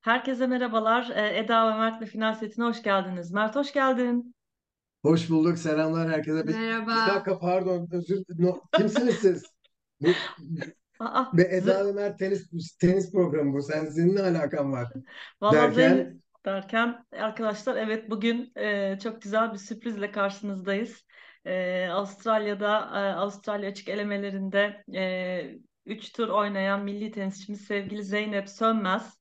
Herkese merhabalar. Ee, Eda ve Mert'le Final Setine hoş geldiniz. Mert hoş geldin. Hoş bulduk. Selamlar herkese. Bir, bir Merhaba. dakika pardon. Özür no, kimsiniz siz? Bu, Aa, ve Eda ve Mert tenis tenis programı bu. Sen senin ne alakan var? Vallahi Derken derken arkadaşlar evet bugün e, çok güzel bir sürprizle karşınızdayız. E, Avustralya'da e, Avustralya açık elemelerinde e, 3 tur oynayan milli tenisçimiz sevgili Zeynep Sönmez,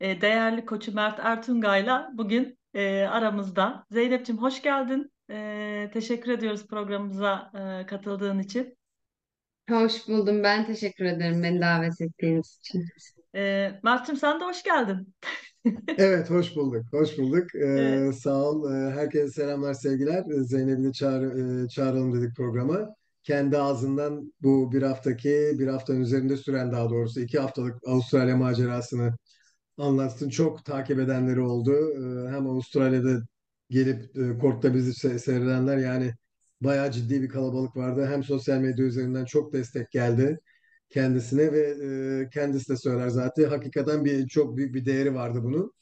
e, değerli koçu Mert Ertungay'la bugün e, aramızda. Zeynep'ciğim hoş geldin. E, teşekkür ediyoruz programımıza e, katıldığın için. Hoş buldum. Ben teşekkür ederim beni davet ettiğiniz için. E, Mert'cim sen de hoş geldin. Evet hoş bulduk. Hoş bulduk. Ee, sağ ol. Ee, herkese selamlar sevgiler. Ee, Zeynep'i de çağır, e, çağıralım dedik programa. Kendi ağzından bu bir haftaki, bir haftanın üzerinde süren daha doğrusu iki haftalık Avustralya macerasını anlatsın. Çok takip edenleri oldu. Ee, Hem Avustralya'da gelip e, kortta bizi se- seyredenler yani bayağı ciddi bir kalabalık vardı. Hem sosyal medya üzerinden çok destek geldi kendisine ve e, kendisi de söyler zaten. Hakikaten bir çok büyük bir değeri vardı bunun.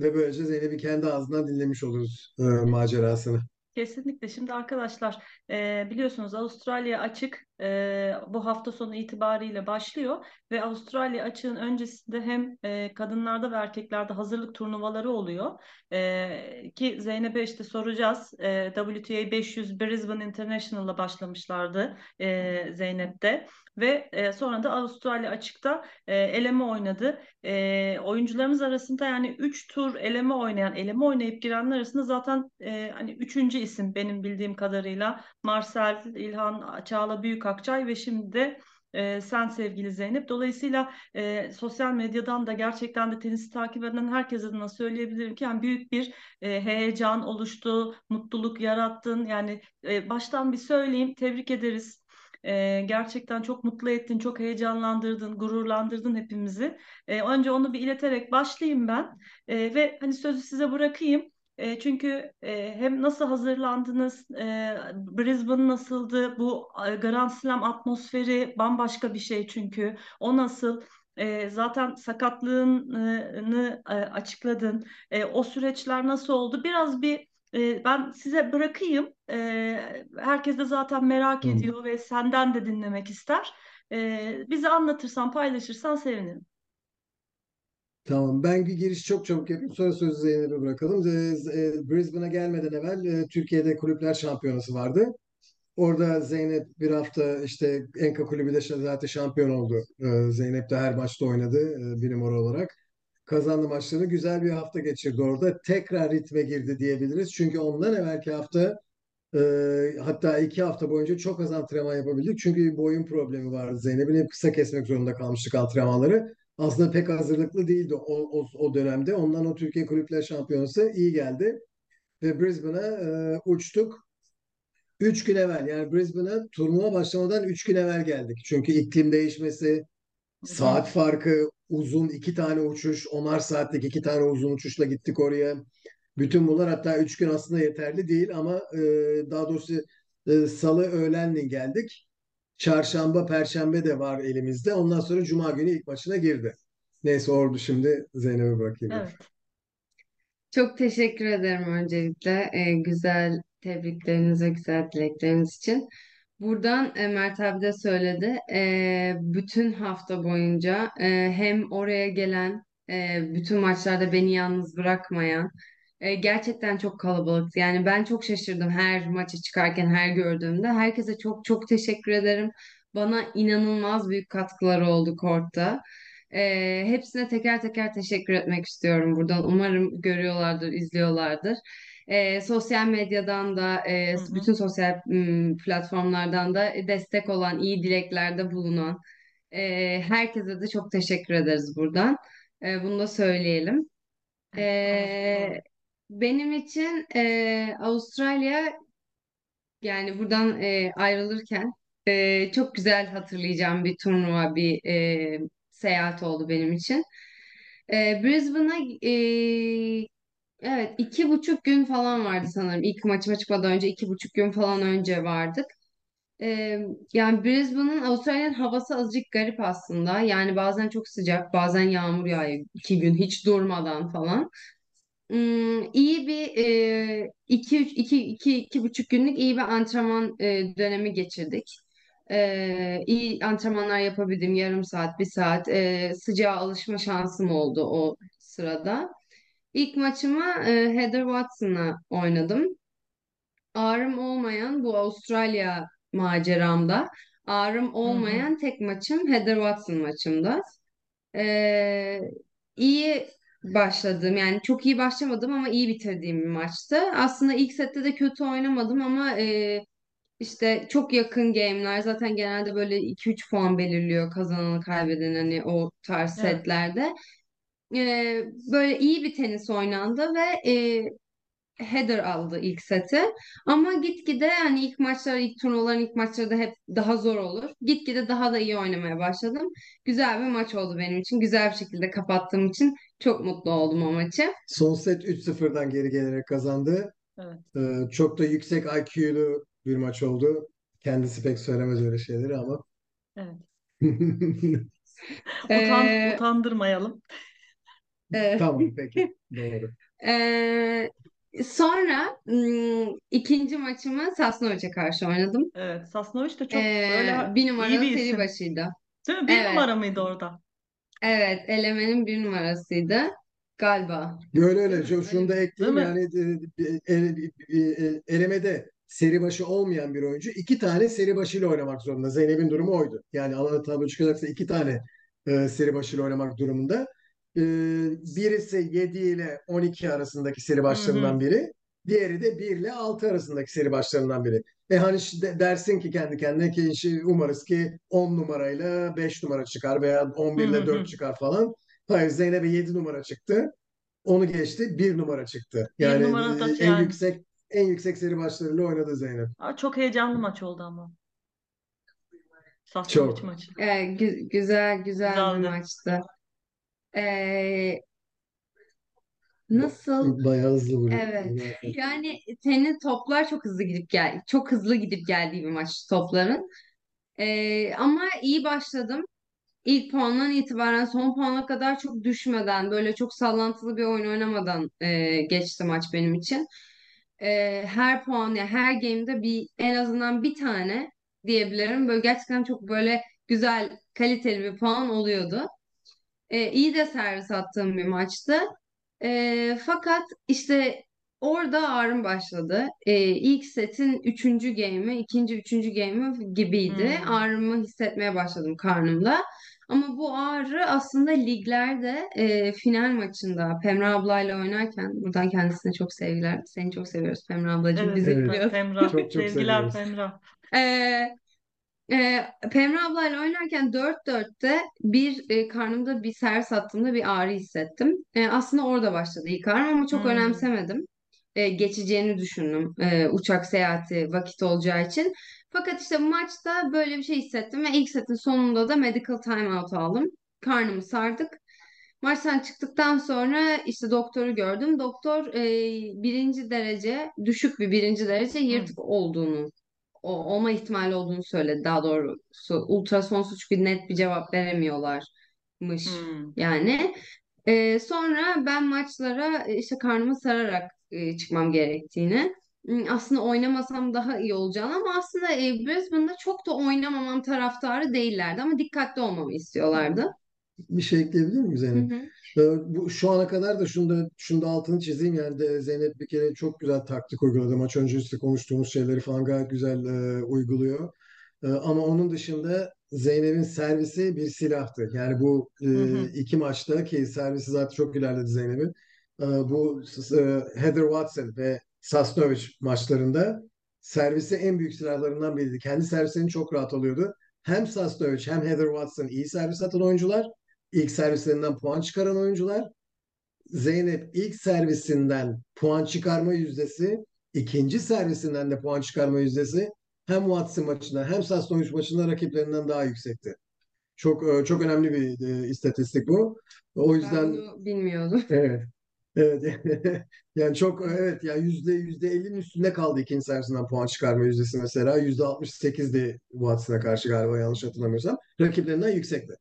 Ve böylece Zeynep'i kendi ağzından dinlemiş oluruz e, macerasını. Kesinlikle. Şimdi arkadaşlar e, biliyorsunuz Avustralya açık e, bu hafta sonu itibariyle başlıyor ve Avustralya açığın öncesinde hem e, kadınlarda ve erkeklerde hazırlık turnuvaları oluyor. E, ki Zeynep'e işte soracağız. E, WTA 500 Brisbane International'la başlamışlardı e, Zeynep'te ve e, sonra da Avustralya açıkta e, eleme oynadı. E, oyuncularımız arasında yani 3 tur eleme oynayan, eleme oynayıp girenler arasında zaten e, hani üçüncü isim benim bildiğim kadarıyla Marcel, İlhan, Çağla Büyükakçay ve şimdi de e, sen sevgili Zeynep. Dolayısıyla e, sosyal medyadan da gerçekten de tenisi takip eden herkes adına söyleyebilirim ki yani büyük bir e, heyecan oluştu, mutluluk yarattın. Yani e, baştan bir söyleyeyim, tebrik ederiz. E, gerçekten çok mutlu ettin, çok heyecanlandırdın, gururlandırdın hepimizi. E, önce onu bir ileterek başlayayım ben E, ve hani sözü size bırakayım. E, çünkü e, hem nasıl hazırlandınız, e, Brisbane nasıldı, bu e, Grand Slam atmosferi bambaşka bir şey çünkü. O nasıl? E, zaten sakatlığını e, açıkladın. E, o süreçler nasıl oldu? Biraz bir e, ben size bırakayım. E, herkes de zaten merak ediyor ve senden de dinlemek ister. E, bize anlatırsan, paylaşırsan sevinirim. Tamam. Ben giriş çok çabuk yapayım. Sonra sözü Zeynep'e bırakalım. E, e, Brisbane'a gelmeden evvel e, Türkiye'de kulüpler şampiyonası vardı. Orada Zeynep bir hafta işte Enka Kulübü de zaten şampiyon oldu. Ee, Zeynep de her maçta oynadı e, bir numara olarak. Kazandı maçlarını. Güzel bir hafta geçirdi orada. Tekrar ritme girdi diyebiliriz. Çünkü ondan evvelki hafta e, hatta iki hafta boyunca çok az antrenman yapabildik. Çünkü boyun problemi vardı. Zeynep'in hep kısa kesmek zorunda kalmıştık antrenmanları. Aslında pek hazırlıklı değildi o, o, o dönemde. Ondan o Türkiye Kulüpler Şampiyonası iyi geldi. Ve Brisbane'a e, uçtuk. Üç gün evvel yani Brisbane'a turnuva başlamadan üç gün evvel geldik. Çünkü iklim değişmesi, saat farkı, uzun iki tane uçuş, onar saatlik iki tane uzun uçuşla gittik oraya. Bütün bunlar hatta üç gün aslında yeterli değil ama e, daha doğrusu e, salı öğlenle geldik. Çarşamba, perşembe de var elimizde. Ondan sonra cuma günü ilk maçına girdi. Neyse ordu şimdi Zeynep'e bırakayım. Evet. Çok teşekkür ederim öncelikle e, güzel tebrikleriniz ve güzel dilekleriniz için. Buradan e, Mert abi de söyledi. E, bütün hafta boyunca e, hem oraya gelen, e, bütün maçlarda beni yalnız bırakmayan, e, gerçekten çok kalabalıktı. Yani ben çok şaşırdım her maça çıkarken, her gördüğümde. Herkese çok çok teşekkür ederim. Bana inanılmaz büyük katkıları oldu kortta. E, hepsine teker teker teşekkür etmek istiyorum buradan. Umarım görüyorlardır, izliyorlardır. E, sosyal medyadan da, e, Hı hı. bütün sosyal m, platformlardan da destek olan, iyi dileklerde bulunan e, herkese de çok teşekkür ederiz buradan. E, bunu da söyleyelim. E. benim için e, Avustralya yani buradan e, ayrılırken e, çok güzel hatırlayacağım bir turnuva, bir e, seyahat oldu benim için. E, Brisbane'a e, evet iki buçuk gün falan vardı sanırım. İlk maçıma çıkmadan önce iki buçuk gün falan önce vardık. Ee, yani Brisbane'ın Avustralya'nın havası azıcık garip aslında. Yani bazen çok sıcak, bazen yağmur yağıyor iki gün hiç durmadan falan. Hmm, iyi bir e, iki, üç, iki, iki, iki buçuk günlük iyi bir antrenman e, dönemi geçirdik. E, iyi antrenmanlar yapabildim. Yarım saat, bir saat. E, sıcağa alışma şansım oldu o sırada. İlk maçımı e, Heather Watson'la oynadım. Ağrım olmayan bu Avustralya maceramda ağrım olmayan tek maçım Heather Watson maçımda. Ee, iyi başladım yani çok iyi başlamadım ama iyi bitirdiğim bir maçtı. Aslında ilk sette de kötü oynamadım ama e, işte çok yakın game'ler zaten genelde böyle 2-3 puan belirliyor kazananı kaybeden hani o tarz Evet. setlerde. Ee, böyle iyi bir tenis oynandı ve e, Heather aldı ilk seti. Ama gitgide hani ilk maçlar, ilk turnuvaların ilk maçları da hep daha zor olur. Gitgide daha da iyi oynamaya başladım. Güzel bir maç oldu benim için. Güzel bir şekilde kapattığım için çok mutlu oldum o maçı. Son set 3-0'dan geri gelerek kazandı. Evet. Ee, çok da yüksek IQ'lu bir maç oldu. Kendisi pek söylemez öyle şeyleri ama. Evet. Utan, Ee, utandırmayalım. e, Tamam peki. Doğru. e, sonra hmm, ikinci maçımı Sasnovic'e karşı oynadım. Evet. Sasnovic de çok Ee, böyle bir iyi numaralı bir seri isim. başıydı. Değil mi? Bir Evet, numara mıydı orada? Evet elemenin bir numarasıydı galiba. Öyle Değil öyle. Şu- Şunu da. Değil ekleyeyim mi? yani e, e, e, elemede seri başı olmayan bir oyuncu iki tane seri başıyla oynamak zorunda. Zeynep'in durumu oydu. Yani alana tablo çıkacaksa iki tane e, seri başıyla oynamak durumunda. E, birisi 7 ile 12 arasındaki seri başlarından biri. Diğeri de 1 ile 6 arasındaki seri başlarından biri. E hani dersin ki kendi kendine ki işi umarız ki 10 numarayla 5 numara çıkar veya 11 Hı ile hı 4 hı. çıkar falan. Hayır Zeynep'e 7 numara çıktı. Onu geçti. Bir numara çıktı. Bir Yani e, en yani. yüksek en yüksek seri başlarıyla oynadı Zeynep. Aa, çok heyecanlı maç oldu ama. Sasnovic Çok. maçı. Ee, gü- güzel güzel bir Güzeldi. maçtı. Ee, nasıl? Bayağı hızlı vuruyor. Evet. Yani tenis toplar çok hızlı gidip gel, çok hızlı gidip geldiği bir maç topların. Ee, ama iyi başladım. İlk puandan itibaren son puana kadar çok düşmeden, böyle çok sallantılı bir oyun oynamadan e, geçti maç benim için. E, her puan, ya her game'de bir en azından bir tane diyebilirim. Böyle gerçekten çok böyle güzel, kaliteli bir puan oluyordu. E, iyi de servis attığım bir maçtı. E, fakat işte orada ağrım başladı. E, ilk setin üçüncü game'i, ikinci, üçüncü game'i gibiydi. Hmm. Ağrımı hissetmeye başladım karnımda. Ama bu ağrı aslında liglerde e, final maçında Pemra ablayla oynarken buradan kendisine çok sevgiler. Seni çok seviyoruz Pemra ablacığım. Evet, Bizi Evet. biliyor. Pemra. Çok çok Sevgiler seviyoruz. Pemra. Ee, e, Pemra ablayla oynarken 4-4'te bir e, karnımda bir servis attığımda bir ağrı hissettim. E, aslında orada başladı ilk ağrım ama çok Hmm. önemsemedim. E, geçeceğini düşündüm. E, uçak seyahati vakit olacağı için. Fakat işte maçta böyle bir şey hissettim ve ilk setin sonunda da medical timeout aldım. Karnımı sardık. Maçtan çıktıktan sonra işte doktoru gördüm. Doktor e, birinci derece, düşük bir birinci derece Hmm. yırtık olduğunu o, olma ihtimali olduğunu söyledi daha doğrusu. Ultrasonsuz çünkü net bir cevap veremiyorlarmış Hmm. yani. Ee, sonra ben maçlara e, işte karnımı sararak e, çıkmam gerektiğini aslında oynamasam daha iyi olacağını ama aslında e, Brisbane'da çok da oynamamam taraftarı değillerdi ama dikkatli olmamı istiyorlardı. Bir şey ekleyebilir miyim Hı Zeynep? hı. Ee, Bu şu ana kadar da şunu da şunu da altını çizeyim yani de Zeynep bir kere çok güzel taktik uyguladı. Maç öncesi konuştuğumuz şeyleri falan gayet güzel e, uyguluyor. E, ama onun dışında Zeynep'in servisi bir silahtı. Yani bu e, Hı hı. iki maçta ki servisi zaten çok ilerledi Zeynep'in. E, bu e, Heather Watson ve Sasnovic maçlarında servisi en büyük silahlarından biriydi. Kendi servislerini çok rahat alıyordu. Hem Sasnovic hem Heather Watson iyi servis atan oyuncular. İlk servislerinden puan çıkaran oyuncular. Zeynep ilk servisinden puan çıkarma yüzdesi, ikinci servisinden de puan çıkarma yüzdesi hem Watson maçında hem Sasnovic maçında rakiplerinden daha yüksekti. Çok e, çok önemli bir e, istatistik bu. O Ben yüzden bunu bilmiyordum. evet. Evet. Yani çok evet ya yüzde yüzde ellinin üstünde kaldı ikinci servisinden puan çıkarma yüzdesi mesela. Yüzde 68'di Watson'a karşı galiba yanlış hatırlamıyorsam. Rakiplerinden yüksekti.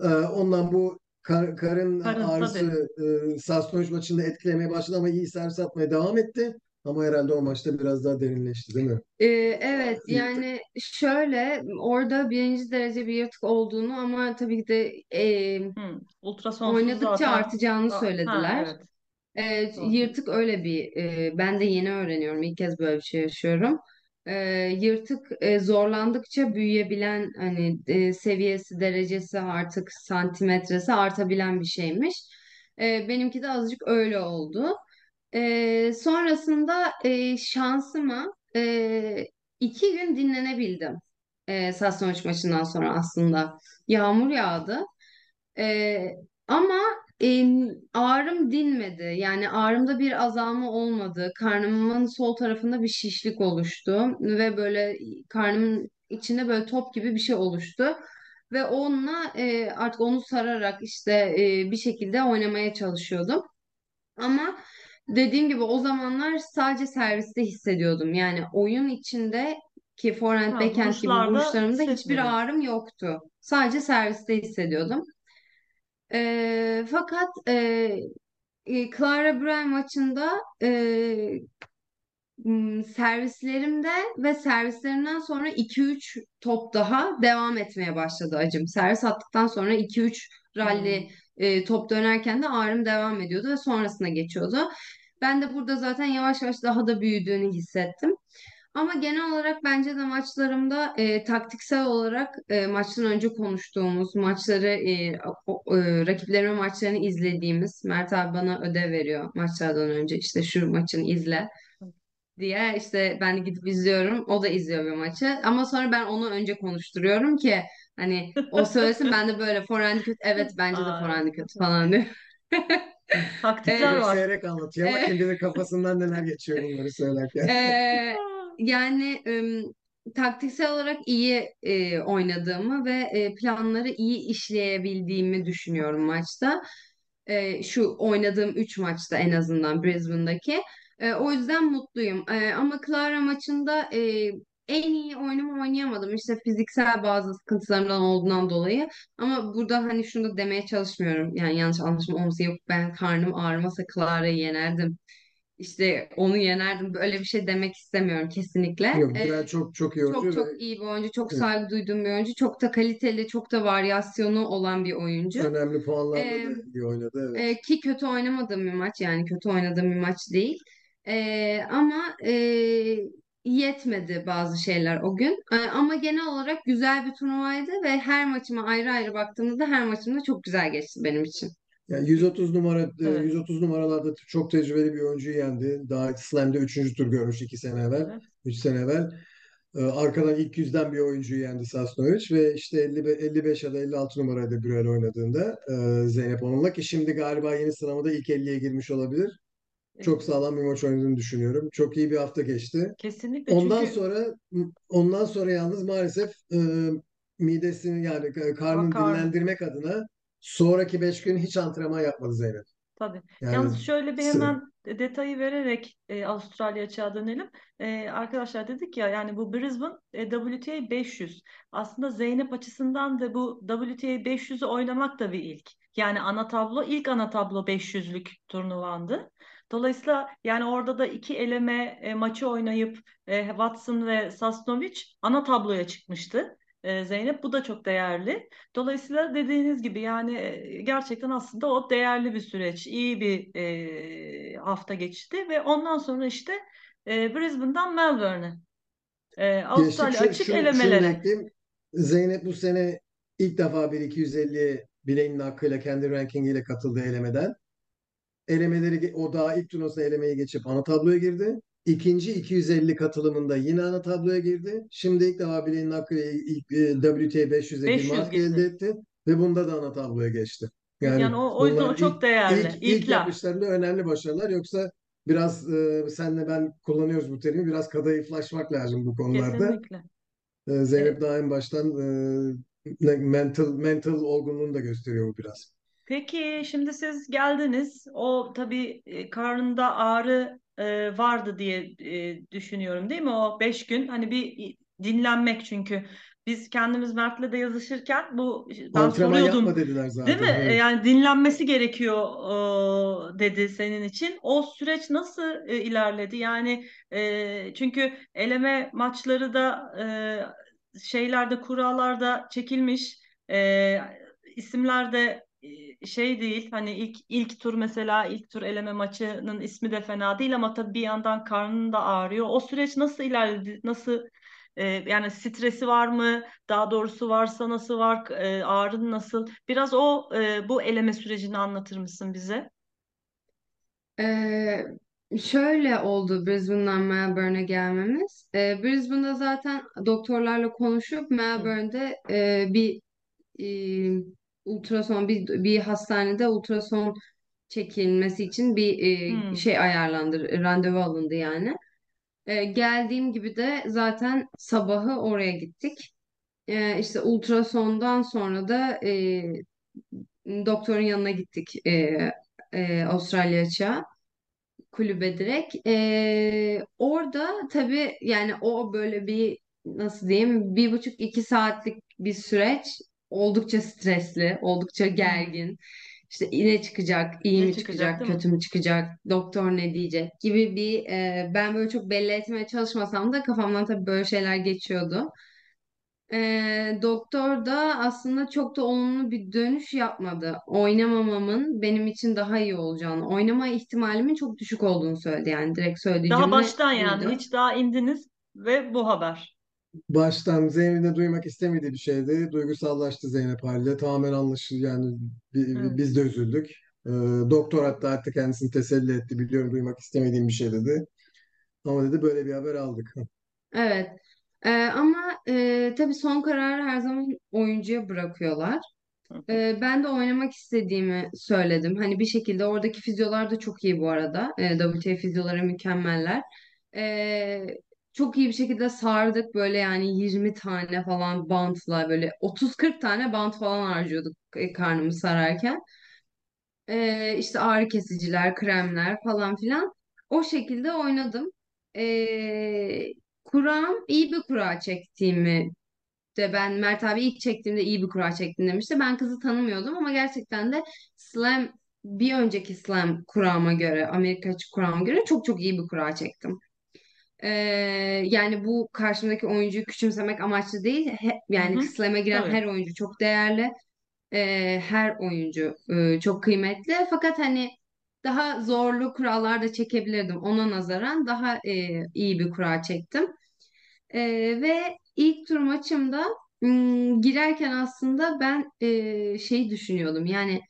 Ee, ondan bu kar- karın Karın tabii. ağrısı e, Sassuolo maçında etkilemeye başladı ama iyi servis atmaya devam etti. Ama herhalde o maçta biraz daha derinleşti değil mi? Ee, evet yani şöyle orada birinci derece bir yırtık olduğunu ama tabii ki de e, ultrasonsuz oynadıkça zaten. artacağını Ha, söylediler. evet. Ee, Doğru. yırtık öyle bir e, ben de yeni öğreniyorum ilk kez böyle bir şey yaşıyorum. Ee, yırtık e, zorlandıkça büyüyebilen hani e, seviyesi derecesi artık santimetresi artabilen bir şeymiş. Ee, benimki de azıcık öyle oldu. Ee, sonrasında e, şansıma e, iki gün dinlenebildim. E, Sassuolo maçından sonra aslında yağmur yağdı. Ee, ama ağrım dinmedi. Yani ağrımda bir azalma olmadı. Karnımın sol tarafında bir şişlik oluştu ve böyle karnımın içinde böyle top gibi bir şey oluştu. Ve onunla e, artık onu sararak işte e, bir şekilde oynamaya çalışıyordum. Ama dediğim gibi o zamanlar sadece serviste hissediyordum. Yani oyun içinde ki forehand, Ha, backhand gibi vuruşlarda vuruşlarımda hiçbir hissetmedin. ağrım yoktu. Sadece serviste hissediyordum. E, fakat e, e, Clara Bray maçında e, servislerimde ve servislerimden sonra 2-3 top daha devam etmeye başladı acım. Servis attıktan sonra 2-3 rally Hmm. e, top dönerken de ağrım devam ediyordu ve sonrasına geçiyordu. Ben de burada zaten yavaş yavaş daha da büyüdüğünü hissettim. Ama genel olarak bence de maçlarımda e, taktiksel olarak e, maçtan önce konuştuğumuz maçları e, o- e, rakiplerimin maçlarını izlediğimiz Mert abi bana ödev veriyor maçlardan önce işte şu maçını izle diye işte ben de gidip izliyorum o da izliyor bir maçı ama sonra ben onu önce konuşturuyorum ki hani o söylesin ben de böyle forehand kötü evet bence de evet. kötü falan diyor. Taktikler Evet. Var. seyrek anlatıyor ama Evet. kendinin kafasından neler geçiyor bunları söylerken. Ee, yani ım, taktiksel olarak iyi e, oynadığımı ve e, planları iyi işleyebildiğimi düşünüyorum maçta. E, şu oynadığım 3 maçta en azından Brisbane'daki. E, o yüzden mutluyum. E, ama Clara maçında e, en iyi oyunumu oynayamadım. İşte fiziksel bazı sıkıntılarımdan olduğundan dolayı. Ama burada hani şunu da demeye çalışmıyorum. Yani yanlış anlaşılma olmasın. Yok ben karnım ağrımasa Clara'yı yenerdim işte onu yenerdim. Böyle bir şey demek istemiyorum kesinlikle. Yok, Ee, Güray çok çok iyi çok oyuncu ve çok iyi bir oyuncu, çok evet, saygı duyduğum bir oyuncu, çok da kaliteli, çok da varyasyonu olan bir oyuncu. önemli puanlarla Ee, da iyi oynadı. Evet. e, ki kötü oynamadığım bir maç yani kötü oynadığım bir maç değil. Ee, ama e, yetmedi bazı şeyler o gün. Ee, ama genel olarak güzel bir turnuvaydı ve her maçıma ayrı ayrı baktığımda her maçım da çok güzel geçti benim için. Yani 130 numara e, Evet. 130 numaralarda çok tecrübeli bir oyuncuyu yendi. Daha Slam'de 3. tur görmüş 2 sene evvel, Evet. 3 sene evvel. Ee, Arkadan ilk yüzden bir oyuncuyu yendi Sasnovic ve işte 50, 55 ya da 56 numaraydı Brüel oynadığında e, Zeynep onunla ki şimdi galiba yeni sıramada ilk 50'ye girmiş olabilir. Çok sağlam bir maç oynadığını düşünüyorum. Çok iyi bir hafta geçti. Kesinlikle Ondan çünkü sonra ondan sonra yalnız maalesef e, midesini yani e, karnını Bakar. dinlendirmek adına sonraki 5 gün hiç antrenman yapmadı Zeynep. Tabii. Yani Yalnız şöyle bir hemen detayı vererek e, Avustralya açığa dönelim. E, arkadaşlar dedik ya yani bu Brisbane e, WTA 500. Aslında Zeynep açısından da bu WTA 500'ü oynamak da bir ilk. Yani ana tablo ilk ana tablo 500'lük turnuvandı. Dolayısıyla yani orada da iki eleme e, maçı oynayıp e, Watson ve Sasnovic ana tabloya çıkmıştı. E, Zeynep bu da çok değerli. Dolayısıyla dediğiniz gibi yani e, gerçekten aslında o değerli bir süreç, iyi bir e, hafta geçti ve ondan sonra işte e, Brisbane'dan Melbourne'e, e. Avustralya Şu, açık da elemelere. ekleyeyim. Zeynep bu sene ilk defa bir 250'ye bileğinin hakkıyla kendi rankingiyle katıldı elemeden. Elemeleri o daha ilk turnuvasında elemeyi geçip ana tabloya girdi. İkinci 250 katılımında yine ana tabloya girdi. Şimdi ilk defa bileğinin hakkıyla ilk, WTA 500'e girme 500 hakkı gitti. elde etti ve bunda da ana tabloya geçti. Yani Yani o, o yüzden o çok ilk değerli. ilk ilk İlkler. yapışlarında önemli başarılar. Yoksa biraz e, senle ben kullanıyoruz bu terimi. Biraz kadayıflaşmak lazım bu konularda. Kesinlikle. E, Zeynep daha en baştan e, mental mental olgunluğunu da gösteriyor bu biraz. Peki şimdi siz geldiniz. O tabii e, karnında ağrı e, vardı diye e, düşünüyorum değil mi? O beş gün hani bir dinlenmek çünkü biz kendimiz Mert'le de yazışırken bu ben Antrenman soruyordum. yapma dediler Değil zaten. mi? E, Evet. Yani dinlenmesi gerekiyor e, dedi senin için. O süreç nasıl e, ilerledi? Yani e, çünkü eleme maçları da e, şeylerde kurallarda çekilmiş. E, isimler de şey değil. Hani ilk ilk tur mesela ilk tur eleme maçının ismi de fena değil ama tabii bir yandan karnın da ağrıyor. O süreç nasıl ilerledi? Nasıl e, yani stresi var mı? Daha doğrusu varsa nasıl var? E, ağrın nasıl? Biraz o e, bu eleme sürecini anlatır mısın bize? Ee, şöyle oldu Brisbane'dan Melbourne'e gelmemiz. Ee, Brisbane'da zaten doktorlarla konuşup. Melbourne'de e, bir e, ultrason bir, bir hastanede ultrason çekilmesi için bir e, Hmm. şey ayarlandı, randevu alındı yani. E, geldiğim gibi de zaten sabahı oraya gittik. E, işte ultrasondan sonra da e, doktorun yanına gittik e, e, Avustralya Açığa kulübe direkt. E, orada tabii yani o böyle bir nasıl diyeyim bir buçuk iki saatlik bir süreç oldukça stresli, oldukça gergin. İşte ne çıkacak, iyi Ne mi çıkacak çıkacak, kötü mü çıkacak, doktor ne diyecek gibi bir e, ben böyle çok belli etmeye çalışmasam da kafamdan tabii böyle şeyler geçiyordu. E, doktor da aslında çok da olumlu bir dönüş yapmadı. Oynamamamın benim için daha iyi olacağını, oynama ihtimalimin çok düşük olduğunu söyledi. Yani direkt söylediği Daha cümle baştan yani buydu. hiç daha indiniz ve bu haber. Baştan Zeynep'in de duymak istemediği bir şeydi. Duygusallaştı Zeynep haliyle. Tamamen anlaşıldı yani bi- biz de üzüldük. Ee, doktor hatta artık kendisini teselli etti. Biliyorum duymak istemediğim bir şey dedi. Ama dedi böyle bir haber aldık. Evet. E, ama e, tabii son kararı her zaman oyuncuya bırakıyorlar. Ee, ben de oynamak istediğimi söyledim. Hani bir şekilde oradaki fizyolar da çok iyi bu arada. Ee, WTA fizyoları mükemmeller. Ee, çok iyi bir şekilde sardık böyle yani 20 tane falan bantla böyle 30-40 tane bant falan harcıyorduk e, karnımı sararken. Ee, işte ağrı kesiciler, kremler falan filan. O şekilde oynadım. Ee, kuram iyi bir kura çektiğimi de ben Mert abi ilk çektiğimde iyi bir kura çektin demişti. Ben kızı tanımıyordum ama gerçekten de slam bir önceki slam kurama göre Amerika açık kurama göre çok çok iyi bir kura çektim. Ee, yani bu karşımdaki oyuncuyu küçümsemek amaçlı değil. He- Hı yani hı. slam'e giren Tabii. her oyuncu çok değerli. Ee, her oyuncu e, çok kıymetli. Fakat hani daha zorlu kurallar da çekebilirdim. Ona nazaran daha e, iyi bir kura çektim. Ee, ve ilk tur maçımda ım, girerken aslında ben e, şey düşünüyordum. Yani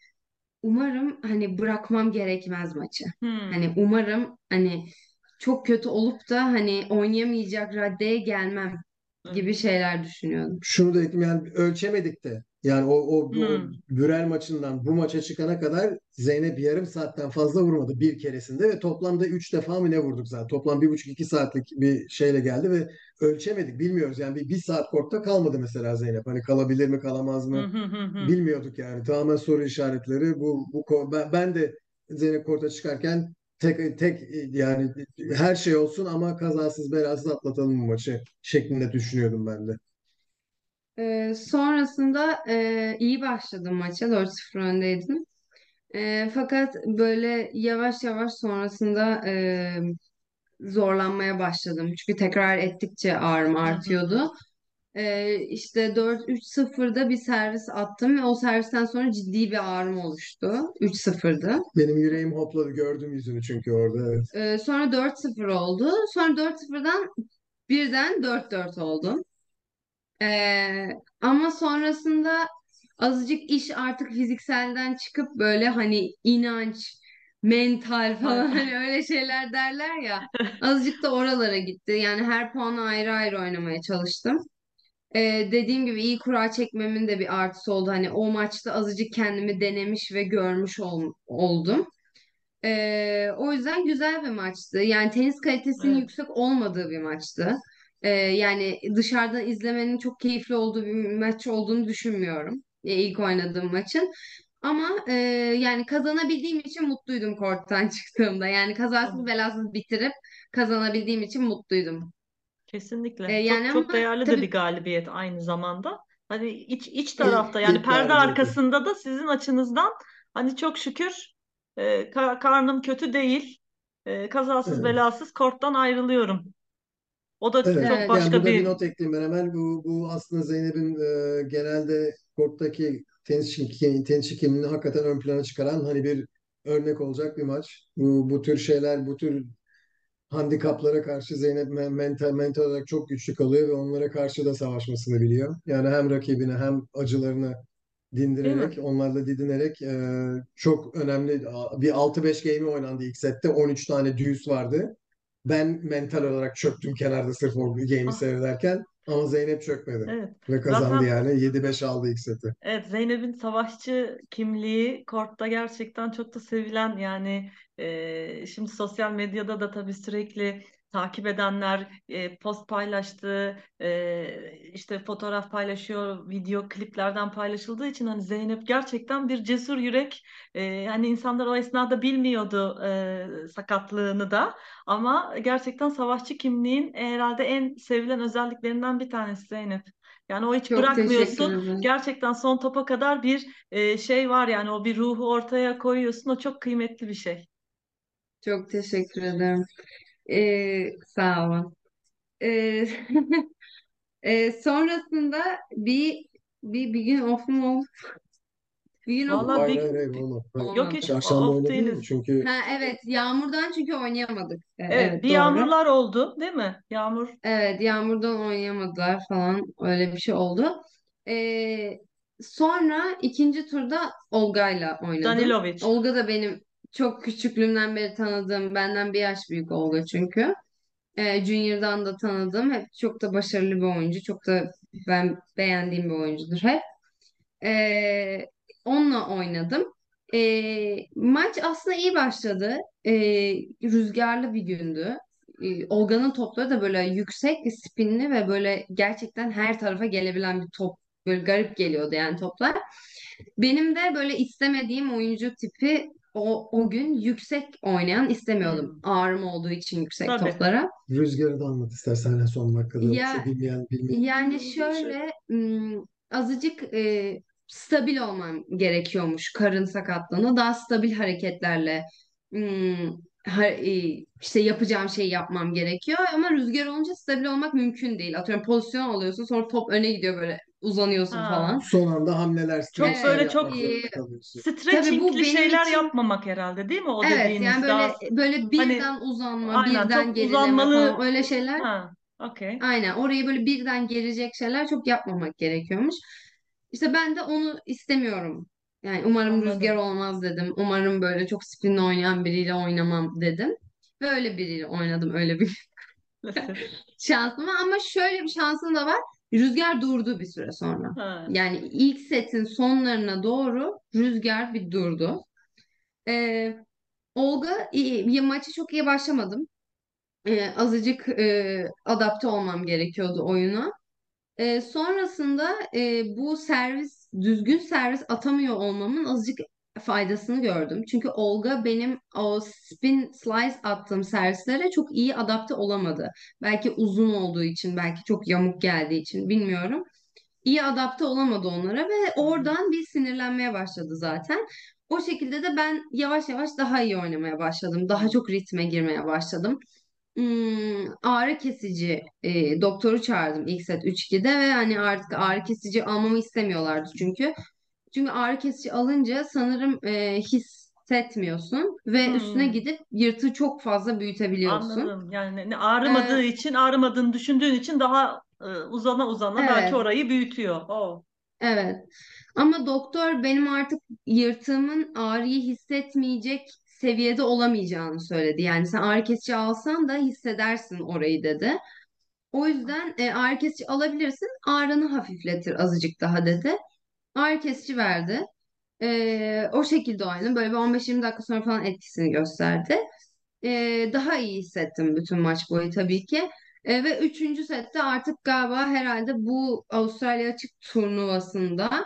umarım hani bırakmam gerekmez maçı. Hani Hmm. umarım hani çok kötü olup da hani oynayamayacak raddeye gelmem gibi şeyler düşünüyordum. Şunu da ekleyeyim yani ölçemedik de. Yani o, o, o Hmm. Bürel maçından bu maça çıkana kadar Zeynep yarım saatten fazla vurmadı bir keresinde ve toplamda üç defa mı ne vurduk zaten. Toplam bir buçuk iki saatlik bir şeyle geldi ve ölçemedik bilmiyoruz. Yani bir, bir saat kortta kalmadı mesela Zeynep. Hani kalabilir mi kalamaz mı bilmiyorduk yani. Tamamen soru işaretleri. Bu, bu ben, ben de Zeynep korta çıkarken tek tek yani her şey olsun ama kazasız belasız atlatalım bu maçı şeklinde düşünüyordum ben de. Ee, sonrasında e, iyi başladım maça. 4-0 öndeydim. E, fakat böyle yavaş yavaş sonrasında e, zorlanmaya başladım. Çünkü tekrar ettikçe ağrım Hı hı hı. artıyordu. Ee, işte 4-3-0'da bir servis attım ve o servisten sonra ciddi bir ağrım oluştu. 3-0'dı. Benim yüreğim hopladı gördüm yüzünü çünkü orada evet. Ee, sonra 4-0 oldu. Sonra 4-0'dan birden 4-4 oldu. Ee, ama sonrasında azıcık iş artık fizikselden çıkıp böyle hani inanç, mental falan hani öyle şeyler derler ya. Azıcık da oralara gitti. Yani her puanı ayrı ayrı oynamaya çalıştım. Ee, dediğim gibi iyi kura çekmemin de bir artısı oldu. Hani o maçta azıcık kendimi denemiş ve görmüş ol- oldum. Ee, o yüzden güzel bir maçtı. Yani tenis kalitesinin Evet. yüksek olmadığı bir maçtı. Ee, yani dışarıdan izlemenin çok keyifli olduğu bir maç olduğunu düşünmüyorum. e, ilk oynadığım maçın. Ama e, yani kazanabildiğim için mutluydum korttan çıktığımda. Yani kazasız Tabii. belasız bitirip kazanabildiğim için mutluydum. E, Kesinlikle. yani Çok ama çok değerli de tabii bir galibiyet aynı zamanda. Hani iç iç tarafta yani ilk perde galibiyeti. arkasında da sizin açınızdan hani çok şükür e, ka- karnım kötü değil. E, kazasız Evet. belasız korttan ayrılıyorum. O da Evet, çok Evet. yani başka burada bir bir not ekleyeyim ben hemen. Bu, bu aslında Zeynep'in e, genelde korttaki tenis, tenis kimliğini hakikaten ön plana çıkaran hani bir örnek olacak bir maç. Bu, bu tür şeyler, bu tür handikaplara karşı Zeynep men- mental, mental olarak çok güçlü kalıyor ve onlara karşı da savaşmasını biliyor. Yani hem rakibine hem acılarını dindirerek, onlarla didinerek e, çok önemli bir 6-5 game oynandı ilk sette. 13 tane deuce vardı. Ben mental olarak çöktüm kenarda sırf o game'i Ah, seyrederken. Ama Zeynep çökmedi evet. ve kazandı Zaten yani. 7-5 aldı ilk seti. Evet, Zeynep'in savaşçı kimliği kortta gerçekten çok da sevilen yani e, şimdi sosyal medyada da tabii sürekli takip edenler e, post paylaştığı e, işte fotoğraf paylaşıyor, video kliplerden paylaşıldığı için hani Zeynep gerçekten bir cesur yürek. E, yani insanlar o esnada bilmiyordu e, sakatlığını da ama gerçekten savaşçı kimliğin herhalde en sevilen özelliklerinden bir tanesi Zeynep. Yani o hiç Çok bırakmıyorsun. Gerçekten son topa kadar bir e, şey var yani o bir ruhu ortaya koyuyorsun. O çok kıymetli bir şey. Çok teşekkür ederim. E, sağ olun. E, e, sonrasında bir bir bir gün off'um oldu. Bir gün off'um Vallahi Hayır bir hayır hayır olmadı. Hayır. yok olmadı. hiç Çarşamba off oynadın mı? değiliz. Çünkü Ha evet yağmurdan çünkü oynayamadık. E, Evet, evet bir doğru. yağmurlar oldu, değil mi? Yağmur Evet yağmurdan oynayamadılar falan öyle bir şey oldu. Ee, sonra ikinci turda Olga'yla oynadım. Danilovic. Olga da benim çok küçüklüğümden beri tanıdığım benden bir yaş büyük Olga çünkü. Ee, Junior'dan da tanıdığım hep çok da başarılı bir oyuncu. Çok da ben beğendiğim bir oyuncudur hep. Ee, onunla oynadım. Ee, maç aslında iyi başladı. Ee, rüzgarlı bir gündü. Ee, Olga'nın topları da böyle yüksek, spinli ve böyle gerçekten her tarafa gelebilen bir top. Böyle garip geliyordu yani toplar. Benim de böyle istemediğim oyuncu tipi o, o gün yüksek oynayan istemiyordum. Hmm, Ağrım olduğu için yüksek tabii. toplara. rüzgarı da anlat istersen en son dakikada Ya bilmeyen bilmeyen. yani Şey, şöyle ım, azıcık e, stabil olmam gerekiyormuş karın sakatlığında. Daha stabil hareketlerle e, işte yapacağım şeyi yapmam gerekiyor. Ama rüzgar olunca stabil olmak mümkün değil. Atıyorum pozisyon alıyorsun sonra top öne gidiyor böyle uzanıyorsun Ha. falan. Son anda hamleler, Çok Evet, böyle çok yapmak e, zorunda kalıyorsun. tabii bu stretchingli benim şeyler için yapmamak herhalde, değil mi? O evet dediğiniz yani daha böyle böyle hani birden uzanma, aynen birden çok gerileme falan uzanmalı. öyle şeyler Ha, okey. Aynen orayı böyle birden gelecek şeyler çok yapmamak gerekiyormuş. İşte ben de onu istemiyorum. Yani umarım rüzgar Anladım. olmaz dedim. Umarım böyle çok spinli oynayan biriyle oynamam dedim. Ve öyle biriyle oynadım öyle bir Maalesef. şansım var. Ama şöyle bir şansım da var. Rüzgar durdu bir süre sonra. Ha. Yani ilk setin sonlarına doğru rüzgar bir durdu. Ee, Olga iyi, maçı çok iyi başlamadım. Ee, azıcık e, adapte olmam gerekiyordu oyuna. Ee, sonrasında e, bu servis düzgün servis atamıyor olmamın azıcık faydasını gördüm. Çünkü Olga benim o spin slice attığım servislere çok iyi adapte olamadı. Belki uzun olduğu için, belki çok yamuk geldiği için bilmiyorum. İyi adapte olamadı onlara ve oradan bir sinirlenmeye başladı zaten. O şekilde de ben yavaş yavaş daha iyi oynamaya başladım. Daha çok ritme girmeye başladım. Hmm, ağrı kesici e, doktoru çağırdım ilk set 3-2'de ve hani artık ağrı kesici almamı istemiyorlardı çünkü. Çünkü ağrı kesici alınca sanırım e, hissetmiyorsun ve üstüne Hmm. gidip yırtığı çok fazla büyütebiliyorsun. Anladım. Yani ağrımadığı Ee, için, ağrımadığını düşündüğün için daha e, uzana uzana belki evet, orayı büyütüyor. Oh. evet. Ama doktor benim artık yırtığımın ağrıyı hissetmeyecek seviyede olamayacağını söyledi. Yani sen ağrı kesici alsan da hissedersin orayı dedi. O yüzden e, ağrı kesici alabilirsin. Ağrını hafifletir azıcık daha dedi. Ağrı kesici verdi. E, o şekilde oynadım. Böyle bir 15-20 dakika sonra falan etkisini gösterdi. E, daha iyi hissettim bütün maç boyu tabii ki. E, ve üçüncü sette artık galiba herhalde bu Avustralya Açık turnuvasında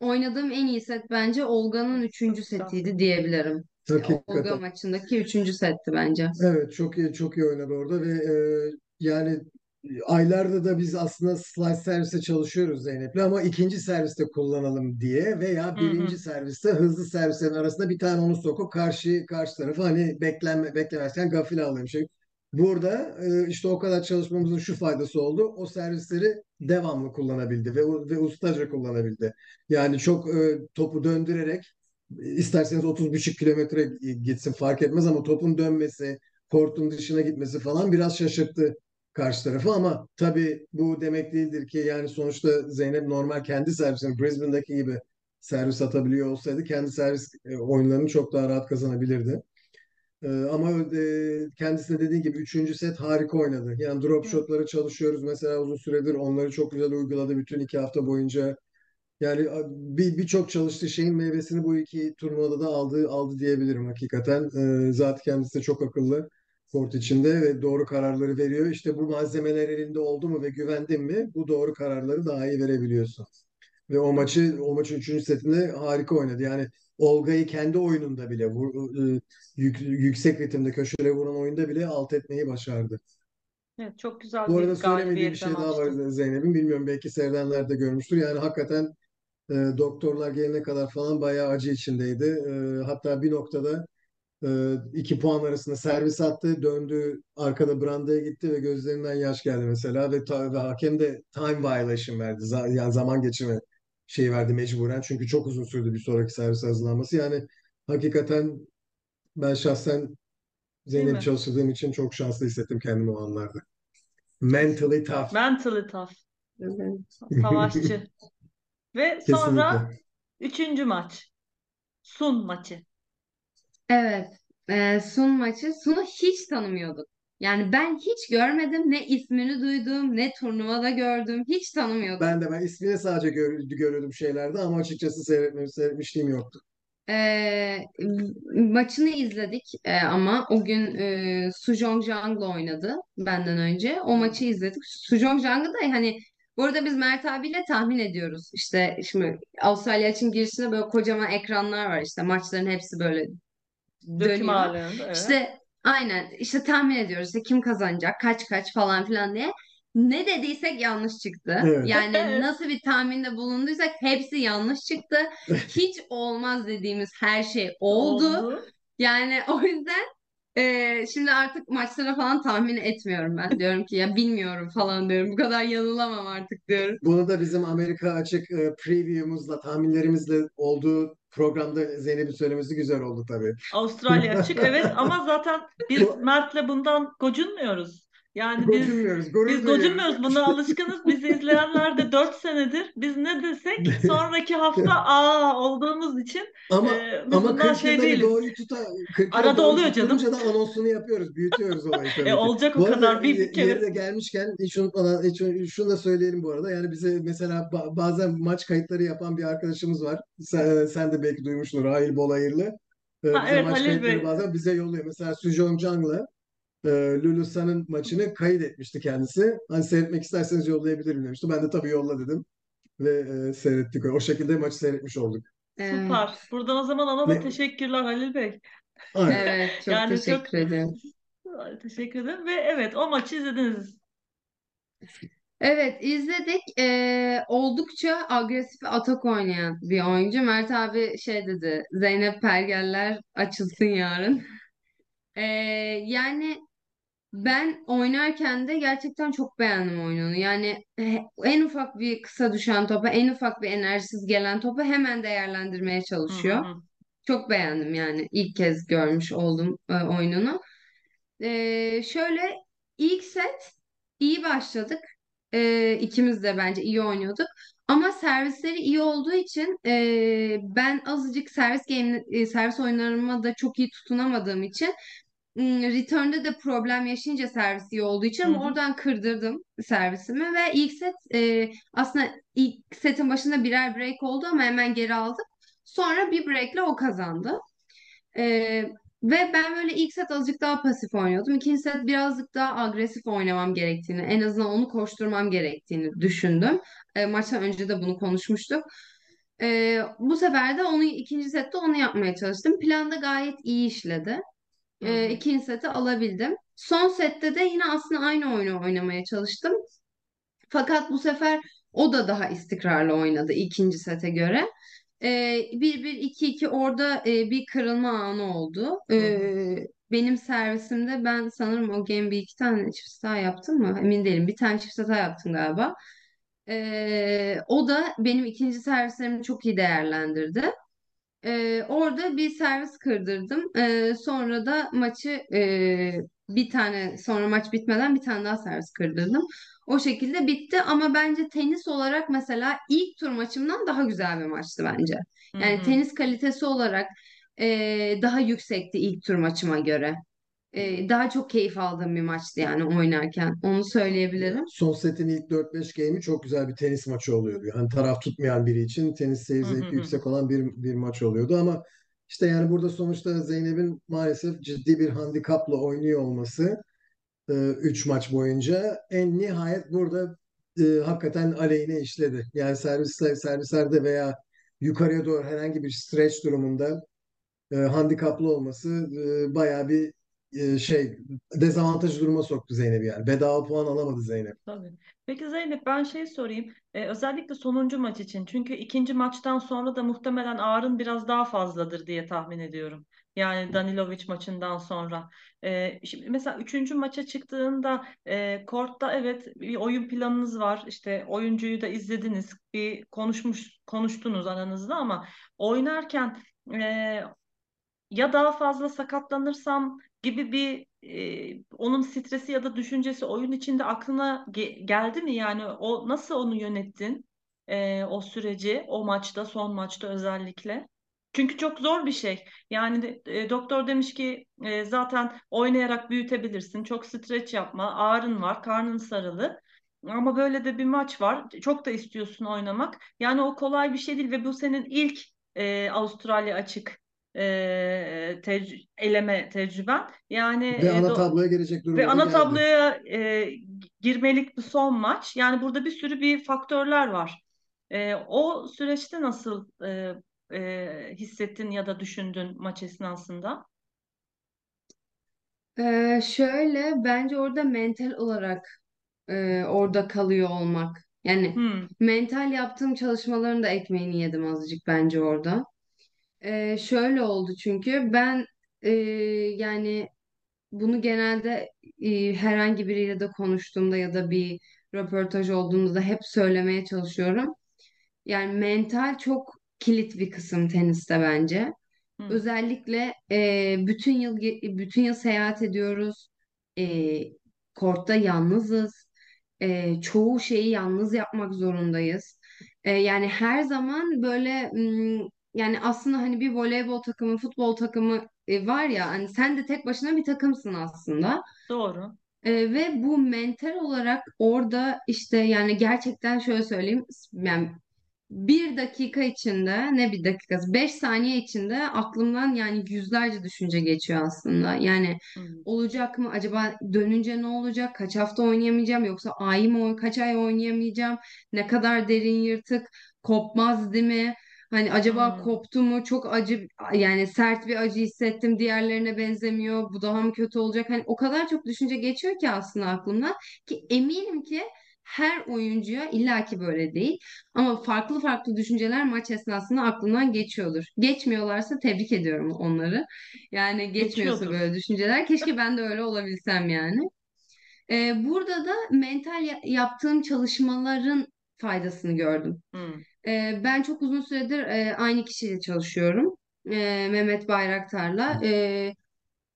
oynadığım en iyi set bence Olga'nın üçüncü setiydi diyebilirim. Olga Hakikaten. maçındaki üçüncü setti bence. Evet çok iyi çok iyi oynadı orada ve e, yani aylarda da biz aslında slice serviste çalışıyoruz Zeynep'le ama ikinci serviste kullanalım diye veya Hı birinci hı. serviste hızlı servislerin arasında bir tane onu sokup karşı karşı tarafı hani beklenme beklemezken gafile alayım şey. Burada e, işte o kadar çalışmamızın şu faydası oldu. O servisleri devamlı kullanabildi ve ve ustaca kullanabildi. Yani çok e, topu döndürerek isterseniz 30,5 kilometre gitsin fark etmez ama topun dönmesi, kortun dışına gitmesi falan biraz şaşırttı karşı tarafı ama tabii bu demek değildir ki yani sonuçta Zeynep normal kendi servisini Brisbane'daki gibi servis atabiliyor olsaydı kendi servis e, oyunlarını çok daha rahat kazanabilirdi. E, ama e, kendisi de dediği gibi üçüncü set harika oynadı. Yani drop Evet. shotları çalışıyoruz mesela uzun süredir onları çok güzel uyguladı bütün iki hafta boyunca. Yani bir birçok çalıştığı şeyin meyvesini bu iki turnuvada da aldı aldı diyebilirim hakikaten. Zaten kendisi de çok akıllı kort içinde ve doğru kararları veriyor. İşte bu malzemeler elinde oldu mu ve güvendin mi bu doğru kararları daha iyi verebiliyorsun. Ve o maçı o maçın üçüncü setinde harika oynadı. Yani Olga'yı kendi oyununda bile vur- e, yük- yüksek ritimde köşelere vuran oyunda bile alt etmeyi başardı. Evet, çok güzel Bu arada söylemediği bir şey daha var. Zeynep'in. Bilmiyorum belki seyredenler de görmüştür. Yani hakikaten e, doktorlar gelene kadar falan bayağı acı içindeydi. E, hatta bir noktada iki puan arasında servis attı, döndü, arkada brandaya gitti ve gözlerinden yaş geldi mesela ve, ta- ve hakem de time violation verdi. Z- yani zaman geçirme şeyi verdi mecburen. Çünkü çok uzun sürdü bir sonraki servis hazırlanması. Yani hakikaten ben şahsen Zeynep çalıştırdığım için çok şanslı hissettim kendimi o anlarda. Mentally tough. Mentally tough. Evet. Savaşçı. Ve sonra Kesinlikle. üçüncü maç. Sun maçı. Evet. Ee, Sun maçı. Sun'u hiç tanımıyorduk. Yani ben hiç görmedim. Ne ismini duydum, ne turnuvada gördüm. Hiç tanımıyordum. Ben de ben ismini sadece gör, görüyordum şeylerde ama açıkçası seyretme, seyretmişliğim yoktu. Ee, maçını izledik Ee, ama o gün e, Sujong Jang'la oynadı benden önce. O maçı izledik. Sujong Jang'ı da hani bu arada biz Mert abiyle tahmin ediyoruz. İşte şimdi Avustralya için girişinde böyle kocaman ekranlar var. İşte maçların hepsi böyle Döküm dönüyor. ağırlığında evet. İşte aynen işte tahmin ediyoruz işte kim kazanacak kaç kaç falan filan diye. Ne dediysek yanlış çıktı. Evet. Yani nasıl bir tahminde bulunduysak hepsi yanlış çıktı. Hiç olmaz dediğimiz her şey oldu. Oldu. Yani o yüzden e, şimdi artık maçlara falan tahmin etmiyorum ben. Diyorum ki ya bilmiyorum falan diyorum. Bu kadar yanılamam artık diyorum. Bunu da bizim Amerika açık e, preview'umuzla, tahminlerimizle olduğu programda Zeynep'in söylemesi güzel oldu tabii. Avustralya açık evet ama zaten biz Mert'le bundan gocunmuyoruz. Yani biz Gocunmuyoruz, biz gocunmuyoruz. Buna alışkınız. Bizi izleyenler de 4 senedir biz ne desek sonraki hafta aa olduğumuz için Ama e, ama bundan 40 şey değiliz. doğruyu tuta 40 yılda Arada doğru oluyor canım. da anonsunu yapıyoruz, büyütüyoruz olayı E olacak o Bu arada kadar bir bir kere. yeri de gelmişken hiç unutmadan hiç, şunu da söyleyelim bu arada. Yani bize mesela ba- bazen maç kayıtları yapan bir arkadaşımız var. Sen, sen de belki duymuşsundur Halil Bolayırlı. Ee, Ha bize evet maç Halil kayıtları Bey. bazen bize yolluyor. Mesela Sujong Jang'la e, Lulusan'ın maçını kayıt etmişti kendisi. Hani seyretmek isterseniz yollayabilirim demişti. Ben de tabii yolla dedim. Ve e, seyrettik. O şekilde maçı seyretmiş olduk. Evet. Süper. Buradan o zaman ona da Ne? teşekkürler Halil Bey. Aynen. Evet, çok Yani çok teşekkür ederim. teşekkür ederim ve evet o maçı izlediniz. Evet izledik. Ee, oldukça agresif atak oynayan bir oyuncu. Mert abi şey dedi. Zeynep Pergeller açılsın yarın. Ee, yani ben oynarken de gerçekten çok beğendim oyununu. Yani eh, en ufak bir kısa düşen topa, en ufak bir enerjisiz gelen topa hemen değerlendirmeye Hı hı çalışıyor. hı. Çok beğendim yani. İlk kez görmüş oldum e, oyununu. Ee, şöyle ilk set iyi başladık. Ee, ikimiz de bence iyi oynuyorduk. Ama servisleri iyi olduğu için e, ben azıcık servis game, e, servis oyunlarıma da çok iyi tutunamadığım için m, return'de de problem yaşayınca servis iyi olduğu için hı. oradan kırdırdım servisimi ve ilk set e, aslında ilk setin başında birer break oldu ama hemen geri aldık. Sonra bir breakle o kazandı. Ee, ve ben böyle ilk set azıcık daha pasif oynuyordum. İkinci set birazcık daha agresif oynamam gerektiğini, en azından onu koşturmam gerektiğini düşündüm. Ee, maçtan önce de bunu konuşmuştuk. Ee, bu sefer de onu ikinci sette onu yapmaya çalıştım. Plan da gayet iyi işledi. Hı hı. ikinci seti alabildim. Son sette de yine aslında aynı oyunu oynamaya çalıştım. Fakat bu sefer o da daha istikrarlı oynadı ikinci sete göre. Ee, 1-1-2-2 orada e, bir kırılma anı oldu. Hı hı. Ee, benim servisimde ben sanırım o game bir iki tane çift hata yaptım mı? Emin değilim. Bir tane çift hata yaptım galiba. Ee, o da benim ikinci servislerimi çok iyi değerlendirdi. Ee, orada bir servis kırdırdım. Ee, sonra da maçı e, bir tane sonra maç bitmeden bir tane daha servis kırdırdım. O şekilde bitti ama bence tenis olarak mesela ilk tur maçımdan daha güzel bir maçtı bence. Yani hı. tenis kalitesi olarak e, daha yüksekti ilk tur maçıma göre. E, daha çok keyif aldığım bir maçtı yani oynarken. Onu söyleyebilirim. Son setin ilk 4-5 game'i çok güzel bir tenis maçı oluyordu. Yani taraf tutmayan biri için tenis seyir zevki yüksek olan bir, bir maç oluyordu ama işte yani burada sonuçta Zeynep'in maalesef ciddi bir handikapla oynuyor olması 3 maç boyunca en nihayet burada e, hakikaten aleyhine işledi. Yani servisler, servislerde veya yukarıya doğru herhangi bir stretch durumunda e, handikaplı olması e, bayağı bir e, şey dezavantajlı duruma soktu Zeynep'i yani. Bedava puan alamadı Zeynep. Tabii. Peki Zeynep ben şey sorayım. Ee, özellikle sonuncu maç için. Çünkü ikinci maçtan sonra da muhtemelen ağrın biraz daha fazladır diye tahmin ediyorum. Yani Danilovic maçından sonra. Ee, şimdi mesela üçüncü maça çıktığında e, kortta evet bir oyun planınız var. İşte oyuncuyu da izlediniz. Bir konuşmuş konuştunuz aranızda ama oynarken e, ya daha fazla sakatlanırsam gibi bir e, onun stresi ya da düşüncesi oyun içinde aklına ge- geldi mi? Yani o nasıl onu yönettin e, o süreci o maçta son maçta özellikle? Çünkü çok zor bir şey. Yani e, doktor demiş ki e, zaten oynayarak büyütebilirsin. Çok streç yapma, ağrın var, karnın sarılı. Ama böyle de bir maç var. Çok da istiyorsun oynamak. Yani o kolay bir şey değil ve bu senin ilk e, Avustralya açık e, tec- eleme tecrüben. Yani Ve ana tabloya gelecek ve duruma da ana geldi. tabloya e, girmelik bir son maç. Yani burada bir sürü bir faktörler var. E, o süreçte nasıl e, e, hissettin ya da düşündün maç esnasında? Ee, şöyle bence orada mental olarak e, orada kalıyor olmak. Yani Hmm, mental yaptığım çalışmaların da ekmeğini yedim azıcık bence orada. Ee, şöyle oldu çünkü ben e, yani bunu genelde e, herhangi biriyle de konuştuğumda ya da bir röportaj olduğunda da hep söylemeye çalışıyorum. Yani mental çok kilit bir kısım teniste bence. Özellikle e, bütün yıl bütün yıl seyahat ediyoruz. E, kortta yalnızız. E, çoğu şeyi yalnız yapmak zorundayız. E, yani her zaman böyle m, yani aslında hani bir voleybol takımı, futbol takımı e, var ya hani sen de tek başına bir takımsın aslında. doğru. E, ve bu mental olarak orada işte yani gerçekten şöyle söyleyeyim yani bir dakika içinde ne bir dakikası beş saniye içinde aklımdan yani yüzlerce düşünce geçiyor aslında. Yani Hmm, olacak mı acaba dönünce ne olacak kaç hafta oynayamayacağım yoksa ay mı kaç ay oynayamayacağım ne kadar derin yırtık kopmaz değil mi? Hani acaba hmm, koptu mu çok acı yani sert bir acı hissettim diğerlerine benzemiyor bu daha mı kötü olacak hani o kadar çok düşünce geçiyor ki aslında aklımdan ki eminim ki her oyuncuya illaki böyle değil ama farklı farklı düşünceler maç esnasında aklından geçiyordur. Geçmiyorlarsa tebrik ediyorum onları. Yani geçmiyorsa geçiyordur. böyle düşünceler keşke ben de öyle olabilsem yani. Ee, burada da mental ya- yaptığım çalışmaların faydasını gördüm. Hmm, Ee, ben çok uzun süredir e, aynı kişiyle çalışıyorum. Ee, Mehmet Bayraktar'la. Ee,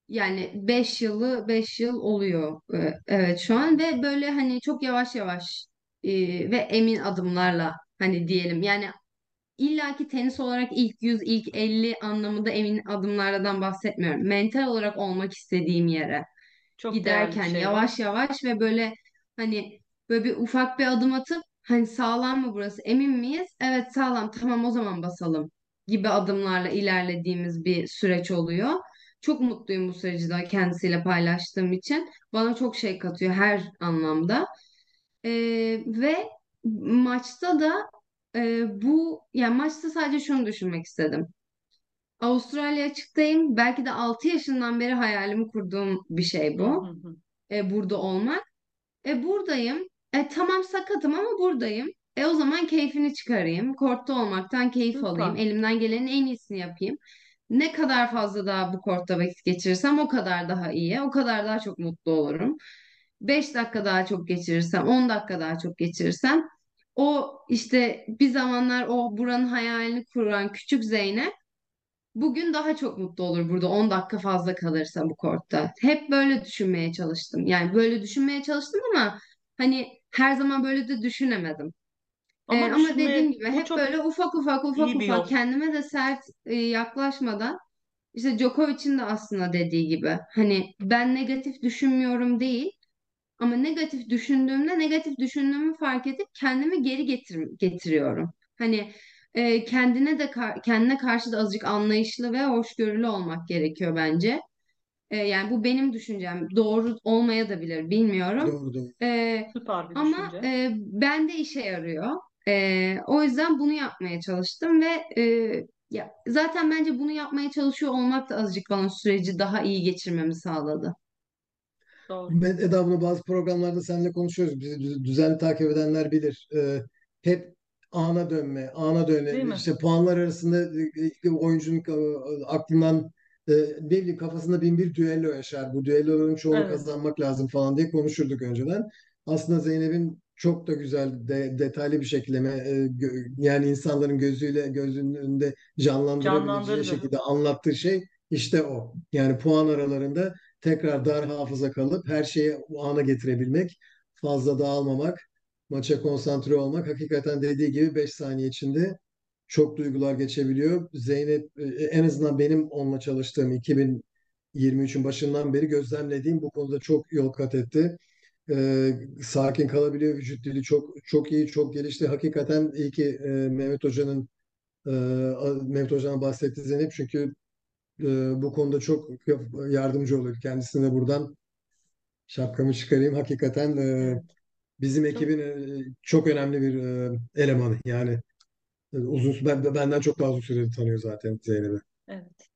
yani 5 yılı 5 yıl oluyor. Ee, evet şu an ve böyle hani çok yavaş yavaş e, ve emin adımlarla hani diyelim. Yani illaki tenis olarak ilk 100, ilk 50 anlamında emin adımlardan bahsetmiyorum. Mental olarak olmak istediğim yere çok giderken şey yavaş yavaş ve böyle hani böyle bir ufak bir adım atıp hani sağlam mı burası emin miyiz? Evet sağlam tamam o zaman basalım gibi adımlarla ilerlediğimiz bir süreç oluyor. Çok mutluyum bu süreci de kendisiyle paylaştığım için. Bana çok şey katıyor her anlamda. Ee, ve maçta da e, bu yani maçta sadece şunu düşünmek istedim. Avustralya açıktayım. Belki de 6 yaşından beri hayalimi kurduğum bir şey bu. E, burada olmak. E buradayım. E tamam sakatım ama buradayım. E o zaman keyfini çıkarayım. Kortta olmaktan keyif alayım. Süper. Elimden gelenin en iyisini yapayım. Ne kadar fazla daha bu kortta vakit geçirirsem o kadar daha iyi. O kadar daha çok mutlu olurum. 5 dakika daha çok geçirirsem, 10 dakika daha çok geçirirsem o işte bir zamanlar o buranın hayalini kuran küçük Zeynep bugün daha çok mutlu olur burada 10 dakika fazla kalırsa bu kortta. Hep böyle düşünmeye çalıştım. Yani böyle düşünmeye çalıştım ama hani her zaman böyle de düşünemedim. Ee, Ama ama dediğim gibi hep çok böyle ufak ufak ufak ufak yol. kendime de sert e, yaklaşmadan işte Djokovic'in de aslında dediği gibi hani ben negatif düşünmüyorum değil ama negatif düşündüğümde negatif düşündüğümü fark edip kendimi geri getir getiriyorum. Hani e, kendine de kar- kendine karşı da azıcık anlayışlı ve hoşgörülü olmak gerekiyor bence. E, yani bu benim düşüncem. Doğru olmaya da bilir, bilmiyorum. Doğru doğru. E, Süper bir ama düşünce. e, bende işe yarıyor. E, o yüzden bunu yapmaya çalıştım ve e, ya zaten bence bunu yapmaya çalışıyor olmak da azıcık bana süreci daha iyi geçirmemi sağladı. Doğru. Ben Eda bunu bazı programlarda seninle konuşuyoruz. Bizi düz- düzenli takip edenler bilir. Ee, hep ana dönme, ana Değil dönme. mi? İşte puanlar arasında e, oyuncunun e, aklından e, ne bileyim kafasında bin bir düello yaşar. Bu düelloların çoğunu Evet. kazanmak lazım falan diye konuşurduk önceden. Aslında Zeynep'in çok da güzel, de, detaylı bir şekilde e, gö- yani insanların gözüyle gözünün önünde canlandırabileceği şekilde anlattığı şey işte o. Yani puan aralarında tekrar dar hafıza kalıp her şeyi o ana getirebilmek, fazla dağılmamak, maça konsantre olmak hakikaten dediği gibi 5 saniye içinde çok duygular geçebiliyor. Zeynep e, en azından benim onunla çalıştığım 2023'ün başından beri gözlemlediğim bu konuda çok yol kat etti. Ee, sakin kalabiliyor. Vücut dili çok çok iyi, çok gelişti. Hakikaten iyi ki e, Mehmet Hoca'nın e, Mehmet Hoca'dan bahsetti Zeynep çünkü e, bu konuda çok yardımcı oluyor. Kendisine buradan şapkamı çıkarayım. Hakikaten e, bizim ekibin e, çok önemli bir e, elemanı. Yani uzun ben, benden çok daha uzun süredir tanıyor zaten Zeynep'i. evet.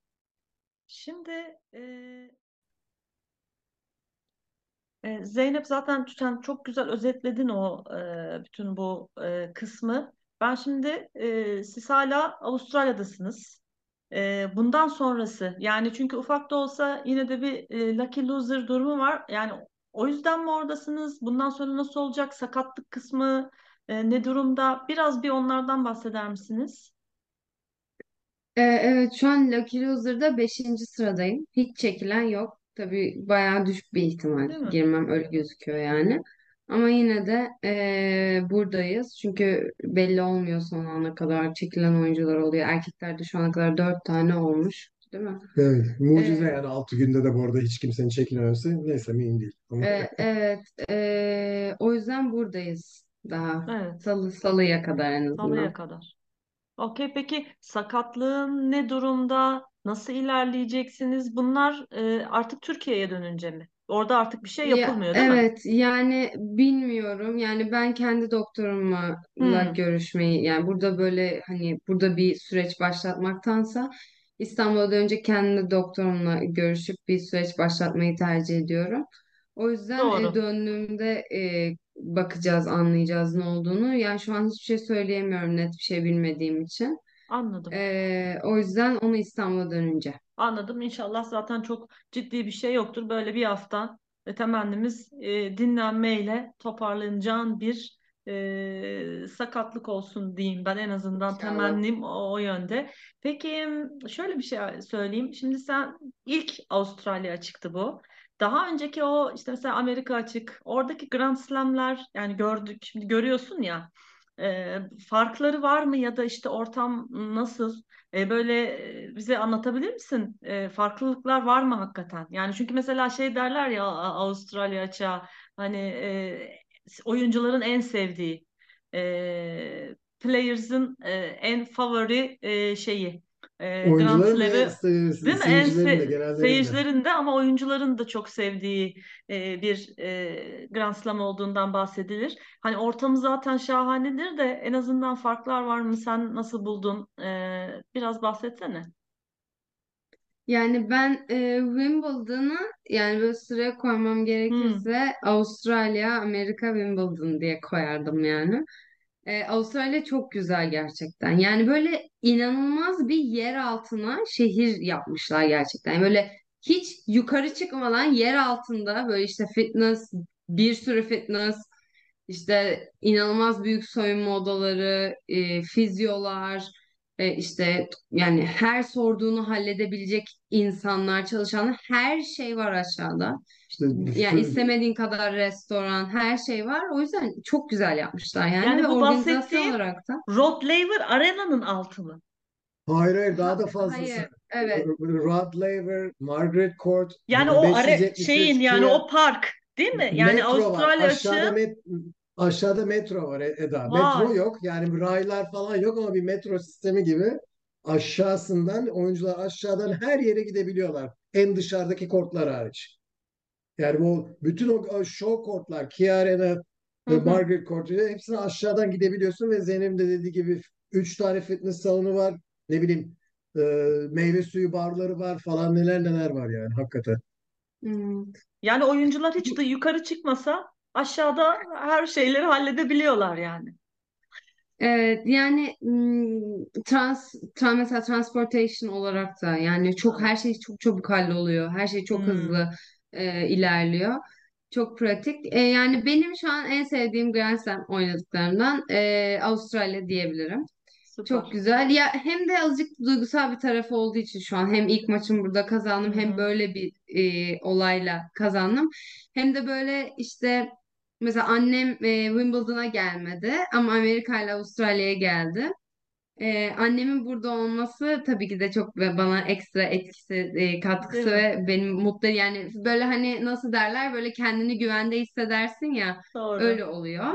Şimdi e, e, Zeynep zaten sen çok güzel özetledin o e, bütün bu e, kısmı. Ben şimdi e, siz hala Avustralya'dasınız. E, bundan sonrası yani çünkü ufak da olsa yine de bir e, lucky loser durumu var. Yani o yüzden mi oradasınız? Bundan sonra nasıl olacak? Sakatlık kısmı e, ne durumda? Biraz bir onlardan bahseder misiniz? Ee, evet şu an Lucky Loser'da beşinci sıradayım. Hiç çekilen yok. Tabii bayağı düşük bir ihtimal Değil mi? girmem öyle gözüküyor yani. Ama yine de ee, buradayız. Çünkü belli olmuyor son ana kadar çekilen oyuncular oluyor. Erkeklerde şu ana kadar dört tane olmuş. Değil mi? Evet, mucize Ee, yani 6 günde de bu arada hiç kimsenin çekilmemesi. Neyse mühim değil. Ama e, evet. ee, o yüzden buradayız daha. Evet. Salı, salıya kadar en Salıya azından. kadar. Okey, peki sakatlığın ne durumda? Nasıl ilerleyeceksiniz? Bunlar e, artık Türkiye'ye dönünce mi? Orada artık bir şey Ya yapılmıyor, değil mi? evet yani bilmiyorum yani ben kendi doktorumla Hmm, görüşmeyi yani burada böyle hani burada bir süreç başlatmaktansa İstanbul'a dönünce kendi doktorumla görüşüp bir süreç başlatmayı tercih ediyorum. O yüzden e, doğru. döndüğümde e, bakacağız anlayacağız ne olduğunu. Yani şu an hiçbir şey söyleyemiyorum net bir şey bilmediğim için. Anladım. E, o yüzden onu İstanbul'a dönünce. Anladım. İnşallah zaten çok ciddi bir şey yoktur. Böyle bir hafta ve temennimiz e, dinlenmeyle toparlanacağın bir e, sakatlık olsun diyeyim ben en azından İnşallah. temennim o, o yönde. Peki şöyle bir şey söyleyeyim. Şimdi sen ilk Avustralya çıktı bu. Daha önceki o işte mesela Amerika açık oradaki Grand Slam'ler yani gördük şimdi görüyorsun ya e, farkları var mı ya da işte ortam nasıl? E, böyle e, bize anlatabilir misin? E, farklılıklar var mı hakikaten? Yani çünkü mesela şey derler ya Avustralya açığa hani e, oyuncuların en sevdiği e, players'ın e, en favori e, şeyi e, Grand Oyuncuların se- değil mi? En seyircilerin de se- genellerinde. seyircilerin de ama oyuncuların da çok sevdiği e, bir e, Grand Slam olduğundan bahsedilir. Hani ortamı zaten şahanedir de en azından farklar var mı? Sen nasıl buldun? E, biraz bahsetsene. Yani ben e, Wimbledon'ı yani böyle sıraya koymam Hmm. gerekirse Avustralya, Amerika, Wimbledon diye koyardım yani. E, Avustralya çok güzel gerçekten. Yani böyle inanılmaz bir yer altına şehir yapmışlar gerçekten. Böyle hiç yukarı çıkmadan yer altında böyle işte fitness, bir sürü fitness, işte inanılmaz büyük soyunma odaları, e, fizyolar, e, işte yani her sorduğunu halledebilecek insanlar, çalışanlar her şey var aşağıda. İşte Yani istemediğin kadar restoran, her şey var. O yüzden çok güzel yapmışlar yani Yani ve bu organizasyon bahsettiğin olarak da. Rod Laver Arena'nın altı mı? hayır hayır daha da fazlası. hayır, evet. Rod Laver, Margaret Court, Yani o are 575 şeyin yani o park değil mi? Yani metro var. Avustralya Aşağıda met aşağıda metro var E- Eda. var. Metro yok. Yani raylar falan yok ama bir metro sistemi gibi aşağısından oyuncular aşağıdan her yere gidebiliyorlar. En dışarıdaki kortlar hariç. Yani bu bütün o show kortlar, Kia Arena, Hı. Margaret Court hepsine aşağıdan gidebiliyorsun ve Zeynep'in de dediği gibi üç tane fitness salonu var. Ne bileyim e, meyve suyu barları var falan neler neler var yani hakikaten. Hmm. Yani oyuncular hiç de yukarı çıkmasa aşağıda her şeyleri halledebiliyorlar yani. Evet, yani hmm, trans, trans mesela transportation olarak da yani çok her şey çok çabuk halloluyor. Her şey çok Hmm, hızlı e, ilerliyor. Çok pratik. E, yani benim şu an en sevdiğim Grand Slam oynadıklarımdan e, Avustralya diyebilirim. Çok süper. güzel. Ya hem de azıcık duygusal bir tarafı olduğu için şu an hem ilk maçım burada kazandım hem hı. böyle bir e, olayla kazandım. Hem de böyle işte mesela annem e, Wimbledon'a gelmedi ama Amerika ile Avustralya'ya geldi. E, annemin burada olması tabii ki de çok ve bana ekstra etkisi, e, Değil katkısı mi? ve benim mutlu yani böyle hani nasıl derler böyle kendini güvende hissedersin ya Doğru. öyle oluyor.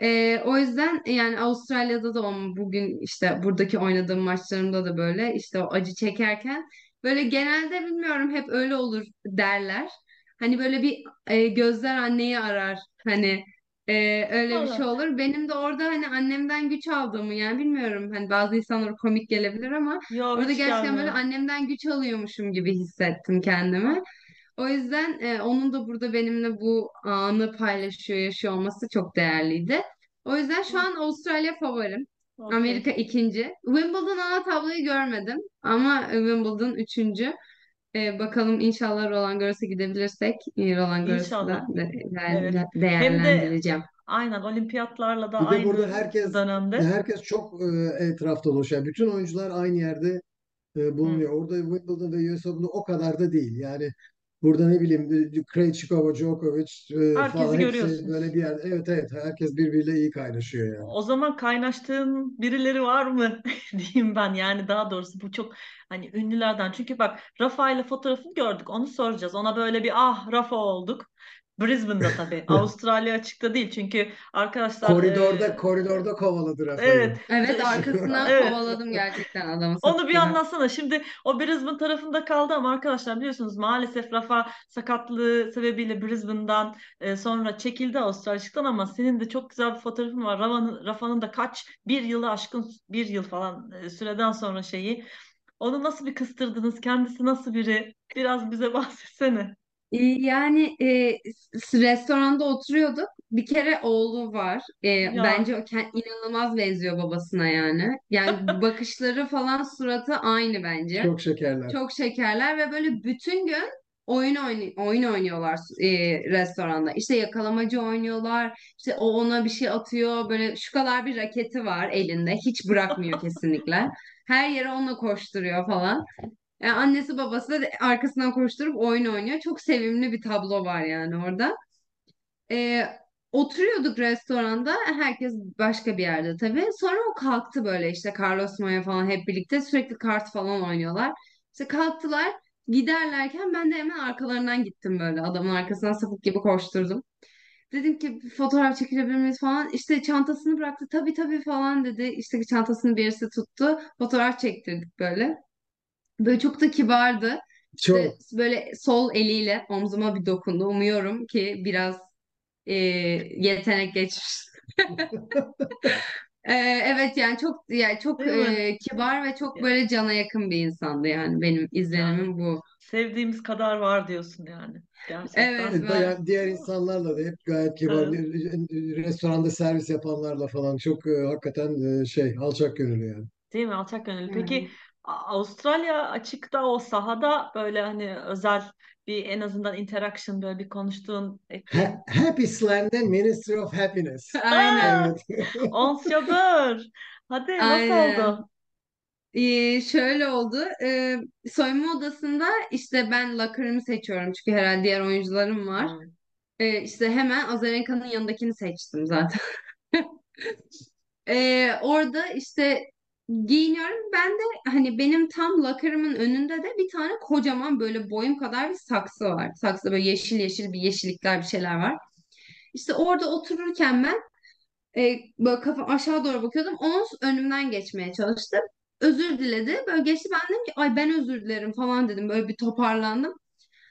E, o yüzden yani Avustralya'da da on, bugün işte buradaki oynadığım maçlarımda da böyle işte o acı çekerken böyle genelde bilmiyorum hep öyle olur derler. Hani böyle bir e, gözler anneyi arar hani ee, öyle bir şey olur. Benim de orada hani annemden güç aldığımı yani bilmiyorum hani bazı insanlara komik gelebilir ama Yo orada hiç gerçekten böyle gelmiyor. annemden güç alıyormuşum gibi hissettim kendimi. O yüzden e, onun da burada benimle bu anı paylaşıyor, yaşıyor olması çok değerliydi. O yüzden şu an Avustralya favorim. Amerika okey. ikinci. Wimbledon ana tabloyu görmedim ama Wimbledon üçüncü. E, bakalım inşallah Roland Garros'a gidebilirsek e, Roland Garros'u da İnşallah. de- Evet. de- Hem de değerlendireceğim. aynen olimpiyatlarla da Bir de burada aynı herkes dönemde. herkes çok e, etrafta dolaşıyor. Bütün oyuncular aynı yerde e, Hı. bulunuyor. Orada Wimbledon ve US Open'da o kadar da değil. Yani burada ne bileyim Krejcikova, Djokovic e, falan hepsi böyle bir yerde. Evet evet herkes birbiriyle iyi kaynaşıyor yani. O zaman kaynaştığın birileri var mı diyeyim ben. Yani daha doğrusu bu çok hani ünlülerden. Çünkü bak Rafa ile fotoğrafını gördük onu soracağız. Ona böyle bir ah Rafa olduk Brisbane'da tabii Avustralya açıkta değil çünkü arkadaşlar Koridorda e, koridorda kovaladı Rafa'yı. evet Evet arkasından evet kovaladım gerçekten adamı onu bir anlatsana. Şimdi o Brisbane tarafında kaldı ama arkadaşlar biliyorsunuz maalesef Rafa sakatlığı sebebiyle Brisbane'dan e, sonra çekildi Avustralya'dan ama senin de çok güzel bir fotoğrafın var. Rafa'nın Rafa'nın da kaç bir yılı aşkın bir yıl falan e, süreden sonra şeyi. Onu nasıl bir kıstırdınız? Kendisi nasıl biri? Biraz bize bahsetsene. Ee, Yani e, s- restoranda oturuyorduk. Bir kere oğlu var. E, Ya bence o inanılmaz benziyor babasına yani. Yani bakışları falan suratı aynı bence. Çok şekerler. Çok şekerler ve böyle bütün gün oyun oynay oyun oynuyorlar e, restoranda. İşte yakalamacı oynuyorlar. İşte o ona bir şey atıyor. Böyle şu kadar bir raketi var elinde. Hiç bırakmıyor kesinlikle. Her yere onunla koşturuyor falan. Yani annesi babası da arkasından koşturup oyun oynuyor. Çok sevimli bir tablo var yani orada. Ee, oturuyorduk restoranda. Herkes başka bir yerde tabii. Sonra o kalktı böyle işte Carlos Maya falan hep birlikte sürekli kart falan oynuyorlar. İşte kalktılar. Giderlerken ben de hemen arkalarından gittim böyle. Adamın arkasından sapık gibi koşturdum. Dedim ki "Bir fotoğraf çekilebilir miyiz falan. İşte çantasını bıraktı. Tabii tabii falan dedi. İşte çantasını birisi tuttu. Fotoğraf çektirdik böyle. Böyle çok da kibardı. Çok. İşte böyle sol eliyle omzuma bir dokundu. Umuyorum ki biraz e, yetenek geçmiş. Ee, evet yani çok yani çok Değil mi? e, kibar ve çok böyle cana yakın bir insandı yani benim izlenimim bu. Sevdiğimiz kadar var diyorsun yani. Gerçekten. Evet E, ben yani diğer insanlarla da hep gayet kibar. Evet. Restoranda servis yapanlarla falan çok e, hakikaten e, şey alçak gönüllü yani. Değil mi? Alçak gönüllü. Peki evet. A- Avustralya açıkta o sahada böyle hani özel bir en azından interaction böyle bir konuştuğun. Ha- Happy Slam'de Ministry of Happiness. Aynen. Ons jabeur. Hadi nasıl Aynen. oldu? Ee, şöyle oldu. Ee, soyunma odasında işte ben locker'ımı seçiyorum çünkü herhalde diğer oyuncularım var. Hmm. Ee, işte hemen Azarenka'nın yanındakini seçtim zaten. Ee, orada işte giyiniyorum. Ben de hani benim tam locker'ımın önünde de bir tane kocaman böyle boyum kadar bir saksı var. Saksı böyle yeşil yeşil bir yeşillikler bir şeyler var. İşte orada otururken ben e, böyle kafam aşağı doğru bakıyordum. Onun önümden geçmeye çalıştı. Özür diledi. Böyle geçti. Ben dedim ki ay ben özür dilerim falan dedim. Böyle bir toparlandım.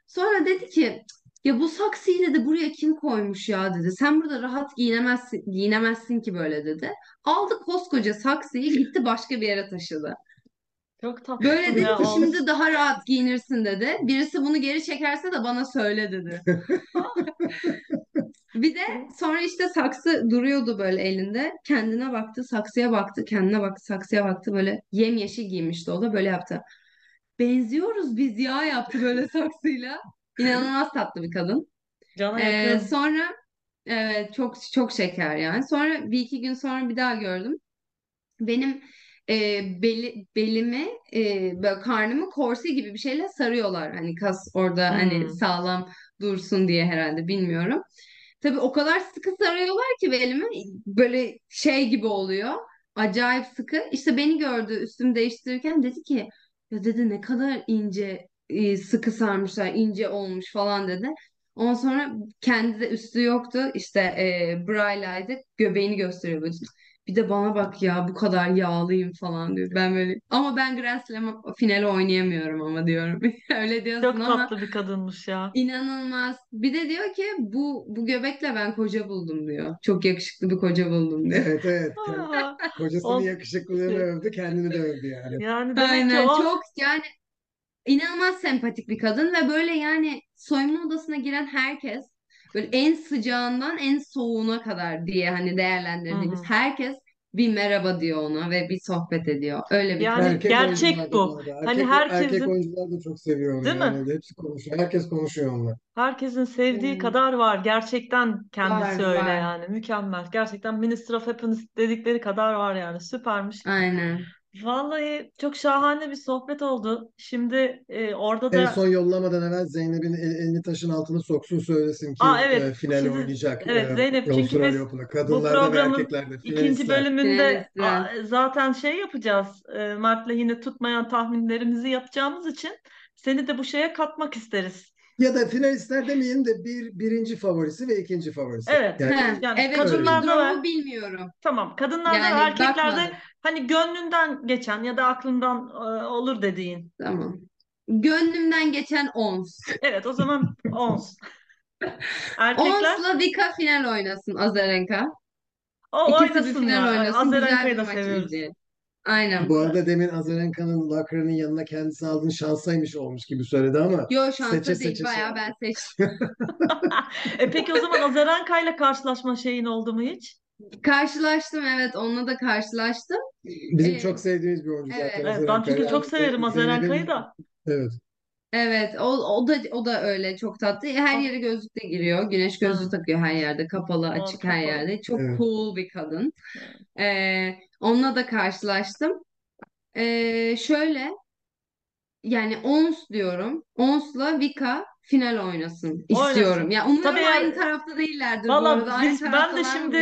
Sonra dedi ki ya bu saksıyı dedi buraya kim koymuş ya dedi. Sen burada rahat giyinemezsin, giyinemezsin ki böyle dedi. Aldı koskoca saksıyı gitti başka bir yere taşıdı. Çok Böyle tatlısın dedi ya ki şimdi daha rahat giyinirsin dedi. Birisi bunu geri çekerse de bana söyle dedi. Bir de sonra işte saksı duruyordu böyle elinde. Kendine baktı, saksıya baktı, kendine baktı, saksıya baktı. Böyle yemyeşil giymişti o da böyle yaptı. Benziyoruz biz ya yaptı böyle saksıyla. İnanılmaz tatlı bir kadın. Cana Ee, yakın. sonra evet çok çok şeker yani. Sonra bir iki gün sonra bir daha gördüm. Benim e, beli, belimi e, böyle karnımı korse gibi bir şeyle sarıyorlar. Hani kas orada hani Hmm. sağlam dursun diye herhalde bilmiyorum. Tabii o kadar sıkı sarıyorlar ki belimi böyle şey gibi oluyor. Acayip sıkı. İşte beni gördü üstümü değiştirirken dedi ki ya dedi ne kadar ince e, sıkı sarmışlar ince olmuş falan dedi. Ondan sonra kendi de üstü yoktu. İşte e, braylaydı. Göbeğini gösteriyor böyle. Bir de bana bak ya bu kadar yağlıyım falan diyor. Ben böyle ama ben Grand Slam finali oynayamıyorum ama diyorum. Öyle diyorsun Çok ama tatlı bir kadınmış ya. İnanılmaz. Bir de diyor ki bu bu göbekle ben koca buldum diyor. Çok yakışıklı bir koca buldum diyor. Evet evet. Ons. yakışıklılığını övdü, kendini de övdü yani. Yani demek ki Aynen ons. çok yani inanılmaz sempatik bir kadın ve böyle yani soyunma odasına giren herkes böyle en sıcağından en soğuğuna kadar diye hani değerlendirdiğimiz hı. herkes bir merhaba diyor ona ve bir sohbet ediyor. Öyle bir Yani. Erkek gerçek bu. Hani Erkek, erkek herkesin oyuncular da çok seviyor onu değil mi? yani. Hepsi konuşuyor. Herkes konuşuyor onunla. Herkesin sevdiği Hmm. kadar var. Gerçekten kendisi Var öyle var. yani. Mükemmel. Gerçekten Minister of Happiness dedikleri kadar var yani. Süpermiş. Aynen. Vallahi çok şahane bir sohbet oldu. Şimdi e, orada En da son yollamadan evvel Zeynep'in el- elini taşın altına soksun söylesin ki Aa e, evet finali şimdi oynayacak evet e, Zeynep çünkü biz Open'ı. bu Kadınlarda ve programın erkeklerde ikinci bölümünde Finalistler. a, zaten şey yapacağız. E, Mert'le yine tutmayan tahminlerimizi yapacağımız için seni de bu şeye katmak isteriz. Ya da finalistler demeyelim de bir birinci favorisi ve ikinci favorisi. Evet. Yani He, Yani evet kadınlarda durumu bilmiyorum. tamam kadınlarda ve Yani erkeklerde bakmadım. Hani gönlünden geçen ya da aklından e, olur dediğin. Tamam. Gönlümden geçen ons. Evet o zaman ons. Erkekler Ons'la Vika final oynasın Azarenka. o İkisi bir oynasın final ya. oynasın. Güzel Azarenka'yı bir da maç seviyoruz. izleyelim. Aynen. bu arada demin Azarenka'nın Lacra'nın yanına kendisi aldığın şansaymış olmuş gibi söyledi ama Yo seçe şansa değil. seçe Bayağı ben seçtim. E peki o zaman Azarenka ile karşılaşma şeyin oldu mu hiç? Karşılaştım evet onunla da karşılaştım. Bizim Ee, çok sevdiğimiz bir oyuncu zaten evet. Evet ben çünkü çok severim Zeynep'in da. evet. Evet o, o da o da öyle çok tatlı. Her yere gözlükle giriyor. Güneş gözlüğü takıyor her yerde. Kapalı, açık her kapalı. yerde. Çok Evet. cool bir kadın. Evet. Ee, onunla da karşılaştım. Ee, şöyle yani Ons diyorum. Ons'la Vika final oynasın istiyorum. Oynasın. Ya umarım Tabii aynı tarafta değillerdir bu valla arada. Aynı biz ben de taraftalar mı?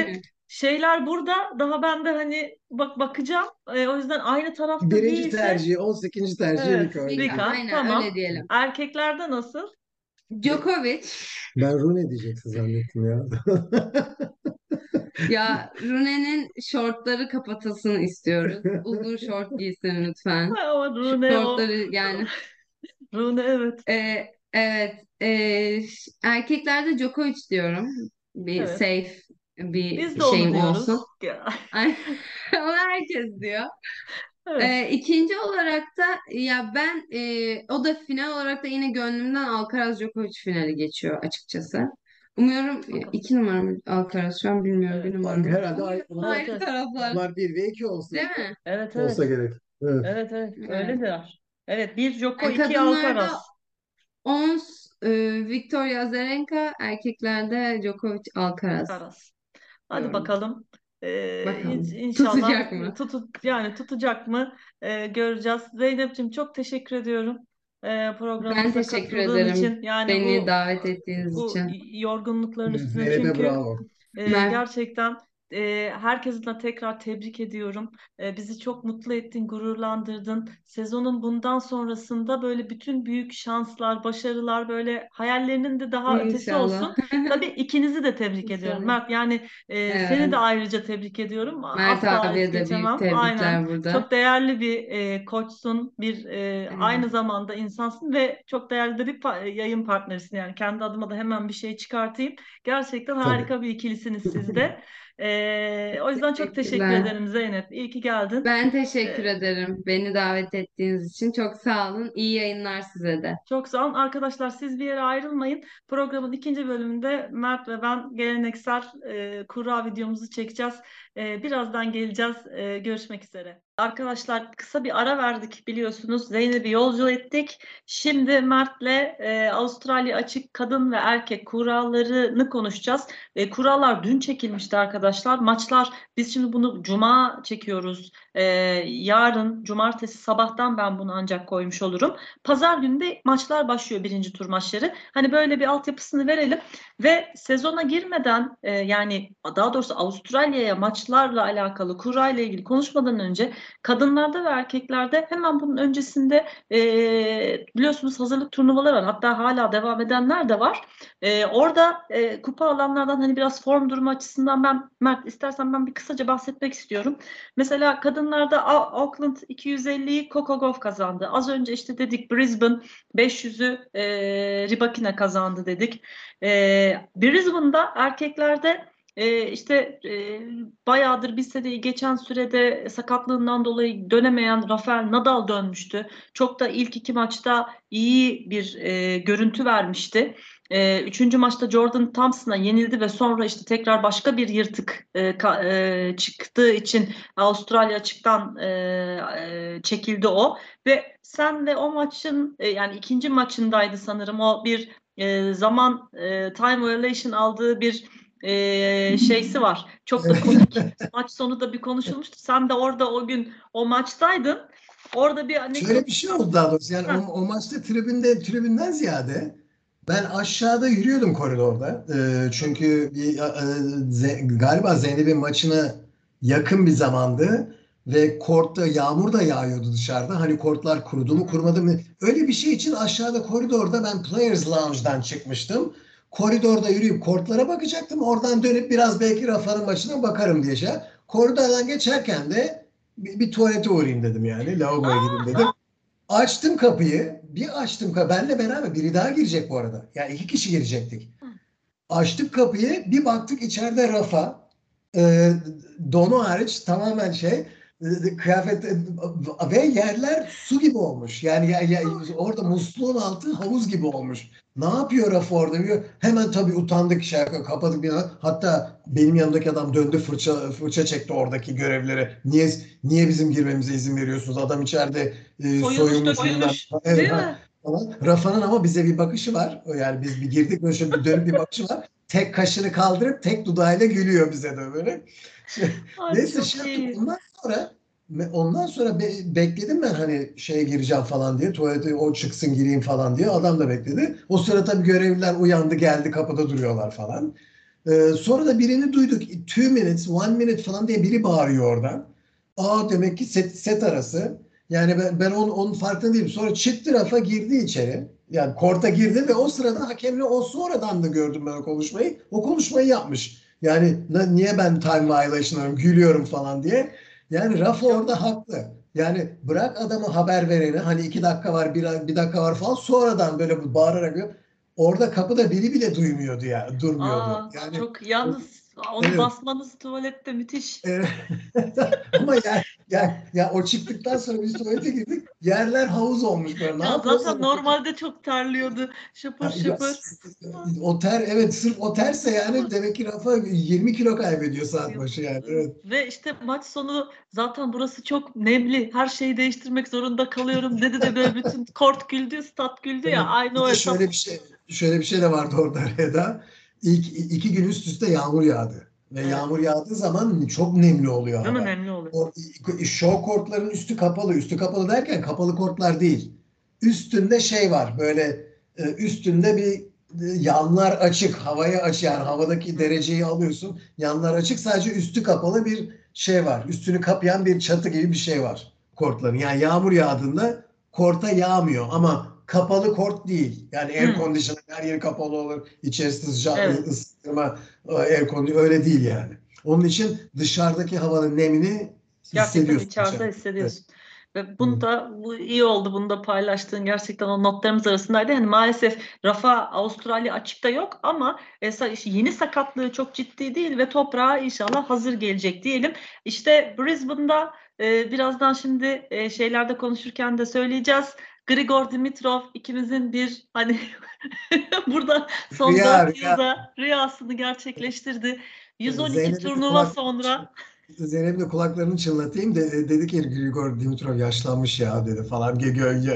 Şeyler burada daha ben de hani bak bakacağım. E, o yüzden aynı tarafta Birinci değilse tercihi, 18. tercihi evet diyelim. Vika aynen tamam. öyle diyelim. Erkeklerde nasıl? Djokovic. Ben Rune diyeceksin zannettim ya. Ya Rune'nin şortları kapatılsın istiyoruz. Uzun şort giysin lütfen. Ama Rune o. Şortları yani Rune evet. e, evet e, erkeklerde Djokovic diyorum. Bir Evet. safe bir Biz de şeyim olsun. Onu herkes diyor. Evet. E, ikinci olarak da ya ben e, o da final olarak da yine gönlümden Alcaraz Djokovic finali geçiyor açıkçası. Umuyorum e, Bakalım. iki numara mı Alcaraz şu an bilmiyorum bir Evet. numara mı? Herhalde aynı, Evet, Aynı taraflar bunlar 1 ve 2 olsun. değil mi? Evet evet. Olsa gerek. Evet. Evet evet. Evet. Öyledir. Evet bir Joko E, iki Alcaraz. Ons e, Victoria Azarenka, erkeklerde Djokovic Alcaraz Alcaraz. Hadi diyorum. bakalım. Ee, Bakalım. in- inşallah Tutacak mı? tutu yani tutacak mı Ee, göreceğiz. Zeynep'ciğim çok teşekkür ediyorum ee, Ben programımıza teşekkür katıldığın ederim için. Yani beni bu davet ettiğiniz bu için. yorgunlukların üstüne Zeynep'e çünkü bravo. e, gerçekten e, herkesi de tekrar tebrik ediyorum. E, bizi çok mutlu ettin, gururlandırdın. Sezonun bundan sonrasında böyle bütün büyük şanslar, başarılar böyle hayallerinin de daha ötesi olsun. İnşallah. Tabii ikinizi de tebrik ediyorum İnşallah. Mert. Yani e, seni Evet. de ayrıca tebrik ediyorum. Mert Asla abiye de büyük geçemem. Aynen. tebrikler burada. Çok değerli bir e, koçsun, bir e, aynı zamanda insansın ve çok değerli de bir pa- yayın partnerisin. Yani kendi adıma da hemen bir şey çıkartayım. Gerçekten Tabii. harika bir ikilisiniz siz de. O yüzden çok teşekkür ederim Zeynep. İyi ki geldin. Ben teşekkür E, ederim beni davet ettiğiniz için. Çok sağ olun. İyi yayınlar size de. Çok sağ olun. Arkadaşlar siz bir yere ayrılmayın. Programın ikinci bölümünde Mert ve ben geleneksel e, kura videomuzu çekeceğiz. E, birazdan geleceğiz. E, görüşmek üzere. Arkadaşlar kısa bir ara verdik biliyorsunuz. Zeynep'i yolcu ettik. Şimdi Mert'le e, Avustralya açık kadın ve erkek kurallarını konuşacağız. E, kurallar dün çekilmişti arkadaşlar. Maçlar biz şimdi bunu cuma çekiyoruz. E, yarın cumartesi sabahtan ben bunu ancak koymuş olurum. Pazar günü de maçlar başlıyor birinci tur maçları. Hani böyle bir altyapısını verelim ve sezona girmeden e, yani daha doğrusu Avustralya'ya maçlarla alakalı kurayla ilgili konuşmadan önce kadınlarda ve erkeklerde hemen bunun öncesinde e, biliyorsunuz hazırlık turnuvaları var. Hatta hala devam edenler de var. E, orada e, kupa alanlardan hani biraz form durumu açısından ben Mert istersen ben bir kısaca bahsetmek istiyorum. Mesela kadınlarda Auckland 250'yi Coco Gauff kazandı. Az önce işte dedik Brisbane 500'ü e, Rybakina kazandı dedik. E, Brisbane'da erkeklerde e, işte e, bayağıdır bir seneyi geçen sürede sakatlığından dolayı dönemeyen Rafael Nadal dönmüştü. Çok da ilk iki maçta iyi bir e, görüntü vermişti. E, üçüncü maçta Jordan Thompson'a yenildi ve sonra işte tekrar başka bir yırtık e, ka- e, çıktığı için Avustralya açıktan e, e, çekildi o ve sen de o maçın e, yani ikinci maçındaydı sanırım o bir e, zaman e, time violation aldığı bir e, şeysi var. Çok da komik. Maç sonu da bir konuşulmuştu. Sen de orada o gün o maçtaydın. Orada bir anekdot Şöyle bir şey oldu daha doğrusu. Yani o, o maçta tribünde tribünden ziyade ben aşağıda yürüyordum koridorda. Ee, çünkü bir, e, Ze- galiba Zeynep'in maçına yakın bir zamandı ve kortta yağmur da yağıyordu dışarıda. Hani kortlar kurudu mu kurumadı mı? Öyle bir şey için aşağıda koridorda ben Players Lounge'dan çıkmıştım. Koridorda yürüyüp kortlara bakacaktım. Oradan dönüp biraz belki Rafa'nın maçına bakarım diye şey. Koridordan geçerken de bir, bir tuvalete uğrayayım dedim yani. Lavaboya gideyim dedim. Açtım kapıyı. Bir açtım kapıyı. Benle beraber biri daha girecek bu arada. Yani iki kişi girecektik. Açtık kapıyı. Bir baktık içeride Rafa. E, donu hariç tamamen şey kıyafet ve yerler su gibi olmuş. Yani ya, ya- orada musluğun altı havuz gibi olmuş. Ne yapıyor Rafa orada diyor. Hemen tabii utandık şey kapadık bir Hatta benim yanımdaki adam döndü fırça fırça çekti oradaki görevlere. Niye niye bizim girmemize izin veriyorsunuz? Adam içeride e, Soyulmuş, soyulmuş. Evet, değil ha. mi? Falan. Rafa'nın ama bize bir bakışı var. Yani biz bir girdik böyle şöyle bir dönüp bir bakışı var. Tek kaşını kaldırıp tek dudağıyla gülüyor bize de böyle. Neyse şey iyi. yaptık. Ondan sonra ondan sonra be- bekledim ben hani şeye gireceğim falan diye. Tuvalete o çıksın gireyim falan diye. Adam da bekledi. O sıra tabii görevliler uyandı geldi kapıda duruyorlar falan. Ee, sonra da birini duyduk. Two minutes, one minute falan diye biri bağırıyor oradan. Aa demek ki set, set arası. Yani ben, ben onun, onun farkında değilim. Sonra çıktı Rafa girdi içeri. Yani korta girdi ve o sırada hakemle o sonradan da gördüm ben o konuşmayı. O konuşmayı yapmış. Yani "Na- niye ben time violation'larım gülüyorum falan diye. Yani Rafa orada haklı. Yani bırak adamı haber vereni hani iki dakika var bir, bir dakika var falan sonradan böyle bu bağırarak orada kapıda biri bile duymuyordu ya durmuyordu. Aa, Yani çok yalnız onu Evet. basmanız tuvalette müthiş. Evet. Ama ya, ya, ya o çıktıktan sonra biz tuvalete girdik. Yerler havuz olmuş böyle. Ne Ya zaten normalde çok terliyordu. Şıpır Ya, şıpır. O ter evet sırf o terse yani demek ki Rafa 20 kilo kaybediyor saat başı yani. Evet. Ve işte maç sonu zaten burası çok nemli. Her şeyi değiştirmek zorunda kalıyorum dedi de böyle bütün kort güldü, stat güldü ya. Aynı o hesap. şöyle bir şey şöyle bir şey de vardı orada Reda. İlk iki gün üst üste yağmur yağdı. Ve Evet. yağmur yağdığı zaman çok nemli oluyor Değil mi nemli oluyor? O, show kortların üstü kapalı. Üstü kapalı derken kapalı kortlar değil. Üstünde şey var böyle e, üstünde bir e, yanlar açık, havaya açık yani havadaki dereceyi alıyorsun. Yanlar açık sadece üstü kapalı bir şey var. Üstünü kapayan bir çatı gibi bir şey var kortların. Yani yağmur yağdığında korta yağmıyor ama kapalı kort değil. Yani air Hmm. conditioner her yeri kapalı olur. İçerisi sıcak Evet. ısıtma e, air conditioner öyle değil yani. Onun için dışarıdaki havanın nemini Gerçekten hissediyorsun. içeride içeride. hissediyorsun. Ve bunu da bu iyi oldu. Bunu da paylaştığın gerçekten o notlarımız arasındaydı. Yani maalesef Rafa Avustralya açıkta yok ama e, yeni sakatlığı çok ciddi değil ve toprağa inşallah hazır gelecek diyelim. İşte Brisbane'da e, birazdan şimdi e, şeylerde konuşurken de söyleyeceğiz. Grigor Dimitrov ikimizin bir hani burada son Rüya, 4 rüya. yılda rüyasını gerçekleştirdi. 112 Zeynep'in turnuva kulak- sonra Zeynep'in de kulaklarını çınlatayım. De, dedi ki Grigor Dimitrov yaşlanmış ya dedi falan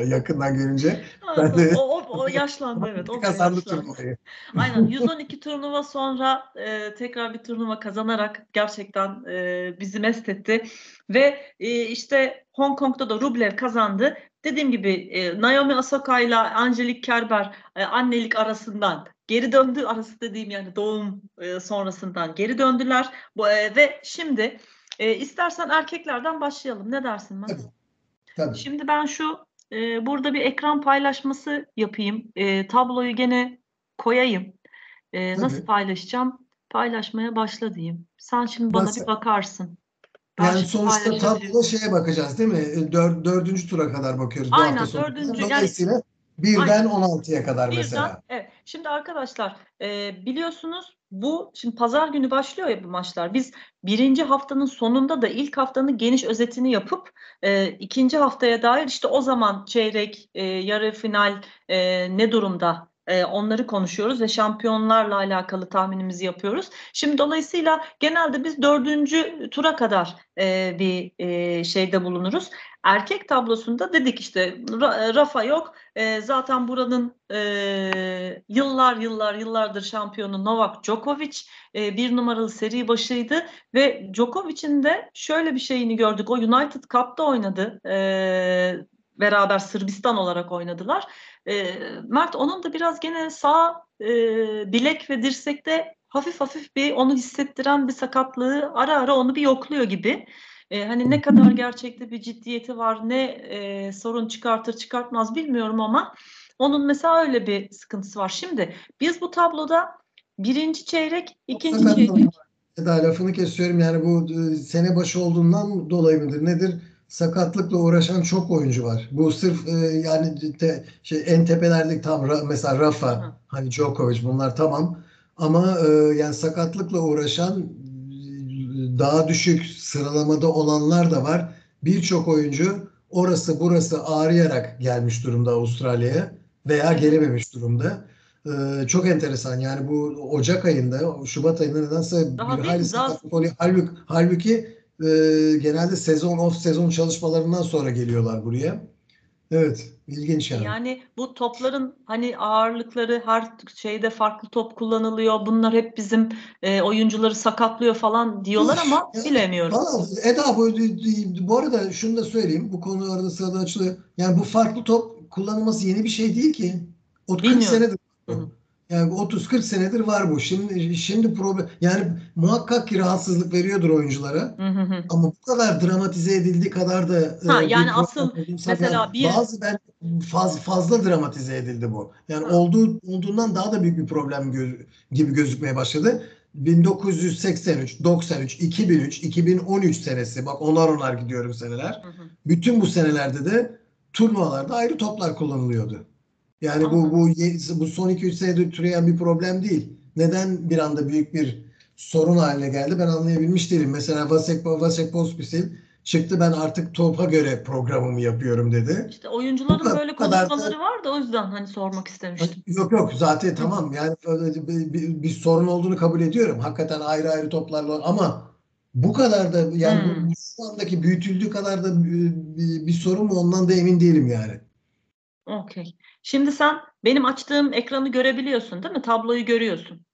yakından görünce. Ben de- o, o, o yaşlandı evet. O Kazandı turnuvayı. Aynen 112 turnuva sonra e, tekrar bir turnuva kazanarak gerçekten e, bizi mest etti. Ve e, işte Hong Kong'da da Rublev kazandı. Dediğim gibi e, Naomi Osaka ile Angelique Kerber e, annelik arasından geri döndü. Arası dediğim yani doğum e, sonrasından geri döndüler. Bu, e, ve şimdi e, istersen erkeklerden başlayalım. Ne dersin Mert? Tabii. Tabii. Şimdi ben şu e, burada bir ekran paylaşması yapayım. E, tabloyu gene koyayım. E, Tabii. nasıl paylaşacağım? Paylaşmaya başla diyeyim. Sen şimdi bana Nasıl? bir bakarsın. Yani sonuçta tabloda şeye bakacağız değil mi? Dör, dördüncü tura kadar bakıyoruz bu Aynen, hafta sonu. dördüncü, yani- Dolayısıyla birden Aynen. 16'ya kadar Birden, mesela. evet. Şimdi arkadaşlar e, biliyorsunuz bu şimdi pazar günü başlıyor ya bu maçlar. Biz birinci haftanın sonunda da ilk haftanın geniş özetini yapıp e, ikinci haftaya dair işte o zaman çeyrek, e, yarı final e, ne durumda e, onları konuşuyoruz ve şampiyonlarla alakalı tahminimizi yapıyoruz. Şimdi dolayısıyla genelde biz dördüncü tura kadar e, bir e, şeyde bulunuruz. Erkek tablosunda dedik işte Ra- Rafa yok. Zaten buranın yıllar yıllar yıllardır şampiyonu Novak Djokovic bir numaralı seri başıydı ve Djokovic'in de şöyle bir şeyini gördük. O United Cup'ta oynadı. Beraber Sırbistan olarak oynadılar. E, Mert onun da biraz gene sağ e, bilek ve dirsekte hafif hafif bir onu hissettiren bir sakatlığı ara ara onu bir yokluyor gibi. E, hani ne kadar gerçekte bir ciddiyeti var, ne e, sorun çıkartır çıkartmaz bilmiyorum ama onun mesela öyle bir sıkıntısı var. Şimdi biz bu tabloda birinci çeyrek, ikinci çeyrek, Eda lafını kesiyorum yani bu e, sene başı olduğundan dolayı mıdır nedir? Sakatlıkla uğraşan çok oyuncu var. Bu sırf e, yani te- şey en tepelerdeki tam Ra- mesela Hı. Rafa, hani Djokovic bunlar tamam. Ama e, yani sakatlıkla uğraşan e, daha düşük sıralamada olanlar da var. Birçok oyuncu orası burası ağrıyarak gelmiş durumda Avustralya'ya veya gelememiş durumda. Ee, çok enteresan yani bu Ocak ayında, Şubat ayında nedense Daha bir hayli sakatlık oluyor. Halbuki, halbuki e, genelde sezon off sezon çalışmalarından sonra geliyorlar buraya. Evet, ilginç yani. Yani bu topların hani ağırlıkları her şeyde farklı top kullanılıyor. Bunlar hep bizim e, oyuncuları sakatlıyor falan diyorlar ama Ya, bilemiyorum. Eda bu, bu arada şunu da söyleyeyim. Bu konu arada sırada açılıyor. Yani bu farklı top kullanılması yeni bir şey değil ki. O 40 Bilmiyorum. senedir. Hı. Yani 30-40 senedir var bu. Şimdi şimdi problem yani muhakkak ki rahatsızlık veriyordur oyunculara. Hı hı hı. Ama bu kadar dramatize edildiği kadar da Ha, e, yani asıl mesela bir- bazı ben faz, fazla dramatize edildi bu. Yani Ha. olduğu olduğundan daha da büyük bir problem gö- gibi gözükmeye başladı. 1983, 93, 2003, 2013 senesi bak onar onar gidiyorum seneler. Hı hı. Bütün bu senelerde de turnuvalarda ayrı toplar kullanılıyordu. Yani bu Anladım. bu bu son 2-3 senedir türeyen bir problem değil. Neden bir anda büyük bir sorun haline geldi ben anlayabilmiş değilim. Mesela Vasek Vasek Pospisil çıktı ben artık topa göre programımı yapıyorum dedi. İşte oyuncuların kadar- böyle kadar da- konuşmaları var da o yüzden hani sormak istemiştim. Yok yok zaten tamam yani bir, bir, bir sorun olduğunu kabul ediyorum. Hakikaten ayrı ayrı toplarla ama bu kadar da yani bu- Hmm. bu şu andaki büyütüldüğü kadar da bir, bir- bir sorun mu ondan da emin değilim yani. Okey. Şimdi sen benim açtığım ekranı görebiliyorsun değil mi? Tabloyu görüyorsun.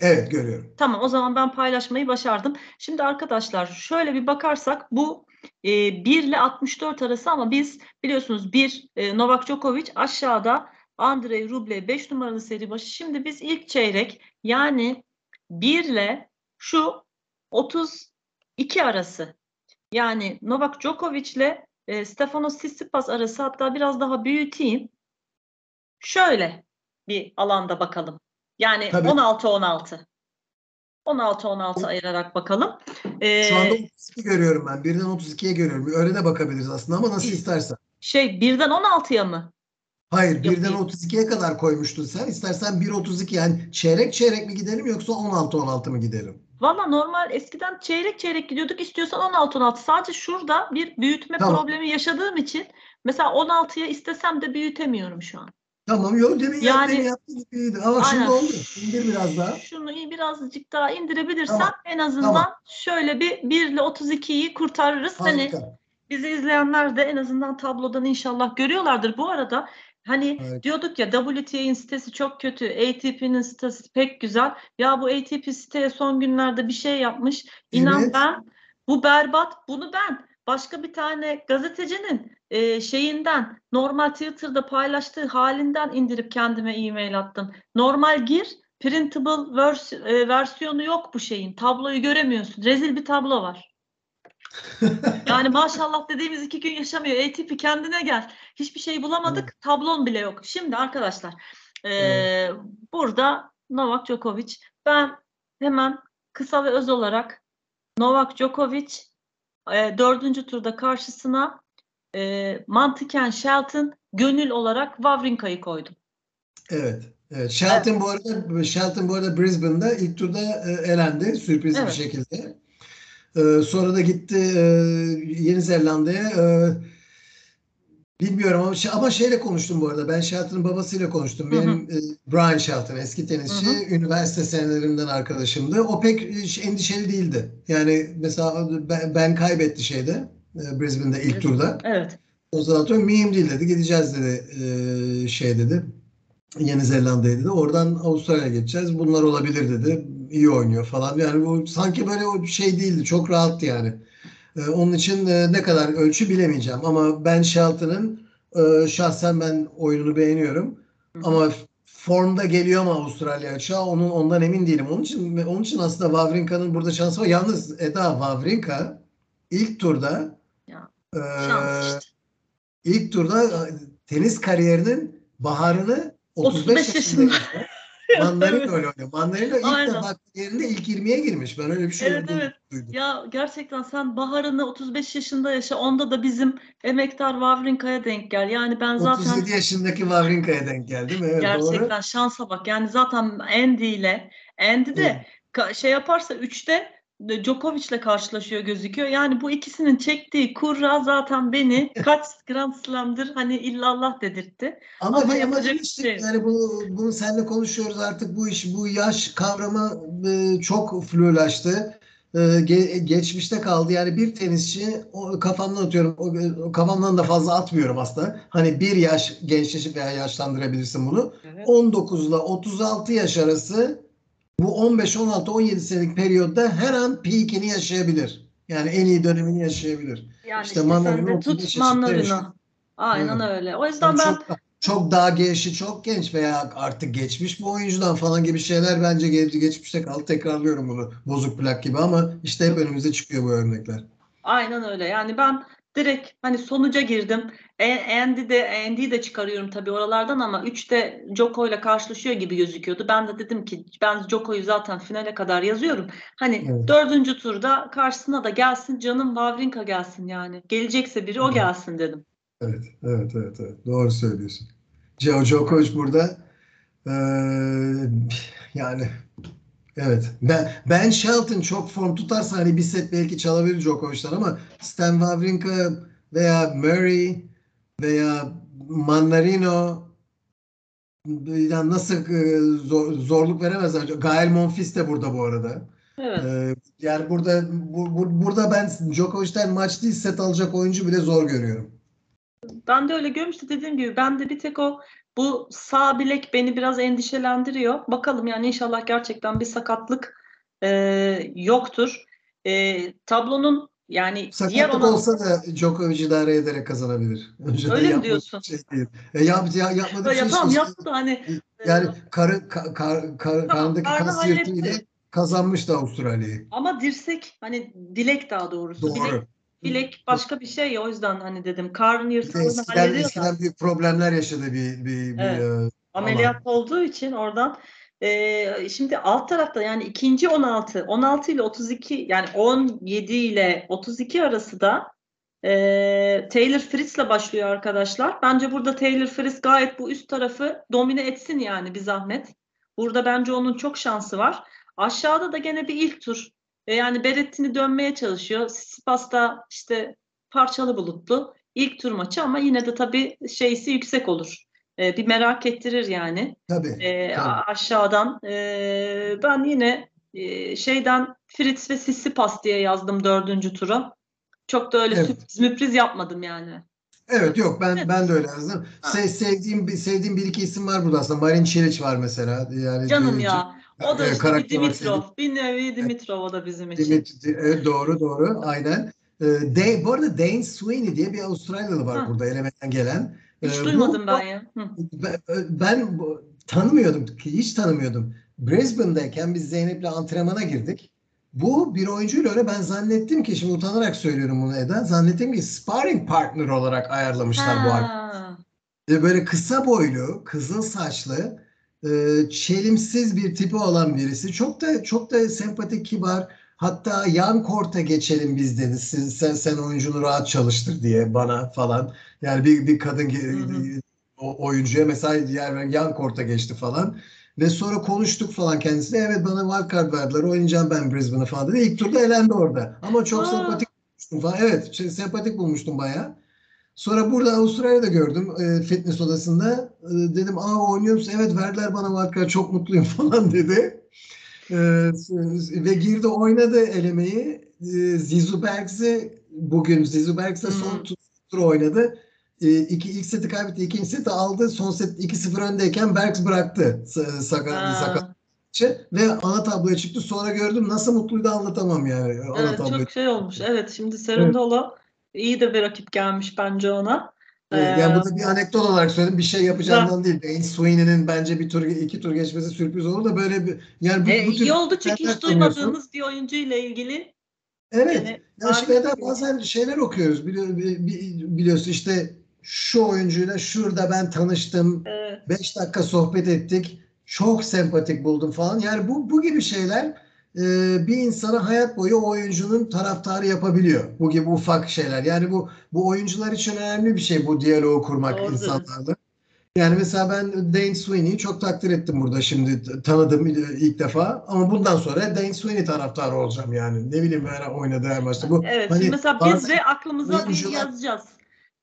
Evet görüyorum. Tamam o zaman ben paylaşmayı başardım. Şimdi arkadaşlar şöyle bir bakarsak bu e, 1 ile 64 arası ama biz biliyorsunuz 1 e, Novak Djokovic aşağıda Andrei Rublev 5 numaralı seri başı. Şimdi biz ilk çeyrek yani 1 ile şu 32 arası yani Novak Djokovic ile e, Stefanos Tsitsipas arası hatta biraz daha büyüteyim. Şöyle bir alanda bakalım. Yani Tabii. 16-16. 16-16 ayırarak bakalım. Ee, Şu anda 32 görüyorum ben. Birden 32'ye görüyorum. Öyle de bakabiliriz aslında ama nasıl istersen. şey birden 16'ya mı? Hayır, Yok, birden değil. 32'ye kadar koymuştun sen. İstersen 1.32 yani çeyrek çeyrek mi gidelim yoksa 16-16 mı gidelim? Valla normal eskiden çeyrek çeyrek gidiyorduk. İstiyorsan 16-16. Sadece şurada bir büyütme Tamam. problemi yaşadığım için mesela 16'ya istesem de büyütemiyorum şu an. Tamam yok demin Yani- demin yaptığın gibiydi. Ama şimdi Aynen. oldu. İndir biraz daha. Şunu iyi birazcık daha indirebilirsem Tamam, en azından tamam. şöyle bir 1 ile 32'yi kurtarırız. Hani Harika. bizi izleyenler de en azından tablodan inşallah görüyorlardır. Bu arada hani Evet. diyorduk ya WTA'nin sitesi çok kötü, ATP'nin sitesi pek güzel. Ya bu ATP siteye son günlerde bir şey yapmış. İnan Evet. ben bu berbat, bunu ben başka bir tane gazetecinin e, şeyinden normal Twitter'da paylaştığı halinden indirip kendime e-mail attım. Normal gir, printable vers- e, versiyonu yok bu şeyin. Tabloyu göremiyorsun. Rezil bir tablo var. Yani maşallah dediğimiz iki gün yaşamıyor. ATP kendine gel. Hiçbir şey bulamadık. Tablon bile yok. Şimdi arkadaşlar eee, burada Novak Djokovic. Ben hemen kısa ve öz olarak Novak Djokovic eee, dördüncü turda karşısına eee mantıken Shelton gönül olarak Wawrinka'yı koydum. Evet. Evet. Shelton bu arada Shelton bu arada Brisbane'da ilk turda e, elendi sürpriz Evet. bir şekilde. E, sonra da gitti e, Yeni Zelanda'ya. E, bilmiyorum ama, şey- ama şeyle konuştum bu arada. Ben Shelton'ın babasıyla konuştum. Hı hı. Benim e, Brian Shelton eski tenisçi. Hı hı. Üniversite senelerimden arkadaşımdı. O pek e, endişeli değildi. Yani mesela ben, ben kaybetti şeyde e, Brisbane'da ilk turda. Evet. O zaman mühim değil dedi. Gideceğiz dedi. Ee, şey dedi. Yeni Zelanda'ya dedi. Oradan Avustralya'ya geçeceğiz. Bunlar olabilir dedi. İyi oynuyor falan. Yani bu sanki böyle o şey değildi. Çok rahattı yani. Ee, onun için e, ne kadar ölçü bilemeyeceğim. Ama ben Shelton'ın e, şahsen ben oyununu beğeniyorum. Ama formda geliyor mu Avustralya açığa onun ondan emin değilim. Onun için onun için aslında Wawrinka'nın burada şansı var. Yalnız Eda Wawrinka ilk turda Ya, e, işte. İlk turda e, tenis kariyerinin baharını 35, 35 yaşında Evet. öyle oynuyor. Mandarino ilk Aynen. defa kariyerinde ilk 20'ye girmiş. Ben öyle bir şey Evet, evet. duydum. Ya gerçekten sen baharını 35 yaşında yaşa. Onda da bizim emektar Wawrinka'ya denk gel. Yani ben zaten 37 yaşındaki Wawrinka'ya denk geldi mi? Evet doğru. gerçekten şansa bak. Yani zaten Andy ile Andy de ka- şey yaparsa 3'te Djokovic'le karşılaşıyor gözüküyor. Yani bu ikisinin çektiği kurra zaten beni kaç Grand Slam'dır hani illallah dedirtti. Ama, Ama ama yapacak bir şey yani bunu, bunu seninle konuşuyoruz artık bu iş bu yaş kavramı e, çok flulaştı. E, ge- geçmişte kaldı. Yani bir tenisçi o, kafamdan atıyorum. O, o kafamdan da fazla atmıyorum aslında. Hani bir yaş gençleşip veya yaşlandırabilirsin bunu. 19 ile 36 yaş arası bu 15, 16, 17 senelik periyotta her an peakini yaşayabilir. Yani en iyi dönemini yaşayabilir. Yani İşte işte 35 tut yaşıyor. Aynen Evet. öyle. O yüzden Yani ben çok çok daha gençi çok genç veya artık geçmiş bu oyuncudan falan gibi şeyler bence geç, geçmişte kaldı. Tekrarlıyorum bunu bozuk plak gibi ama işte hep önümüze çıkıyor bu örnekler. Aynen öyle. Yani ben direkt hani sonuca girdim. Andy de Andy'yi de çıkarıyorum tabii oralardan ama 3'te Joko ile karşılaşıyor gibi gözüküyordu. Ben de dedim ki ben Joko'yu zaten finale kadar yazıyorum. Hani Evet. dördüncü turda karşısına da gelsin canım Wawrinka gelsin yani. Gelecekse biri o gelsin dedim. Evet, evet, evet, evet. Doğru söylüyorsun. Djokovic burada eee, yani evet. Ben Ben Shelton çok form tutarsa hani bir set belki çalabilir Djokovic'ten ama Stan Wawrinka veya Murray veya Manarino yani nasıl eee, zor- zorluk veremezler. Gael Monfils de burada bu arada. Evet. Eee, yani burada bu, bu- burada ben Djokovic'ten maç değil set alacak oyuncu bile zor görüyorum. Ben de öyle görmüştüm dediğim gibi ben de bir tek o bu sağ bilek beni biraz endişelendiriyor. Bakalım yani inşallah gerçekten bir sakatlık e, yoktur. E, tablonun yani diğer Sakatlık olan olsa da Djokovic idare ederek kazanabilir. Önceden Öyle mi diyorsun? Şey değil. E, yap, ya, yapmadığı ya şey tamam yaptı hani e, Yani karı, ka, kar, kar, karnındaki karnı kas yırtığıyla kazanmıştı Avustralya'yı. ama dirsek hani dilek daha doğrusu. Doğru. bilek başka bir şey ya o yüzden hani dedim de yırtığını hallediyor eskiden büyük problemler yaşadı bir, bir, bir Evet. e, Ameliyat olduğu için oradan eee, şimdi alt tarafta yani ikinci 16 16 ile 32 yani 17 ile 32 arası da eee, Taylor Fritz'le başlıyor arkadaşlar. Bence burada Taylor Fritz gayet bu üst tarafı domine etsin yani bir zahmet. Burada bence onun çok şansı var. Aşağıda da gene bir ilk tur. E, yani Berrettini dönmeye çalışıyor. Tsitsipas da işte parçalı bulutlu. İlk tur maçı ama yine de tabii şeysi yüksek olur. E, bir merak ettirir yani tabii. e, tabii. aşağıdan. E, ben yine e, şeyden Fritz ve Tsitsipas diye yazdım dördüncü tura. Çok da öyle Evet. sürpriz müpriz yapmadım yani. Evet yok ben Evet. ben de öyle yazdım. Se- sevdiğim sevdiğim bir iki isim var burada aslında. Marin Cilic var mesela. Yani Canım ya. O da işte bir Dimitrov. Bir nevi Dimitrov o da bizim için. Dimit- evet, doğru doğru aynen. Dane, bu arada Dane Sweeney diye bir Avustralyalı var Ha. burada elemeden gelen. Hiç Ee, bu- duymadım ben ya. Hı. Ben, ben bu- tanımıyordum ki hiç tanımıyordum. Brisbane'deyken biz Zeynep'le antrenmana girdik. Bu bir oyuncuyla öyle ben zannettim ki şimdi utanarak söylüyorum bunu Eda. Zannettim ki sparring partner olarak ayarlamışlar bu arkadaşı. Ha. E, Böyle kısa boylu, kızıl saçlı, e, çelimsiz bir tipi olan birisi. Çok da çok da sempatik, kibar. Hatta yan korta geçelim biz dedi. Siz, sen, sen oyuncunu rahat çalıştır diye bana falan. Yani bir, bir kadın ge- Hı hı. o, oyuncuya mesela yer, yan korta geçti falan. Ve sonra konuştuk falan kendisiyle. Evet bana wildcard verdiler. Oynayacağım ben Brisbane'ı falan dedi. İlk turda elendi orada. Ama çok Aa. sempatik bulmuştum falan. Evet şey, sempatik bulmuştum bayağı. Sonra burada Avustralya'da gördüm e, fitness odasında. E, dedim aa oynuyor musun? Evet verdiler bana wildcard çok mutluyum falan dedi. E, ve girdi oynadı elemeyi. E, Zizu Bergs'i bugün Zizu Bergs'le son Hmm. tur, tur oynadı. E, iki, ilk seti kaybetti. ikinci seti aldı. Son set 2-0 öndeyken Bergs bıraktı. Sa- Sakat, sakat. Ve ana tabloya çıktı. Sonra gördüm nasıl mutluydu anlatamam yani. Ana Evet, tabloya çok şey olmuş. Evet şimdi Serundolo iyi de bir rakip gelmiş bence ona. Evet, yani bu da bir anekdot olarak söyledim. Bir şey yapacağından değil. Dane Sweeney'nin bence bir tur iki tur geçmesi sürpriz olur da böyle bir yani bu, e, bu tür iyi oldu çünkü hiç duymadığımız bir oyuncu ile ilgili Evet. yani Ya bazen şeyler okuyoruz bili- bi- bi- biliyorsun işte şu oyuncuyla şurada ben tanıştım. Evet. 5 dakika sohbet ettik. Çok sempatik buldum falan. Yani bu bu gibi şeyler e, bir insana hayat boyu o oyuncunun taraftarı yapabiliyor. Bu gibi ufak şeyler. Yani bu bu oyuncular için önemli bir şey bu diyaloğu kurmak Doğru insanlarla. Yani mesela ben Dane Sweeney'i çok takdir ettim burada şimdi tanıdım ilk defa ama bundan sonra Dane Sweeney taraftarı olacağım yani. Ne bileyim her oynadığı her maçta. Bu Evet, hani şimdi mesela biz de aklımıza bir oyuncular- yazacağız.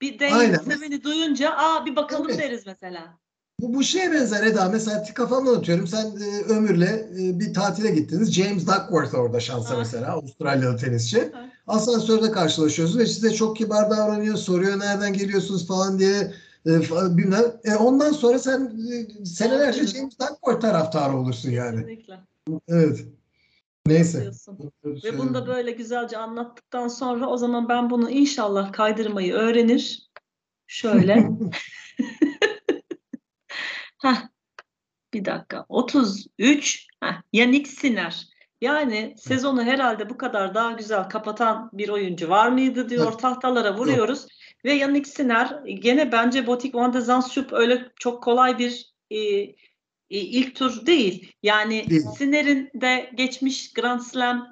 Bir. Dane Seven'i duyunca aa bir bakalım Evet. deriz mesela. Bu, bu şeye benzer Eda. Mesela kafamdan atıyorum. Sen e, Ömür'le e, bir tatile gittiniz. James Duckworth orada şansa Ha. mesela. Avustralyalı tenisçi. Ha. Asansörde karşılaşıyorsunuz ve size çok kibar davranıyor. Soruyor nereden geliyorsunuz falan diye. E, fa- bilmem. E, ondan sonra sen e, senelerce. James Duckworth taraftarı olursun yani. Kesinlikle. Evet. Neyse. Ve bunu da böyle güzelce anlattıktan sonra o zaman ben bunu inşallah kaydırmayı öğrenir. Şöyle Heh, bir dakika. 33. Heh, Yannick Sinner. Yani sezonu herhalde bu kadar daha güzel kapatan bir oyuncu var mıydı diyor. Tahtalara vuruyoruz. Ve Yannick Sinner gene bence Botik van de Zandschulp öyle çok kolay bir e, e, ilk tur değil. Yani Değil. Sinner'in de geçmiş Grand Slam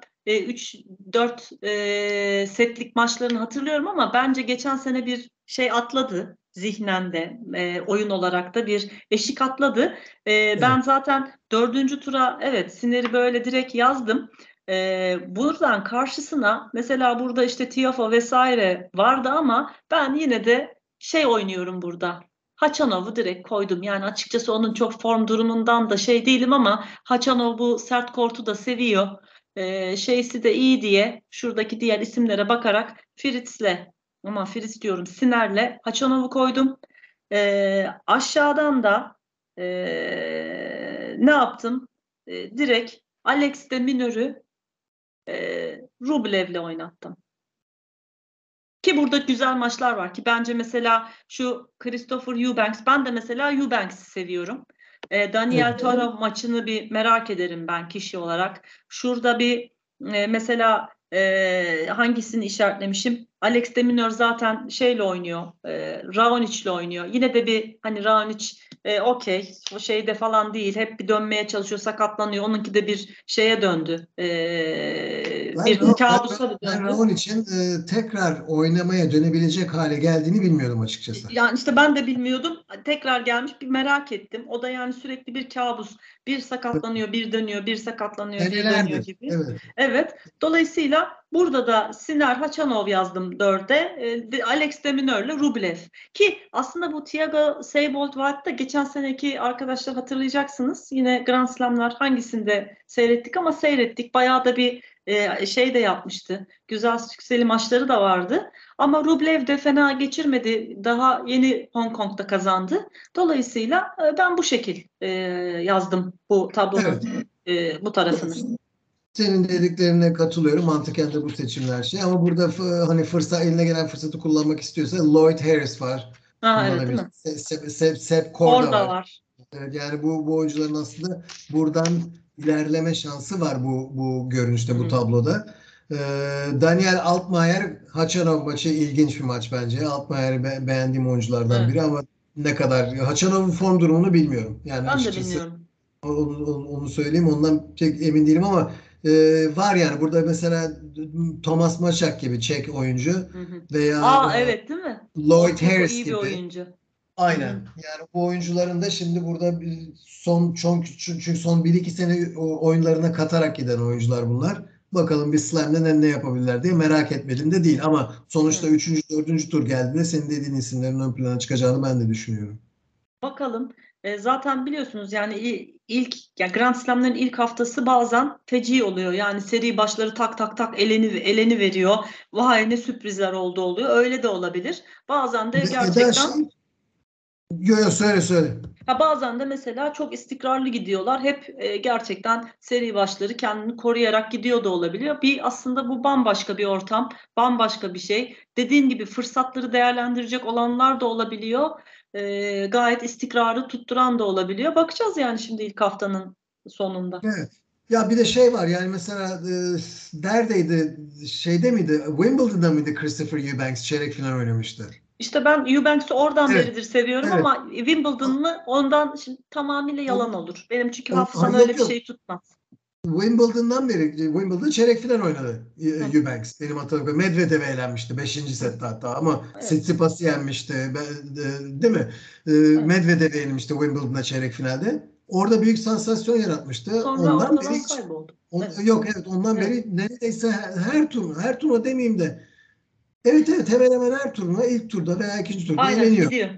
3-4 e, setlik maçlarını hatırlıyorum ama bence geçen sene bir şey atladı zihnen de e, oyun olarak da bir eşik atladı. E, Ben zaten dördüncü tura evet Sinner'i böyle direkt yazdım. E, buradan karşısına mesela burada işte Tiafoe vesaire vardı ama ben yine de şey oynuyorum burada. Haçanov'u direkt koydum. Yani açıkçası onun çok form durumundan da şey değilim ama Haçanov bu sert kortu da seviyor. Ee, şeysi de iyi diye şuradaki diğer isimlere bakarak Fritz'le ama Fritz diyorum Siner'le Haçanov'u koydum. Ee, aşağıdan da ee, ne yaptım? Ee, direkt Alex de Minör'ü ee, Rublev'le oynattım. Ki burada güzel maçlar var ki bence mesela şu Christopher Eubanks ben de mesela Eubanks'i seviyorum. E, Daniel. Toro maçını bir merak ederim ben kişi olarak. Şurada bir e, mesela e, hangisini işaretlemişim? Alex de Minaur zaten şeyle oynuyor. E, Raonic'le oynuyor. Yine de bir hani Raonic e, okey o şeyde falan değil. Hep bir dönmeye çalışıyor, sakatlanıyor. Onunki de bir şeye döndü. E, Ben bir Ra- kabusa ben döndü. Raon için e, tekrar oynamaya dönebilecek hale geldiğini bilmiyordum açıkçası. Yani işte ben de bilmiyordum. Tekrar gelmiş bir merak ettim. O da yani sürekli bir kabus. Bir sakatlanıyor, bir dönüyor, bir sakatlanıyor, bir dönüyor gibi. Evet. Evet. Dolayısıyla burada da Siner Haçanov yazdım dörde. E, Alex Deminör'le Rublev. Ki aslında bu Thiago Seybold White'da geçen seneki arkadaşlar hatırlayacaksınız. Yine Grand Slam'lar hangisinde seyrettik ama seyrettik. Bayağı da bir e, şey de yapmıştı. Güzel sükseli maçları da vardı. Ama Rublev de fena geçirmedi. Daha yeni Hong Kong'da kazandı. Dolayısıyla e, ben bu şekil e, yazdım bu tablonun e, bu tarafını. Senin dediklerine katılıyorum. Mantıken de bu seçimler şey. Ama burada hani fırsat eline gelen fırsatı kullanmak istiyorsa Lloyd Harris var. Ha, evet değil mi? Kullanabilir. Se- Se- Se- Sepp Korda var. var. Evet, yani bu, bu oyuncuların aslında buradan ilerleme şansı var bu, bu görünüşte, bu Hı. tabloda. Ee, Daniel Altmaier Haçanov maçı ilginç bir maç bence. Altmaier'i be- beğendiğim oyunculardan Evet. biri ama ne kadar Haçanov'un form durumunu bilmiyorum. Yani Ben de bilmiyorum. onu, onu, onu söyleyeyim. Ondan pek emin değilim ama e, var yani burada mesela Thomas Maçak gibi Çek oyuncu Hı hı. veya Aa evet değil mi? Lloyd Çok Harris iyi bir gibi. oyuncu. Aynen. Hı. Yani bu oyuncuların da şimdi burada bir son çok çünkü son 1-2 sene o- oyunlarına katarak giden oyuncular bunlar. Bakalım bir slam'de ne, ne yapabilirler diye merak etmedim de değil ama sonuçta Evet. 3. 4. tur geldiğinde senin dediğin isimlerin ön plana çıkacağını ben de düşünüyorum. Bakalım. E, zaten biliyorsunuz yani il- ilk yani Grand Slam'ların ilk haftası bazen feci oluyor. Yani seri başları tak tak tak eleni eleni veriyor. Vay ne sürprizler oldu oluyor. Öyle de olabilir. Bazen de gerçekten şey Yo yo söyle söyle. Ha bazen de mesela çok istikrarlı gidiyorlar. Hep e, gerçekten seri başları kendini koruyarak gidiyor da olabiliyor. Bir aslında bu bambaşka bir ortam, bambaşka bir şey. Dediğin gibi fırsatları değerlendirecek olanlar da olabiliyor. E, gayet istikrarı tutturan da olabiliyor. Bakacağız yani şimdi ilk haftanın sonunda. Evet. Ya bir de şey var yani mesela e, neredeydi şeyde miydi Wimbledon'da mıydı Christopher Eubanks çeyrek final oynamıştı. İşte ben Eubanks'ı oradan Evet, beridir seviyorum evet. ama Wimbledon mı ondan şimdi tamamıyla yalan olur. Benim çünkü hafızam öyle yok, bir şey tutmaz. Wimbledon'dan beri Wimbledon çeyrek final oynadı e, Hı. Eubanks. Benim hatırladığım Medvedev'e elenmişti 5. sette hatta ama Evet. Tsitsipas'ı yenmişti değil mi? E, Medvedev'e yenilmişti Wimbledon'da çeyrek finalde. Orada büyük sansasyon yaratmıştı. Sonra Ondan beri hiç kayboldu. On- Evet. Yok evet ondan Evet. beri neredeyse her, her turnu, her turnu demeyeyim de evet evet hemen hemen her turuna ilk turda veya ikinci turda Aynen eleniyor. gidiyor.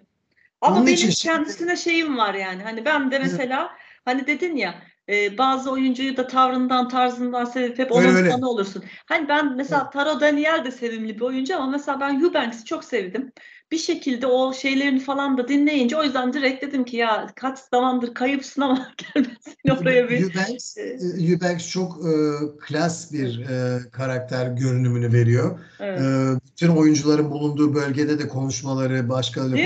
Ama Onun benim için kendisine şeyim var yani. Hani ben de mesela hani dedin ya e, bazı oyuncuyu da tavrından tarzından sevip hep onun fanı olursun. Hani ben mesela Taro Daniel de sevimli bir oyuncu ama mesela ben Eubanks'i çok sevdim. Bir şekilde o şeylerini falan da dinleyince o yüzden direkt dedim ki ya kaç zamandır kayıpsın ama gelmesin oraya bir. Eubanks, e, e, Eubanks çok e, klas bir e, karakter görünümünü veriyor. Evet. E, bütün oyuncuların bulunduğu bölgede de konuşmaları,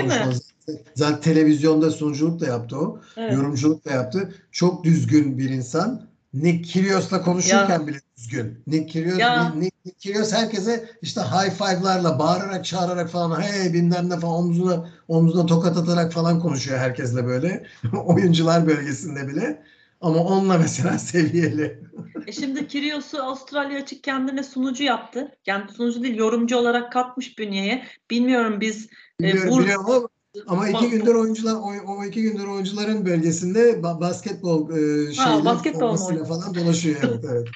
mi? konuşmaları Zaten televizyonda sunuculuk da yaptı o. Evet. Yorumculuk da yaptı. Çok düzgün bir insan. Nick Kyrgios'la konuşurken bile düzgün. Nick Kyrgios, Ya. Nick, Nick Kyrgios herkese işte high five'larla, bağırarak, çağırarak falan hey bilmem ne falan omzuna, omzuna tokat atarak falan konuşuyor herkesle böyle. Oyuncular bölgesinde bile. Ama onunla mesela seviyeli. E şimdi Kyrgios'u Avustralya açık kendine sunucu yaptı. Yani sunucu değil yorumcu olarak katmış bünyeye. Bilmiyorum biz Biliyorum, Bur- biliyorum ama, ama iki gündür oyuncular o, o iki gündür oyuncuların bölgesinde ba- basketbol e, şeyle basketbol falan dolaşıyor evet evet.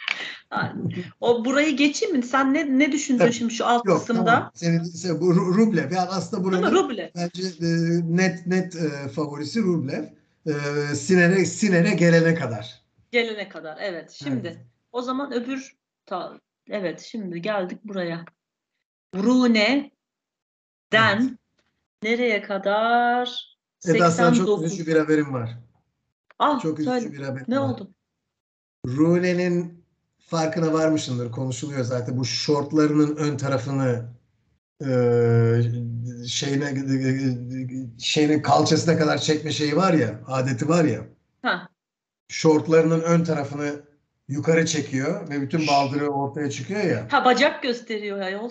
O burayı geçeyim mi? Sen ne ne düşündün Tabii. şimdi şu alt Yok kısımda? tamam. Senin, sen, bu Ru- Rublev yani aslında Ruble. bence e, net net e, favorisi Rublev. E, Siner'e Siner'e gelene kadar. Gelene kadar. Evet. Şimdi Evet. o zaman öbür ta, evet şimdi geldik buraya. Brune'den nereye kadar? Evet aslında çok 89. üzücü bir haberim var. Ah, Çok söyle. üzücü bir haberim Ne var. oldu? Rune'nin farkına varmışsındır. Konuşuluyor zaten. Bu şortlarının ön tarafını e, şeyine şeyine kalçasına kadar çekme şeyi var ya, adeti var ya. Ha, Şortlarının ön tarafını yukarı çekiyor ve bütün baldırı ortaya çıkıyor ya. ha bacak gösteriyor ayol.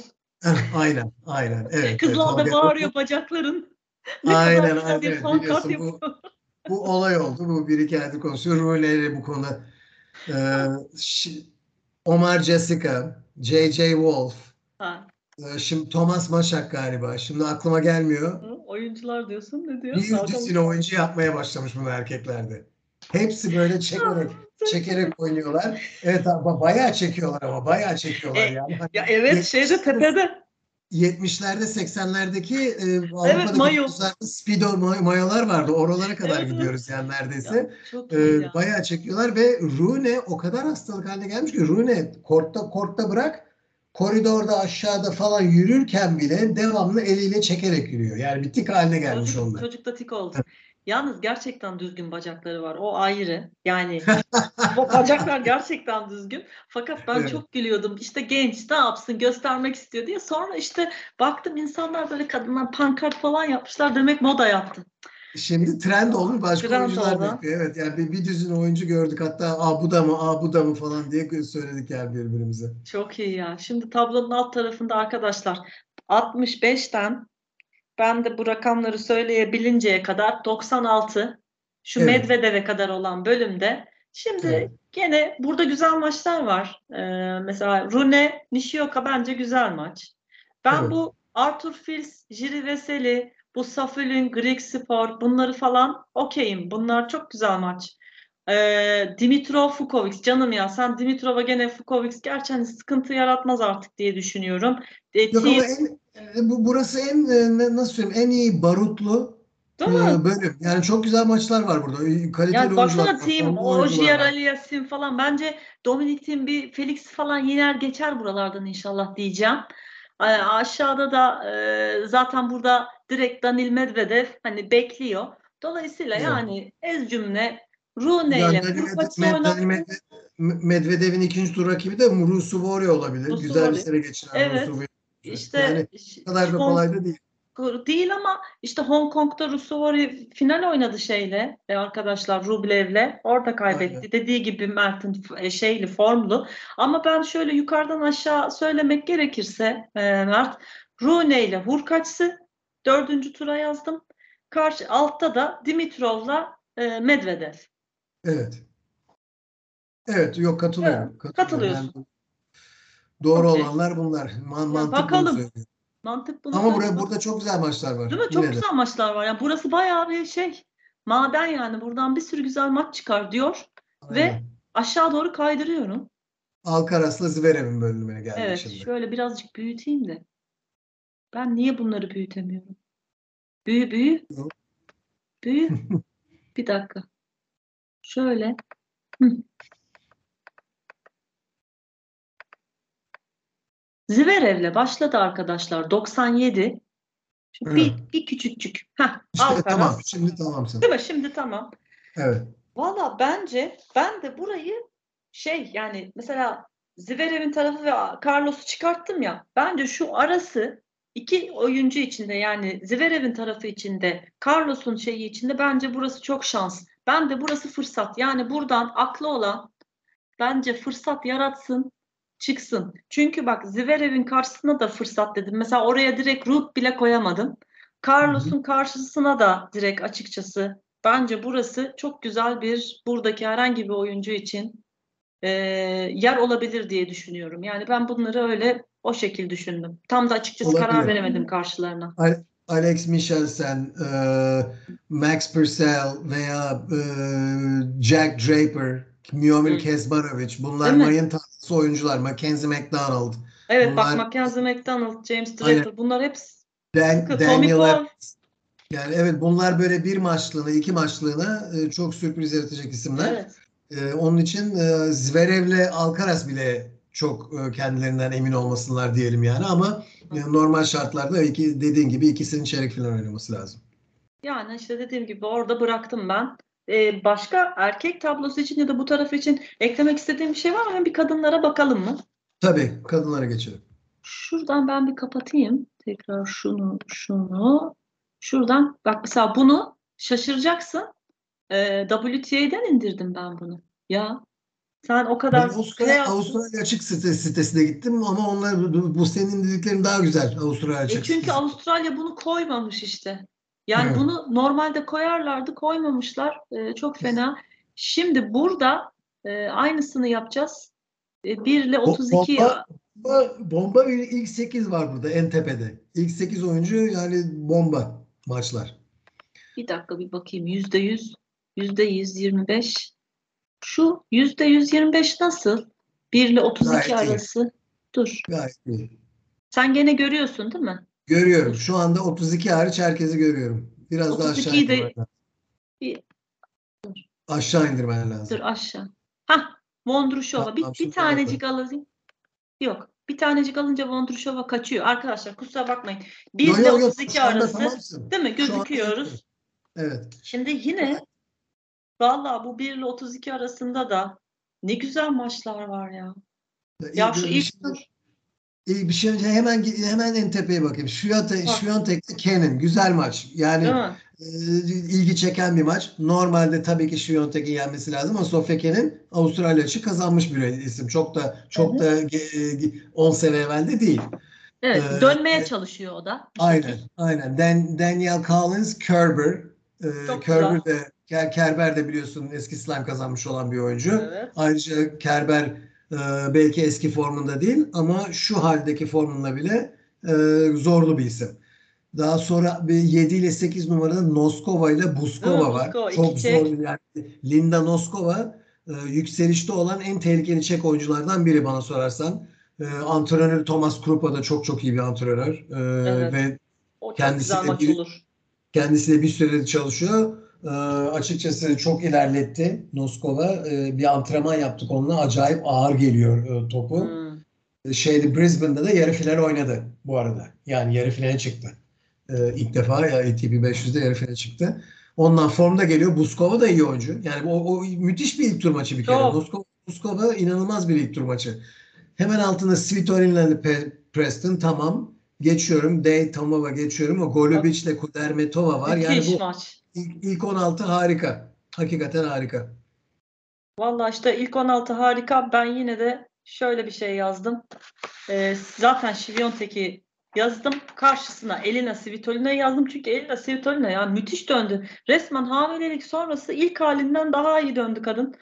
Aynen, aynen. Evet, Kızlar evet. da bağırıyor bacakların. Ne Aynen, aynen. Biliyorsun bu, bu olay oldu. Bu bir iki aydır konuşuyor. Rune ile bu konuda e, şi- Omar Jessica, J.J. Wolf, Ha, e, şimdi Thomas Maşak galiba. Şimdi aklıma gelmiyor. hı, oyuncular diyorsun ne diyor? Bir düzine oyuncu yapmaya başlamış bunu erkeklerde. Hepsi böyle çekerek çekerek oynuyorlar. Evet ama bayağı çekiyorlar ama bayağı çekiyorlar E, yani. Hani Ya evet şeyde tepede. 70'lerde 80'lerdeki e, mayo. kızlarda speedo may- mayolar vardı. Oralara kadar Evet, evet. gidiyoruz yani neredeyse. Çok E, ya. bayağı çekiyorlar ve Rune o kadar hastalık haline gelmiş ki Rune kortta kortta bırak koridorda aşağıda falan yürürken bile devamlı eliyle çekerek yürüyor. Yani bir tik haline gelmiş Çocuk, onlar. çocuk da tik oldu. Yalnız gerçekten düzgün bacakları var. O ayrı. Yani bu bacaklar gerçekten düzgün. Fakat ben Evet. çok gülüyordum. İşte genç ne yapsın göstermek istiyor diye. Sonra işte baktım insanlar böyle kadınlar pankart falan yapmışlar. Demek moda yaptı. Şimdi trend olmuş başka Trend oyuncular oldu. yapıyor. Evet yani bir, bir düzine oyuncu gördük hatta aa bu da mı aa bu da mı falan diye söyledik yani birbirimize. Çok iyi ya. Şimdi tablonun alt tarafında arkadaşlar 65'ten ben de bu rakamları söyleyebilinceye kadar 96 şu Evet. Medvedev'e kadar olan bölümde. Şimdi Evet. gene burada güzel maçlar var. Ee, mesela Rune Nishioka bence güzel maç. Ben Evet. bu Arthur Fils, Jiri Veseli, bu Safül'ün Greek Spor bunları falan okeyim. Bunlar çok güzel maç. Ee, Dimitrov Fukovic canım ya sen Dimitrov'a gene Fukovic gerçi hani sıkıntı yaratmaz artık diye düşünüyorum. Ee, Yok ama en, e, bu burası en e, nasıl söyleyeyim en iyi barutlu Değil mi? e, bölüm. Yani çok güzel maçlar var burada. Kaliteli Yani oyuncular baksana Ogier var. Aliasim falan. Bence Dominic Thiem bir Felix falan yener geçer buralardan inşallah diyeceğim. Ee, aşağıda da e, zaten burada direkt Danil Medvedev hani bekliyor. Dolayısıyla Evet. yani ez cümle Rune Yani ile Dani Hırvaç'ı Med- Medvedev'in ikinci tur rakibi de Rusuvori olabilir. Rusuvori. Güzel bir sene geçiren Evet. Rusuvori. İşte Yani kadar da kolay da değil. değil ama işte Hong Kong'da Rusuvori final oynadı şeyle e, arkadaşlar Rublev'le. Orada kaybetti. Aynen. Dediği gibi Mert'in e, şeyli formlu. Ama ben şöyle yukarıdan aşağı söylemek gerekirse e, Mert Rune ile Hurkaç'ı dördüncü tura yazdım. Karşı altta da Dimitrov'la e, Medvedev. Evet. Evet, yok katılıyorum. Katılıyorum. katılıyorsun. Doğru Okey. olanlar bunlar. Man, mantık bunu bakalım. söylüyor. Mantık bunu Ama buraya, burada çok güzel maçlar var. Değil mi? Çok Yine de. güzel maçlar var. Yani burası bayağı bir şey. Maden yani. Buradan bir sürü güzel maç çıkar diyor. Ve Aynen. aşağı doğru kaydırıyorum. Alcaraz'la Zverev'in bölümüne geldik Evet, şimdi. şöyle birazcık büyüteyim de. Ben niye bunları büyütemiyorum? Büyü, büyü. Yok. Büyü. Bir dakika. Şöyle. Hı. Zverev'le başladı arkadaşlar. 97. Şu bir, Evet. bir küçükçük. Heh, İşte Alcaraz. tamam. Şimdi tamamsın. Değil mi? Şimdi tamam. Evet. Valla bence ben de burayı şey yani mesela Zverev'in tarafı ve Carlos'u çıkarttım ya. Bence şu arası iki oyuncu içinde yani Zverev'in tarafı içinde, Carlos'un şeyi içinde bence burası çok şans. Ben de burası fırsat. Yani buradan aklı olan bence fırsat yaratsın, çıksın. Çünkü bak Zverev'in karşısına da fırsat dedim. Mesela oraya direkt Ruth bile koyamadım. Carlos'un karşısına da direkt açıkçası bence burası çok güzel bir buradaki herhangi bir oyuncu için e, yer olabilir diye düşünüyorum. Yani ben bunları öyle o şekil düşündüm. Tam da açıkçası karar Olabilir. veremedim karşılarına. Alex Michelsen, e, Max Purcell veya e, Jack Draper, Miomir. Kesmarovic bunlar Değil tahtası oyuncular. Mackenzie McDonald, Evet bak Bunlar- Mackenzie McDonald, James. Draper bunlar hepsi Dan, Tommy Daniel. Yani evet bunlar böyle bir maçlığına, iki maçlığına e, çok sürpriz yaratacak isimler. Evet. E, onun için e, Zverev'le Alcaraz bile çok e, kendilerinden emin olmasınlar diyelim yani ama e, normal şartlarda iki, dediğin gibi ikisinin çeyrek final oynaması lazım. Yani işte dediğim gibi orada bıraktım ben. Ee, başka erkek tablosu için ya da bu taraf için eklemek istediğim bir şey var mı? Hem bir kadınlara bakalım mı? Tabii kadınlara geçelim. Şuradan ben bir kapatayım. Tekrar şunu, şunu. Şuradan bak mesela bunu şaşıracaksın. Ee, WTA'den indirdim ben bunu. Ya sen o Ben kadar Avustralya, şey yaptın. Avustralya açık site, sitesine gittim ama onlar bu bu senin dediklerin daha güzel Avustralya E açık çünkü sitesi. Avustralya bunu koymamış işte. Yani Evet. bunu normalde koyarlardı, koymamışlar. Ee, çok fena. Şimdi burada e, aynısını yapacağız. E, 1 ile 32 bomba- Bomba, bomba ilk 8 var burada en tepede. İlk 8 oyuncu yani bomba maçlar. Bir dakika bir bakayım. Yüzde yüz, yüzde yüz yirmi beş. Şu yüzde yüz yirmi beş nasıl? 1 ile 32 Gayet iyi. arası. Dur. Gayet iyi. Sen gene görüyorsun değil mi? Görüyorum. Şu anda 32 hariç herkesi görüyorum. Biraz daha aşağı 32'yi de- indirmen lazım. Bir- Aşağı indirmen lazım. Dur aşağı. Hah, Vondrushova. Bir, bir tanecik alayım. Yok. Bir tanecik alınca Vondrushova kaçıyor. Arkadaşlar kusura bakmayın. 1 Yo, ile yo, yo, 32 şu anda arası. tamamsın. Değil mi? Şu Gözüküyoruz. Evet. Şimdi yine vallahi bu 1 ile 32 arasında da ne güzel maçlar var ya. Ya şu bir ilk tur. İyi bir şey önce hemen hemen en tepeye bakayım. Şuyontek, Bak. Şuyontek'te Kenin güzel maç. Yani e, ilgi çeken bir maç. Normalde tabii ki Şuyontek'in yenmesi lazım ama Sofia Kenin Avustralya açık kazanmış bir isim. Çok da çok da ge- e, 10 sene evvel de değil. Evet, Ee, dönmeye e, çalışıyor o da. Aynen, aynen. Dan, Daniel Collins, Kerber. Ee, Kerber de Ker- Kerber de biliyorsun eski slam kazanmış olan bir oyuncu. Evet. Ayrıca Kerber e, belki eski formunda değil ama şu haldeki formunda bile e, zorlu bir isim. Daha sonra bir 7 ile 8 numarada Noskova ile Buskova mi? var. Buskova, Çok zor yani Linda Noskova e, yükselişte olan en tehlikeli Çek oyunculardan biri bana sorarsan. E, antrenörü Thomas Krupa da çok çok iyi bir antrenör. E, Evet. ve O Kendisi de bir- olur. Kendisiyle bir süredir çalışıyor. Ee, açıkçası çok ilerletti Noskova. Ee, bir antrenman yaptık onunla. Acayip ağır geliyor e, topu. Hmm. Şeyde Brisbane'de de yarı final oynadı bu arada. Yani yarı finale çıktı. Ee, ilk defa ya ATP 500'de yarı finale çıktı. Ondan formda geliyor. Buskova da iyi oyuncu. Yani o, o müthiş bir ilk tur maçı bir kere. Çok. Buskova, Buskova inanılmaz bir ilk tur maçı. Hemen altında Svitolin ile Pe- Preston tamam. Geçiyorum. Day Tomova geçiyorum. O Golubic ile Kudermetova var. Yani Müthiş bu maç. İlk, ilk 16 harika. Hakikaten harika. Vallahi işte ilk 16 harika. Ben yine de şöyle bir şey yazdım. Ee, zaten Şiviyontek'i yazdım. Karşısına Elina Svitolina'yı yazdım. Çünkü Elina Svitolina ya müthiş döndü. Resmen hamilelik sonrası ilk halinden daha iyi döndü kadın.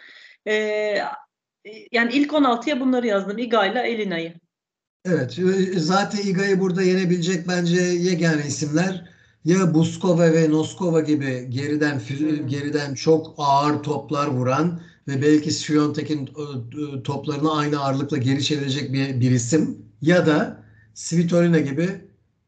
Ee, yani ilk 16'ya bunları yazdım. Iga ile Elina'yı. Evet. e, Zaten Iga'yı burada yenebilecek bence yegane isimler ya Buskova ve Noskova gibi geriden geriden çok ağır toplar vuran ve belki Swiatek'in e, e, toplarını aynı ağırlıkla geri çevirecek bir, bir isim ya da Svitolina gibi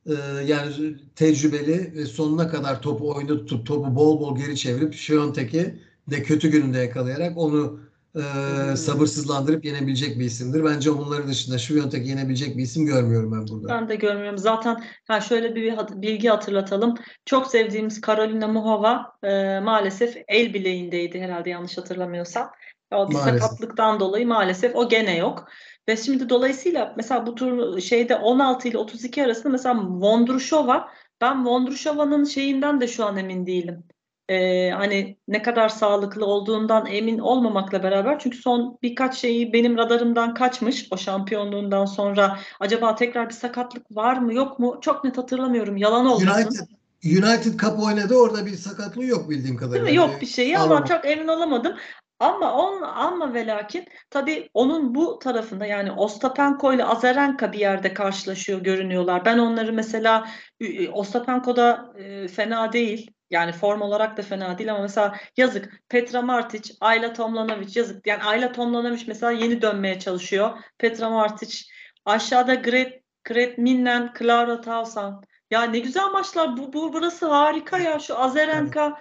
e, yani tecrübeli ve sonuna kadar topu oyunda tutup topu bol bol geri çevirip Swiatek'i de kötü gününde yakalayarak onu e, sabırsızlandırıp yenebilecek bir isimdir. Bence onların dışında Swiatek'i yenebilecek bir isim görmüyorum ben burada. Ben de görmüyorum. Zaten ha şöyle bir bilgi hatırlatalım. Çok sevdiğimiz Karolina Muhova e, maalesef el bileğindeydi herhalde yanlış hatırlamıyorsam. O bir Maalesef. sakatlıktan dolayı maalesef o gene yok. Ve şimdi dolayısıyla mesela bu tur şeyde 16 ile 32 arasında mesela Vondrushova ben Vondrushova'nın şeyinden de şu an emin değilim. Ee, hani ne kadar sağlıklı olduğundan emin olmamakla beraber çünkü son birkaç şeyi benim radarımdan kaçmış o şampiyonluğundan sonra acaba tekrar bir sakatlık var mı yok mu çok net hatırlamıyorum yalan olmasın. United United Cup oynadı. Orada bir sakatlığı yok bildiğim Değil kadarıyla. mi? Yok bir şeyi ama çok emin olamadım. Ama on, ama ve lakin tabii onun bu tarafında yani Ostapenko ile Azarenka bir yerde karşılaşıyor görünüyorlar. Ben onları mesela e, Ostapenko da e, fena değil. Yani form olarak da fena değil ama mesela yazık Petra Martic, Ayla Tomljanovic yazık. Yani Ayla Tomljanovic mesela yeni dönmeye çalışıyor. Petra Martic aşağıda Gret, Gret Minnen, Clara Tauson. Ya ne güzel maçlar. Bu, bu burası harika ya. Şu Azarenka,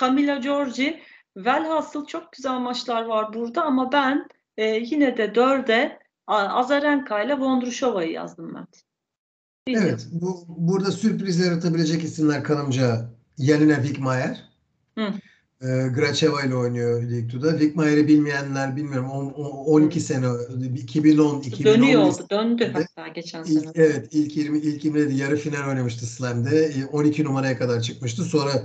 Camila Giorgi. Velhasıl çok güzel maçlar var burada ama ben e, yine de dörde Azarenka ile Vondrushova'yı yazdım ben. Evet. Bu, burada sürpriz yaratabilecek isimler kanımca Yelena Wigmayer. Hı. E, Gracheva ile oynuyor Lig 2'da. Wigmayer'i bilmeyenler bilmiyorum. On- on- 12 sene 2010 2011 Dönüyordu, döndü sene- hatta geçen İlk, sene. evet ilk 20 ilk 20'de yarı final oynamıştı Slam'de. E, 12 numaraya kadar çıkmıştı. Sonra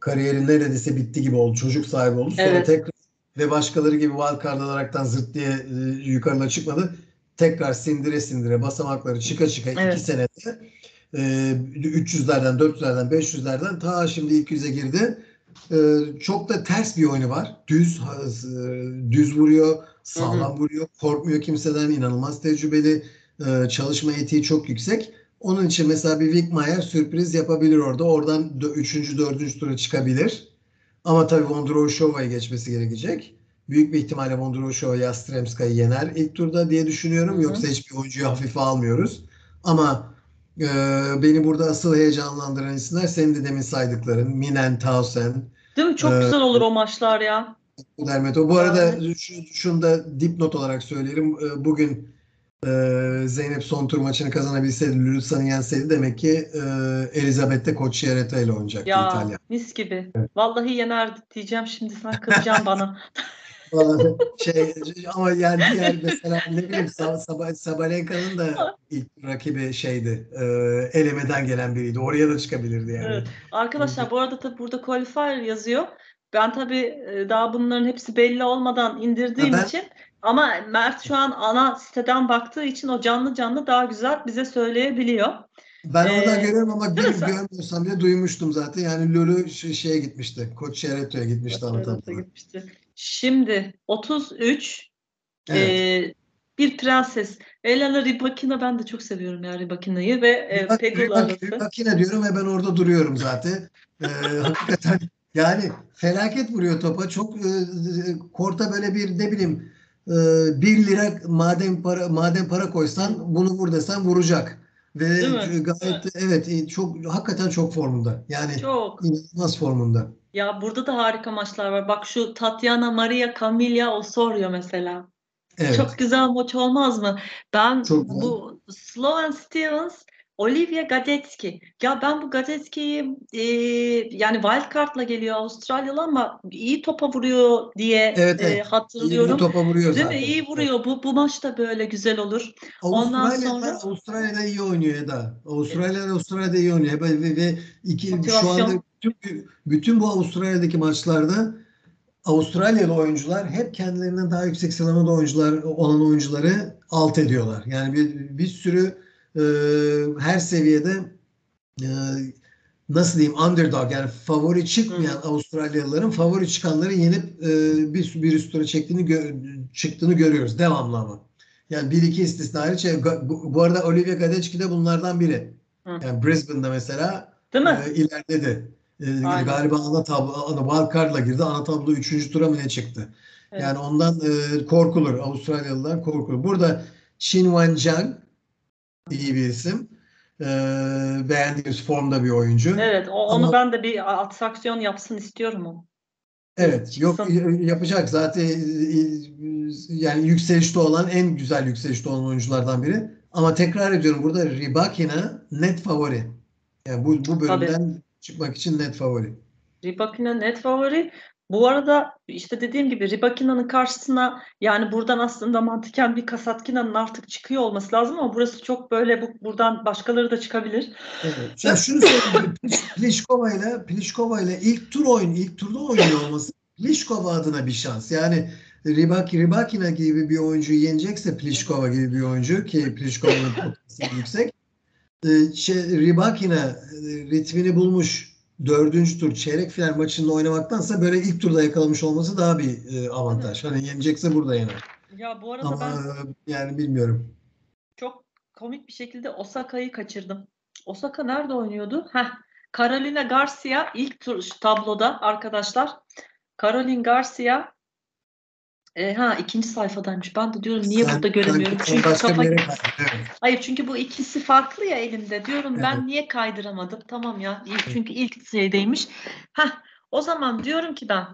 kariyeri neredeyse bitti gibi oldu. Çocuk sahibi oldu. Sonra Evet. tekrar ve başkaları gibi wildcard alaraktan zırt diye e, yukarıda çıkmadı. Tekrar sindire sindire basamakları çıka çıka Evet. iki senede e, 300'lerden, 400'lerden, 500'lerden ta şimdi ilk yüze girdi. E, çok da ters bir oyunu var. Düz e, düz vuruyor, sağlam vuruyor, korkmuyor kimseden, inanılmaz tecrübeli, e, çalışma etiği çok yüksek. Onun için mesela bir Wickmayer sürpriz yapabilir orada. Oradan 3. 4. tura çıkabilir. Ama tabii Vondroushova'yı geçmesi gerekecek. Büyük bir ihtimalle Vondroushova Yastremska'yı yener ilk turda diye düşünüyorum. Hı hı. Yoksa hiçbir oyuncuyu hafife almıyoruz. Ama e, beni burada asıl heyecanlandıran isimler senin de demin saydıkların. Minen, Tausen, Değil mi? Çok Ee, güzel olur o maçlar ya. Dermeto. Bu arada şu, şunu da dipnot olarak söyleyelim. Ee, Bugün e, Zeynep son tur maçını kazanabilseydi, Lulusan'ı yenseydi demek ki e, Elizabeth de Cocchiaretta ile oynayacaktı Ya İtalya. mis gibi. Vallahi yenerdi diyeceğim şimdi sen kızacaksın bana. Şey ama yani diğer mesela ne bileyim Sab- Sab- Sabalenka'nın da ilk rakibi şeydi. E, elemeden gelen biriydi. Oraya da çıkabilirdi yani. Evet. Arkadaşlar bu arada tabii burada qualifier yazıyor. Ben tabii daha bunların hepsi belli olmadan indirdiğim Ha, ben- için ama Mert şu an ana siteden baktığı için o canlı canlı daha güzel bize söyleyebiliyor. Ben Ee, oradan görüyorum ama bir görmüyorsam bile duymuştum zaten. Yani Lulu şeye gitmişti. Cocchiaretto'ya gitmişti Evet, anlatan. gitmişti. Şimdi 33 Evet. e, bir prenses. Elena Rybakina ben de çok seviyorum ya Rybakina'yı ve e, Pegula. Rybakina diyorum ve ben orada duruyorum zaten. Ee, hakikaten yani felaket vuruyor topa. Çok e, korta böyle bir ne bileyim e, bir lira madem para madem para koysan bunu vur desen vuracak. Ve gayet evet e, çok hakikaten çok formunda. Yani Çok. inanılmaz formunda. Ya burada da harika maçlar var. Bak şu Tatiana Maria Camilla Osorio mesela. Evet. Çok güzel maç olmaz mı? Ben Çok bu Sloan Stevens, Olivia Gadecki. Ya ben bu Gadecki'yi e, yani wildcard'la geliyor Avustralyalı ama iyi topa vuruyor diye Evet, e, evet. İyi bir hatırlıyorum. topa vuruyor Değil zaten. mi? İyi vuruyor. Bu, bu maç da böyle güzel olur. Ondan Avustralya, sonra- Avustralya'da iyi oynuyor Eda. Avustralya Avustralya'da iyi oynuyor. Ve, ve, ve iki, şu anda bütün, bütün bu Avustralya'daki maçlarda Avustralyalı oyuncular hep kendilerinden daha yüksek sıralamada oyuncular olan oyuncuları alt ediyorlar. Yani bir, bir sürü e, her seviyede e, nasıl diyeyim underdog yani favori çıkmayan Avustralyalıların favori çıkanları yenip e, bir, bir üst tura çektiğini gö- çıktığını görüyoruz devamlı ama. Yani bir iki istisna hariç. e, bu, bu arada Olivia Gadecki de bunlardan biri. Hı. Yani Brisbane'da mesela Değil mi? e, ilerledi. E, Aynen. galiba ana tablo, ana wildcard'la girdi. Ana tablo 3. tura mı ne çıktı? Evet. Yani ondan e, korkulur. Avustralyalılar korkulur. Burada Shin Wen-Jang iyi bir isim. E, beğendiğimiz formda bir oyuncu. Evet, o- Ama- onu ben de bir atraksiyon yapsın istiyorum o. Evet, yok yapacak zaten e, yani yükselişte olan en güzel yükselişte olan oyunculardan biri. Ama tekrar ediyorum burada Rybakina net favori. Yani bu bu bölümden çıkmak için net favori. Rybakina net favori. Bu arada işte dediğim gibi Ribakina'nın karşısına yani buradan aslında mantıken bir Kasatkina'nın artık çıkıyor olması lazım ama burası çok böyle bu, buradan başkaları da çıkabilir. Evet. Ya şunu söyleyeyim. Pliskova ile Pliskova ile ilk tur oyun, ilk turda oynuyor olması Pliskova adına bir şans. Yani Ribak, Ribakina gibi bir oyuncuyu yenecekse Pliskova gibi bir oyuncu ki Pliskova'nın potansiyeli yüksek. E, şey, Ribakina e, ritmini bulmuş dördüncü tur çeyrek final maçında oynamaktansa böyle ilk turda yakalamış olması daha bir e, avantaj. Hani yenecekse burada yener. Ya bu arada Ama ben e, yani bilmiyorum. çok komik bir şekilde Osaka'yı kaçırdım. Osaka nerede oynuyordu? Heh, Carolina Garcia ilk tur tabloda arkadaşlar. Caroline Garcia e, ha ikinci sayfadaymış. Ben de diyorum niye Sen- burada göremiyorum? Çünkü kafa yere. Evet. Hayır çünkü bu ikisi farklı ya elimde. Diyorum ben Evet. niye kaydıramadım? Tamam ya. Çünkü ilk şeydeymiş. Heh, o zaman diyorum ki ben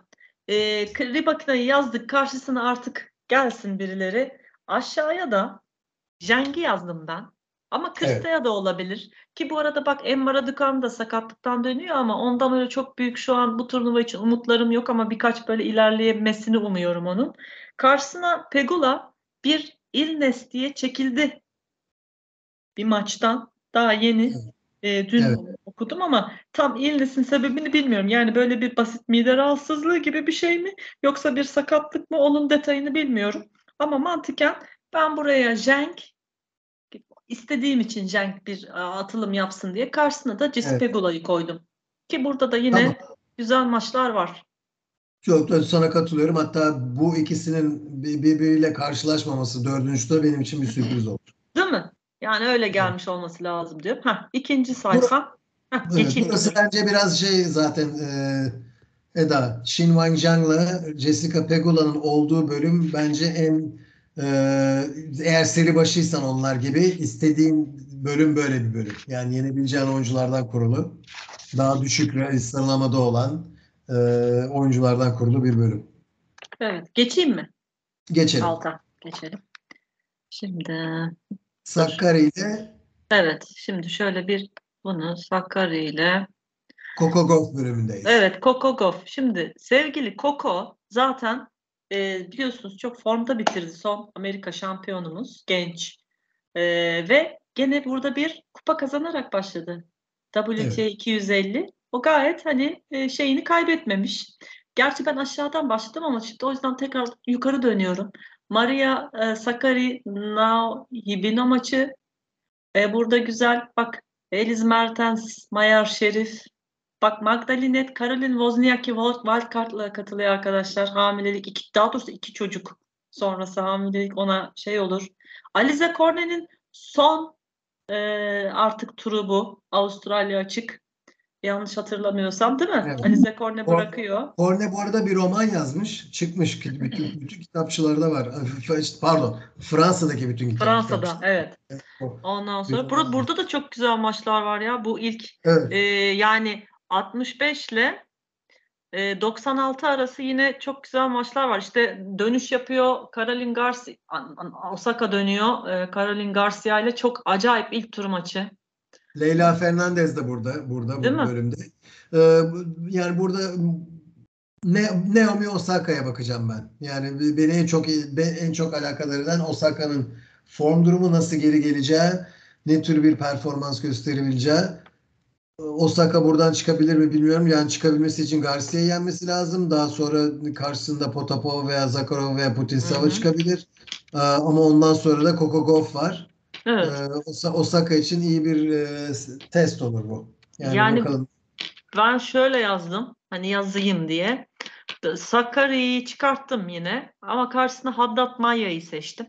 e, Ribakina'yı yazdık. Karşısına artık gelsin birileri. Aşağıya da Jeng'i yazdım ben. Ama Kristaya da olabilir. Ki bu arada bak Emma Raducanu da sakatlıktan dönüyor ama ondan öyle çok büyük şu an bu turnuva için umutlarım yok ama birkaç böyle ilerleyemesini umuyorum onun. Karşısına Pegula bir Ilnes diye çekildi bir maçtan. Daha yeni. e, dün Evet. okudum ama tam Ilnes'in sebebini bilmiyorum. Yani böyle bir basit mide rahatsızlığı gibi bir şey mi? Yoksa bir sakatlık mı? Onun detayını bilmiyorum. Ama mantıken ben buraya Jenk istediğim için Jenk bir e, atılım yapsın diye karşısına da Cis Evet. Pegula'yı koydum. Ki burada da yine Tamam. güzel maçlar var. Çok da sana katılıyorum. Hatta bu ikisinin bir- birbiriyle karşılaşmaması dördüncü tur benim için bir sürpriz oldu. Değil mi? Yani öyle gelmiş olması lazım diyorum. Heh, ikinci sayfa. Heh, Evet, burası bence biraz şey zaten e, Eda, Shin Wang Zhang'la Jessica Pegula'nın olduğu bölüm bence en eğer seri başıysan onlar gibi istediğin bölüm böyle bir bölüm. Yani yenebileceğin oyunculardan kurulu. Daha düşük sıralamada olan e, oyunculardan kurulu bir bölüm. Evet, geçeyim mi? Geçelim. Alta geçelim. Şimdi Sakkari ile evet, şimdi şöyle bir bunu Sakkari ile Coco Golf bölümündeyiz. Evet, Coco Gauff. Şimdi sevgili Coco zaten e, biliyorsunuz çok formda bitirdi son Amerika şampiyonumuz genç. E, ve gene burada bir kupa kazanarak başladı. WTA 250. O gayet hani e, şeyini kaybetmemiş. Gerçi ben aşağıdan başladım ama şimdi o yüzden tekrar yukarı dönüyorum. Maria e, Sakkari Now Hibino maçı. E, burada güzel bak Eliz Mertens, Mayar Şerif, Bak Magdalinet, Karolin Wozniacki wildcard'la katılıyor arkadaşlar. Hamilelik iki, daha doğrusu iki çocuk sonrası hamilelik ona şey olur. Alize Cornet'in son e, artık turu bu. Avustralya açık. Yanlış hatırlamıyorsam değil mi? Evet. Alize Cornet Or- bırakıyor. Horne bu arada bir roman yazmış. Çıkmış. Bütün, bütün kitapçılarda var. Pardon. Fransa'daki bütün kitap, Fransa'da evet. O- Ondan Bir sonra roman burada, burada da çok güzel maçlar var ya. Bu ilk Evet. Ee, yani 65 ile e, 96 arası yine çok güzel maçlar var. İşte dönüş yapıyor Caroline Garcia, Osaka dönüyor. E, Caroline Garcia ile çok acayip ilk tur maçı. Leyla Fernandez de burada. Burada Değil bu mi? bölümde. Ee, yani burada ne, Naomi Osaka'ya bakacağım ben. Yani beni en çok en çok alakadar eden Osaka'nın form durumu nasıl geri geleceği, ne tür bir performans gösterebileceği. Osaka buradan çıkabilir mi bilmiyorum. Yani çıkabilmesi için Garcia'yı yenmesi lazım. Daha sonra karşısında Potapov veya Zakharov veya Putitsava Hı hı. çıkabilir. Ee, ama ondan sonra da Gauff var. Evet. Ee, Osa- Osaka için iyi bir e, test olur bu. Yani, Yani- bakalım. Ben şöyle yazdım. Hani yazayım diye. Sakarya'yı çıkarttım yine. Ama karşısına Haddad Maya'yı seçtim.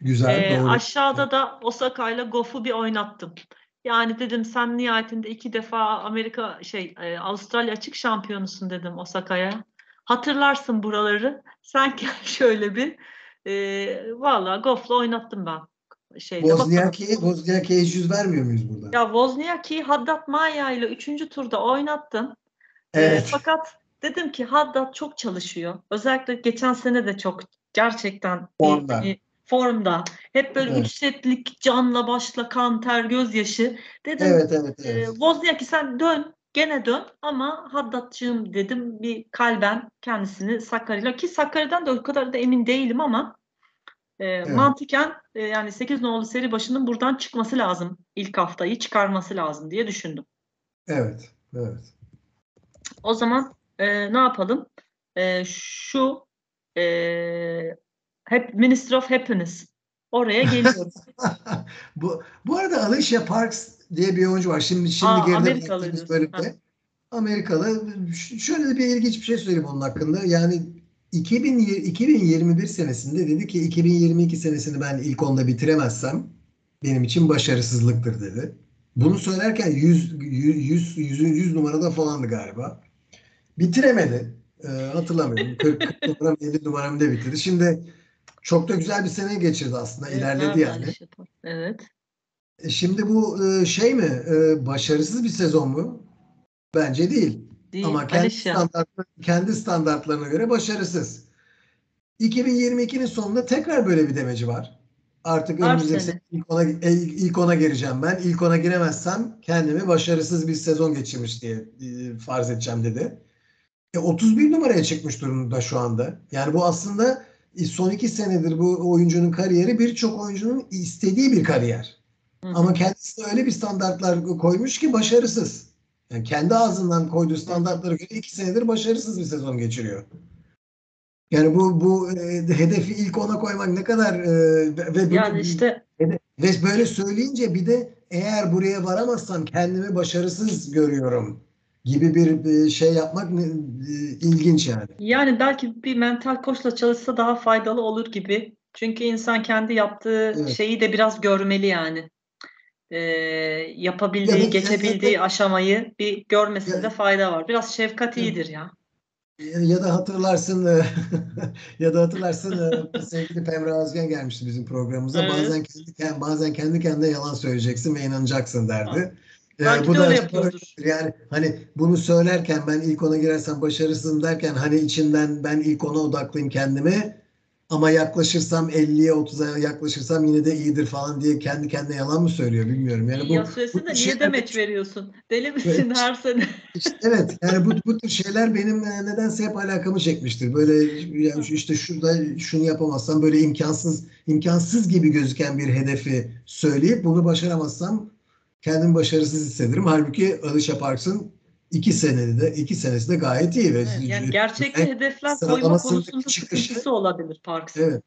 Güzel, Ee, doğru. aşağıda da Osaka ile Goff'u bir oynattım. Yani dedim sen nihayetinde iki defa Amerika şey e, Avustralya açık şampiyonusun dedim Osaka'ya. Hatırlarsın buraları. Sen gel şöyle bir e, valla Goff'la oynattım ben. Şeyde. Wozniacki'ye hiç yüz vermiyor muyuz burada? Ya Wozniacki'yi Haddad Maya ile üçüncü turda oynattım. Ee, Evet. fakat dedim ki Haddad çok çalışıyor. Özellikle geçen sene de çok gerçekten Formda. iyi, formda. Hep böyle Evet. üç setlik canla başla kan ter gözyaşı. Dedim Evet, evet, e, evet. Wozniacki sen dön gene dön ama Haddadçığım dedim bir kalben kendisini Sakarya'yla ki Sakarya'dan da o kadar da emin değilim ama e, mantıken e, yani 8 nolu seri başının buradan çıkması lazım. ilk haftayı çıkarması lazım diye düşündüm. Evet, evet. O zaman e, ne yapalım? E, şu e, hep Minister of Happiness oraya geliyoruz. bu bu arada Alicia Parks diye bir oyuncu var. Şimdi şimdi Aa, geride diyorsun. bölümde. Amerikalı. Şöyle bir ilginç bir şey söyleyeyim onun hakkında. Yani 2000, 2021 senesinde dedi ki 2022 senesini ben ilk onda bitiremezsem benim için başarısızlıktır dedi. Bunu söylerken 100 100 100, 100 numarada falandı galiba. Bitiremedi. Ee, hatırlamıyorum. 40, 40 numaram 50 numaram da bitirdi. Şimdi çok da güzel bir sene geçirdi aslında. Evet, ilerledi yani. Evet. E, Şimdi bu e, şey mi? e, Başarısız bir sezon mu? Bence değil. Değil. Ama kendi standartları, kendi standartlarına göre başarısız. 2022'nin sonunda tekrar böyle bir demeci var. Artık önümüzdeki sene. ilk ona, ilk, ona gireceğim ben. İlk ona giremezsem kendimi başarısız bir sezon geçirmiş diye farz edeceğim dedi. E, 31 numaraya çıkmış durumda şu anda. Yani bu aslında son iki senedir bu oyuncunun kariyeri birçok oyuncunun istediği bir kariyer. Hı. Ama kendisi de öyle bir standartlar koymuş ki başarısız. Yani kendi ağzından koyduğu standartlara göre iki senedir başarısız bir sezon geçiriyor. Yani bu bu e, hedefi ilk ona koymak ne kadar e, ve Yani işte ve böyle söyleyince bir de eğer buraya varamazsam kendimi başarısız görüyorum gibi bir e, şey yapmak e, ilginç yani. yani belki bir mental koçla çalışsa daha faydalı olur gibi. Çünkü insan kendi yaptığı Evet. şeyi de biraz görmeli yani. Ee, yapabildiği, Ya da- geçebildiği aşamayı bir görmesinde Ya- fayda var. Biraz şefkat iyidir ya. Ya da hatırlarsın e, ya da hatırlarsın sevgili Pemra Özgen gelmişti bizim programımıza. Evet. Bazen kendi bazen kendi kendine yalan söyleyeceksin ve inanacaksın derdi. E, Belki bu de da öyle yapıyordur. Yani hani bunu söylerken ben ilk ona girersem başarısızım derken hani içinden ben ilk ona odaklıyım kendime ama yaklaşırsam 50'ye 30'a yaklaşırsam yine de iyidir falan diye kendi kendine yalan mı söylüyor bilmiyorum. Yani bu, ya de niye demeç veriyorsun? Deli misin Evet. her sene? İşte evet yani bu, bu tür şeyler benim e, nedense hep alakamı çekmiştir. Böyle yani işte şurada şunu yapamazsam böyle imkansız imkansız gibi gözüken bir hedefi söyleyip bunu başaramazsam kendimi başarısız hissederim. Halbuki Alicia Parks'ın iki senede de iki senesi de gayet iyi ve Evet, yani gerçekçi hedefler koyma konusunda çıkışı- sıkıntısı olabilir Parks. evet.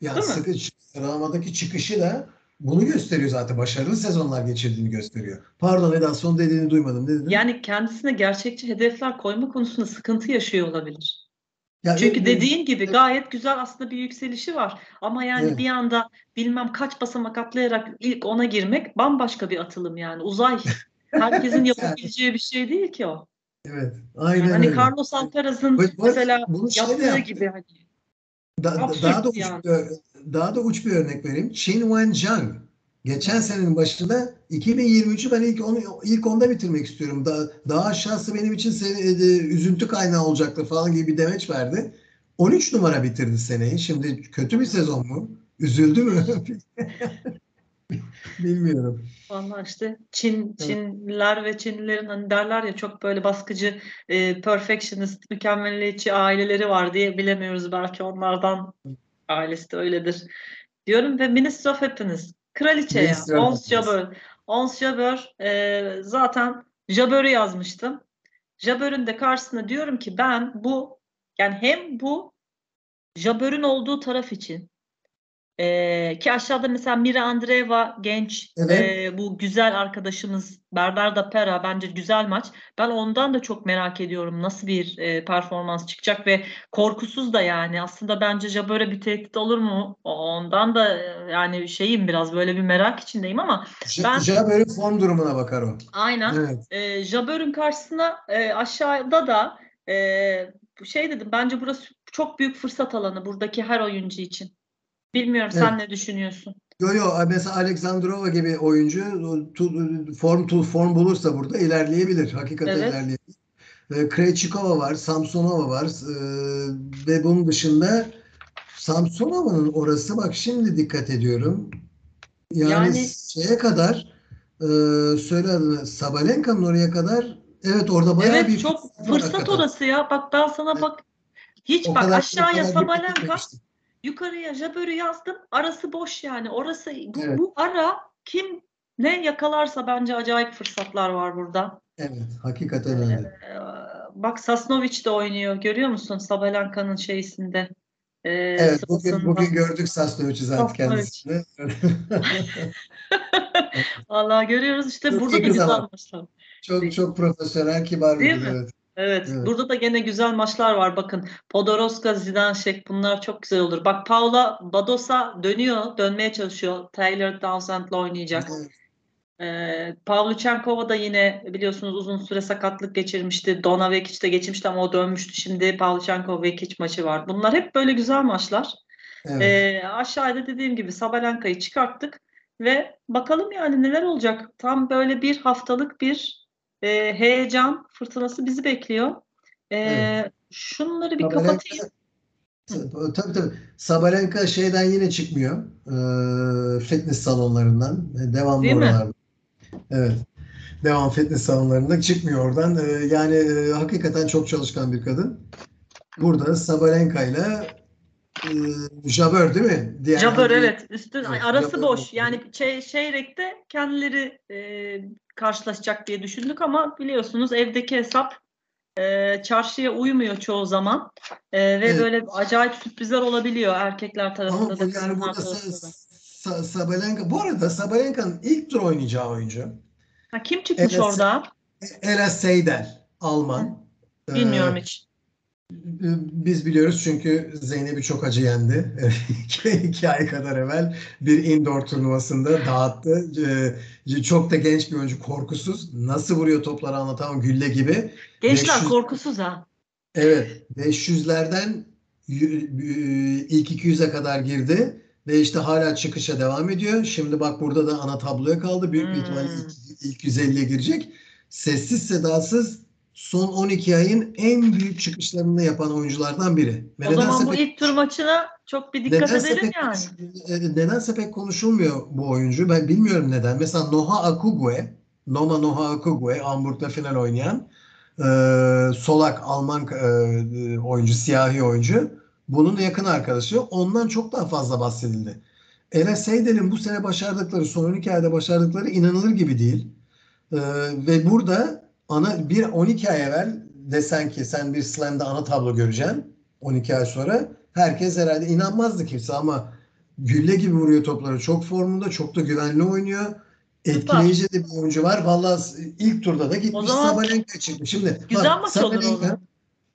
Yani Değil mi? sıkı sıralamadaki çıkışı da bunu gösteriyor zaten. Başarılı sezonlar geçirdiğini gösteriyor. Pardon Eda son dediğini duymadım. Ne dedin? Yani kendisine gerçekçi hedefler koyma konusunda sıkıntı yaşıyor olabilir. Ya, Çünkü dediğin gibi gayet güzel aslında bir yükselişi var. Ama yani Evet. bir anda bilmem kaç basamak atlayarak ilk ona girmek bambaşka bir atılım yani. Uzay. Herkesin yapabileceği bir şey değil ki o. Evet. Yani Aynen hani öyle. Carlos Alcaraz'ın bu- mesela şey yaptığı yaptı. gibi hani. Da- da- daha da uç yani. daha da uç bir örnek vereyim. Qin Wenjiang. Geçen senenin başında 2023'ü ben ilk onu ilk onda bitirmek istiyorum. Daha, daha aşağısı benim için seni, e, üzüntü kaynağı olacaktı falan gibi bir demeç verdi. 13 numara bitirdi seneyi. Şimdi kötü bir sezon mu? Üzüldü mü? Bilmiyorum. Vallahi işte Çin, Çinliler ve Çinlilerin hani derler ya çok böyle baskıcı, e, perfectionist, mükemmeliyetçi aileleri var diye bilemiyoruz. Belki onlardan ailesi de öyledir. Diyorum ve Minister of Happiness. Kraliçe ya. Ons. Jabeur. Ons Jabeur e, zaten Jabeur'ü yazmıştım. Jabeur'ün de karşısına diyorum ki ben bu yani hem bu Jabeur'ün olduğu taraf için ee, ki aşağıda mesela Mira Andreeva genç Evet. ee, bu güzel arkadaşımız Bernarda Pera bence güzel maç. Ben ondan da çok merak ediyorum nasıl bir e, performans çıkacak ve korkusuz da yani aslında bence Jabeur'e bir tehdit olur mu? Ondan da e, yani şeyim biraz böyle bir merak içindeyim ama Ben- Jabeur'ün form durumuna bakar o. aynen Evet. e, Jabeur'ün karşısına e, aşağıda da e, bu şey dedim bence burası çok büyük fırsat alanı buradaki her oyuncu için. Bilmiyorum sen ne düşünüyorsun? Yo yo mesela Alexandrova gibi oyuncu form tu form bulursa burada ilerleyebilir. Hakikaten Evet. ilerleyebilir. E, Krejcikova var, Samsonova var e, ve bunun dışında Samsonova'nın orası bak şimdi dikkat ediyorum. Yani, Yani- şeye kadar e, söyle adını Sabalenka'nın oraya kadar Evet orada bayağı Evet bir çok fırsat orası ya. Bak ben sana bak hiç O bak kadar- aşağıya Sabalenka. Yukarıya Jabber'ı yazdım. Arası boş yani. Orası bu, Evet. bu ara kim ne yakalarsa bence acayip fırsatlar var burada. Evet, hakikaten öyle. Ee, bak Sasnovic de oynuyor. Görüyor musun Sabalenka'nın şeysinde? Ee, Evet, bugün bugün gördük Sasnovic'i zaten Sasnovic. kendisini. Vallahi görüyoruz işte Çok burada da güzel maçlar. Çok çok profesyonel, kibar Değil mi? Evet. Evet, Evet. burada da gene güzel maçlar var. Bakın Podoroska, Zidansek bunlar çok güzel olur. Bak Paula Badosa dönüyor, dönmeye çalışıyor. Taylor Townsend'la oynayacak. Evet. Ee, da yine biliyorsunuz uzun süre sakatlık geçirmişti. Dona Vekic de geçmişti ama o dönmüştü. Şimdi Pavlyuchenkova Vekic maçı var. Bunlar hep böyle güzel maçlar. Evet. Ee, aşağıda dediğim gibi Sabalenka'yı çıkarttık ve bakalım yani neler olacak. Tam böyle bir haftalık bir e, heyecan fırtınası bizi bekliyor. Ee, Evet. Şunları bir Sabalenka- kapatayım. Tabii tabii. Sabalenka şeyden yine çıkmıyor. Ee, fitness salonlarından. Devamlı Değil mi? oralarda. Evet. Devam fitness salonlarında çıkmıyor oradan. Ee, yani e, hakikaten çok çalışkan bir kadın. Burada Sabalenka ile e, Jabeur değil mi? Diğer Jabber bir- evet. Üstün Evet, arası Jabber boş. oldu. Yani şey, çeyrekte kendileri e, karşılaşacak diye düşündük ama biliyorsunuz evdeki hesap e, çarşıya uymuyor çoğu zaman. E, ve Evet. böyle acayip sürprizler olabiliyor erkekler Ama tarafında bu da yani burada tarafında da. Sa- Sa- Sabalenka bu arada Sabalenka'nın ilk tur oynayacağı oyuncu Ha, kim çıkmış Evet. orada? Ela Seydel Alman. Bilmiyorum Ee, hiç. Biz biliyoruz çünkü Zeynep'i çok acı yendi. iki, ay kadar evvel bir indoor turnuvasında dağıttı. Ee, Çok da genç bir oyuncu, korkusuz. Nasıl vuruyor topları anlatamam, gülle gibi. Gençler 500 korkusuz ha. Evet, 500'lerden y- y- ilk 200'e kadar girdi ve işte hala çıkışa devam ediyor. Şimdi bak burada da ana tabloya kaldı. Büyük bir ihtimalle Hmm. ilk, ilk 150'ye girecek. Sessiz sedasız son 12 ayın en büyük çıkışlarını yapan oyunculardan biri. Ve O zaman bu pek- ilk tur maçına çok bir dikkat edelim pek, yani. e, nedense pek konuşulmuyor bu oyuncu. Ben bilmiyorum neden. Mesela Noha Akugwe, Noma Noha Akugwe, Hamburg'da final oynayan e, solak Alman e, oyuncu, siyahi oyuncu. Bunun yakın arkadaşı. Ondan çok daha fazla bahsedildi. Ela Seydel'in bu sene başardıkları, son 12 ayda başardıkları inanılır gibi değil. E, ve burada ana bir 12 ay evvel desen ki sen bir slam'da ana tablo göreceksin 12 ay sonra herkes herhalde inanmazdı kimse ama gülle gibi vuruyor topları. Çok formunda, çok da güvenli oynuyor. Etkileyici de bir oyuncu var. Vallahi ilk turda da gitmiş zaman Sabalenka çıkmış. Şimdi Güzel bak, maç olur o Sabalenka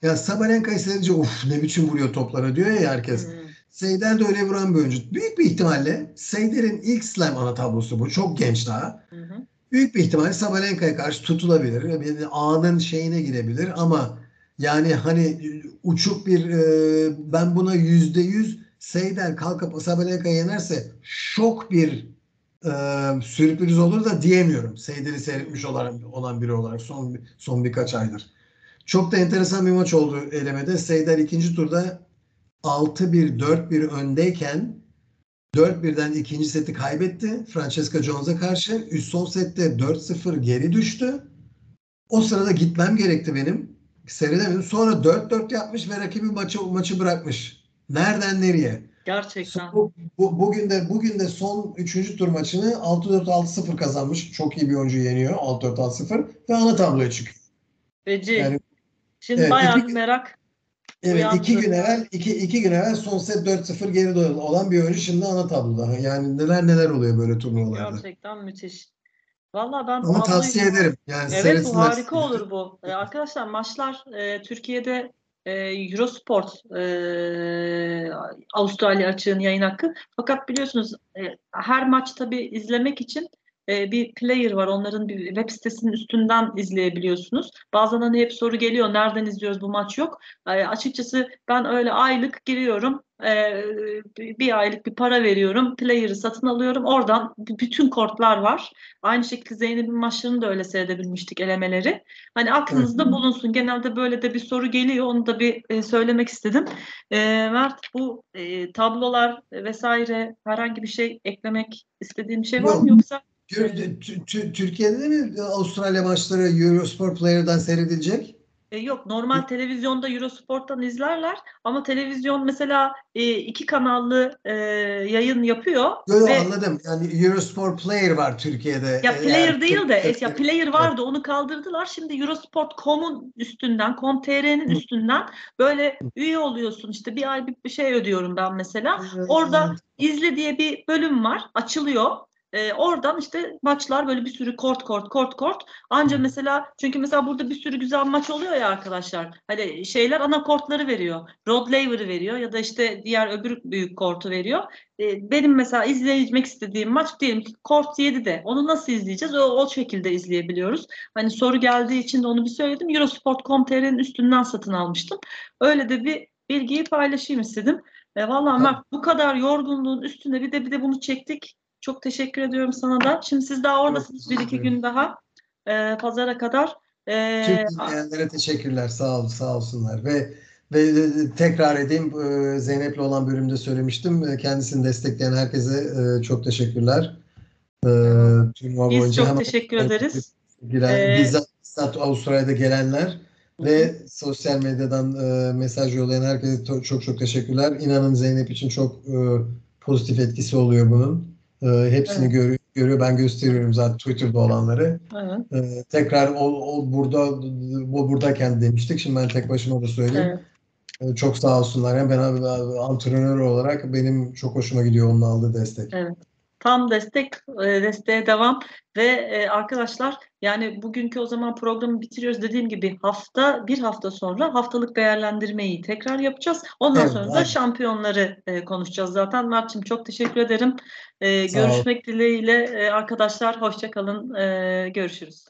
ya Sabalenka'yı seyredince of ne biçim vuruyor toplara diyor ya herkes. Hmm. Seydel de öyle vuran bir oyuncu. Büyük bir ihtimalle Seydel'in ilk slam ana tablosu bu. Çok genç daha. Hı hı. Büyük bir ihtimalle Sabalenka'ya karşı tutulabilir. Bir ağının şeyine girebilir ama yani hani uçuk bir e, ben buna yüzde yüz Seydel kalkıp Sabalenka'yı yenerse şok bir e, sürpriz olur da diyemiyorum. Seydel'i seyretmiş olan, olan biri olarak son son birkaç aydır. Çok da enteresan bir maç oldu elemede. Seydel ikinci turda 6-1 4-1 öndeyken 4-1'den ikinci seti kaybetti Francesca Jones'a karşı. Üst son sette 4-0 geri düştü. O sırada gitmem gerekti benim. Seyredemedim. Sonra 4-4 yapmış ve rakibi maçı maçı bırakmış. Nereden nereye? Gerçekten. Bu, bu- bugün de bugün de son 3. tur maçını 6-4 6-0 kazanmış. Çok iyi bir oyuncu yeniyor. 6-4 6-0 ve ana tabloya çıkıyor. Feci. Yani Şimdi Evet, bayağı bir merak. Evet Uyandı. iki gün evvel iki, iki gün evvel son set 4-0 geride olan bir oyuncu şimdi ana tabloda. Yani neler neler oluyor böyle turnuvalarda. Gerçekten müthiş. Vallahi ben Ama tavsiye ederim. Yani Evet bu harika olur bu. Ee, arkadaşlar maçlar e, Türkiye'de e, Eurosport e, Avustralya açığın yayın hakkı. Fakat biliyorsunuz e, her maç tabii izlemek için e, bir player var. Onların bir web sitesinin üstünden izleyebiliyorsunuz. Bazen hani hep soru geliyor. Nereden izliyoruz bu maç yok. E, açıkçası ben öyle aylık giriyorum. E, bir aylık bir para veriyorum. Player'ı satın alıyorum. Oradan bütün kortlar var. Aynı şekilde Zeynep'in maçlarını da öyle seyredebilmiştik elemeleri. Hani aklınızda bulunsun. Genelde böyle de bir soru geliyor. Onu da bir e, söylemek istedim. E, Mert bu e, tablolar vesaire herhangi bir şey eklemek istediğin bir şey var mı Yok. yoksa? Tür- tü- tü- Türkiye'de de mi Avustralya maçları Eurosport Player'dan seyredilecek? E, yok normal televizyonda Eurosport'tan izlerler ama televizyon mesela e, iki kanallı e, yayın yapıyor Yok yok, ve anladım. Yani Eurosport Player var Türkiye'de. ya Eğer player değil de es- ya player vardı onu kaldırdılar. Şimdi Eurosport.com'un üstünden com.tr'nin üstünden böyle üye oluyorsun işte bir ay bir şey ödüyorum ben mesela. Orada izle diye bir bölüm var. Açılıyor. Ee, oradan işte maçlar böyle bir sürü kort kort kort kort. Anca mesela çünkü mesela burada bir sürü güzel maç oluyor ya arkadaşlar. Hani şeyler ana kortları veriyor. Rod Laver'ı veriyor ya da işte diğer öbür büyük kortu veriyor. Ee, benim mesela izleymek istediğim maç diyelim ki kort 7'de. Onu nasıl izleyeceğiz? O, o şekilde izleyebiliyoruz. Hani soru geldiği için de onu bir söyledim. Eurosport.com.tr'nin üstünden satın almıştım. Öyle de bir bilgiyi paylaşayım istedim. E, vallahi Mert bu kadar yorgunluğun üstüne bir de bir de bunu çektik. Çok teşekkür ediyorum sana da. Şimdi siz daha oradasınız bir iki gün daha. E, pazara kadar. E, Tüm dinleyenlere teşekkürler. Sağ ol, sağ olsunlar. Ve ve e, tekrar edeyim e, Zeynep'le olan bölümde söylemiştim. E, Kendisini destekleyen herkese çok teşekkürler. Turnuva biz boyunca çok hemen teşekkür ederiz. giren, Ee, bizzat, bizzat Avustralya'da gelenler ve sosyal medyadan e, mesaj yollayan herkese çok çok teşekkürler. İnanın Zeynep için çok e, pozitif etkisi oluyor bunun. E, hepsini Evet. görü- görüyor. Ben gösteriyorum zaten Twitter'da olanları. Evet, Ee, tekrar o, o burada o buradayken demiştik. Şimdi ben tek başıma da söyleyeyim. evet, Ee, Çok sağ olsunlar. Hem ben abi- antrenör olarak benim çok hoşuma gidiyor onun aldığı destek. evet. Tam destek, e, desteğe devam ve e, arkadaşlar yani bugünkü o zaman programı bitiriyoruz. Dediğim gibi hafta bir hafta sonra haftalık değerlendirmeyi tekrar yapacağız. Ondan Evet, sonra da şampiyonları e, konuşacağız zaten. Mert'cim çok teşekkür ederim. Sağ ol. görüşmek dileğiyle e, arkadaşlar hoşça kalın. E, görüşürüz.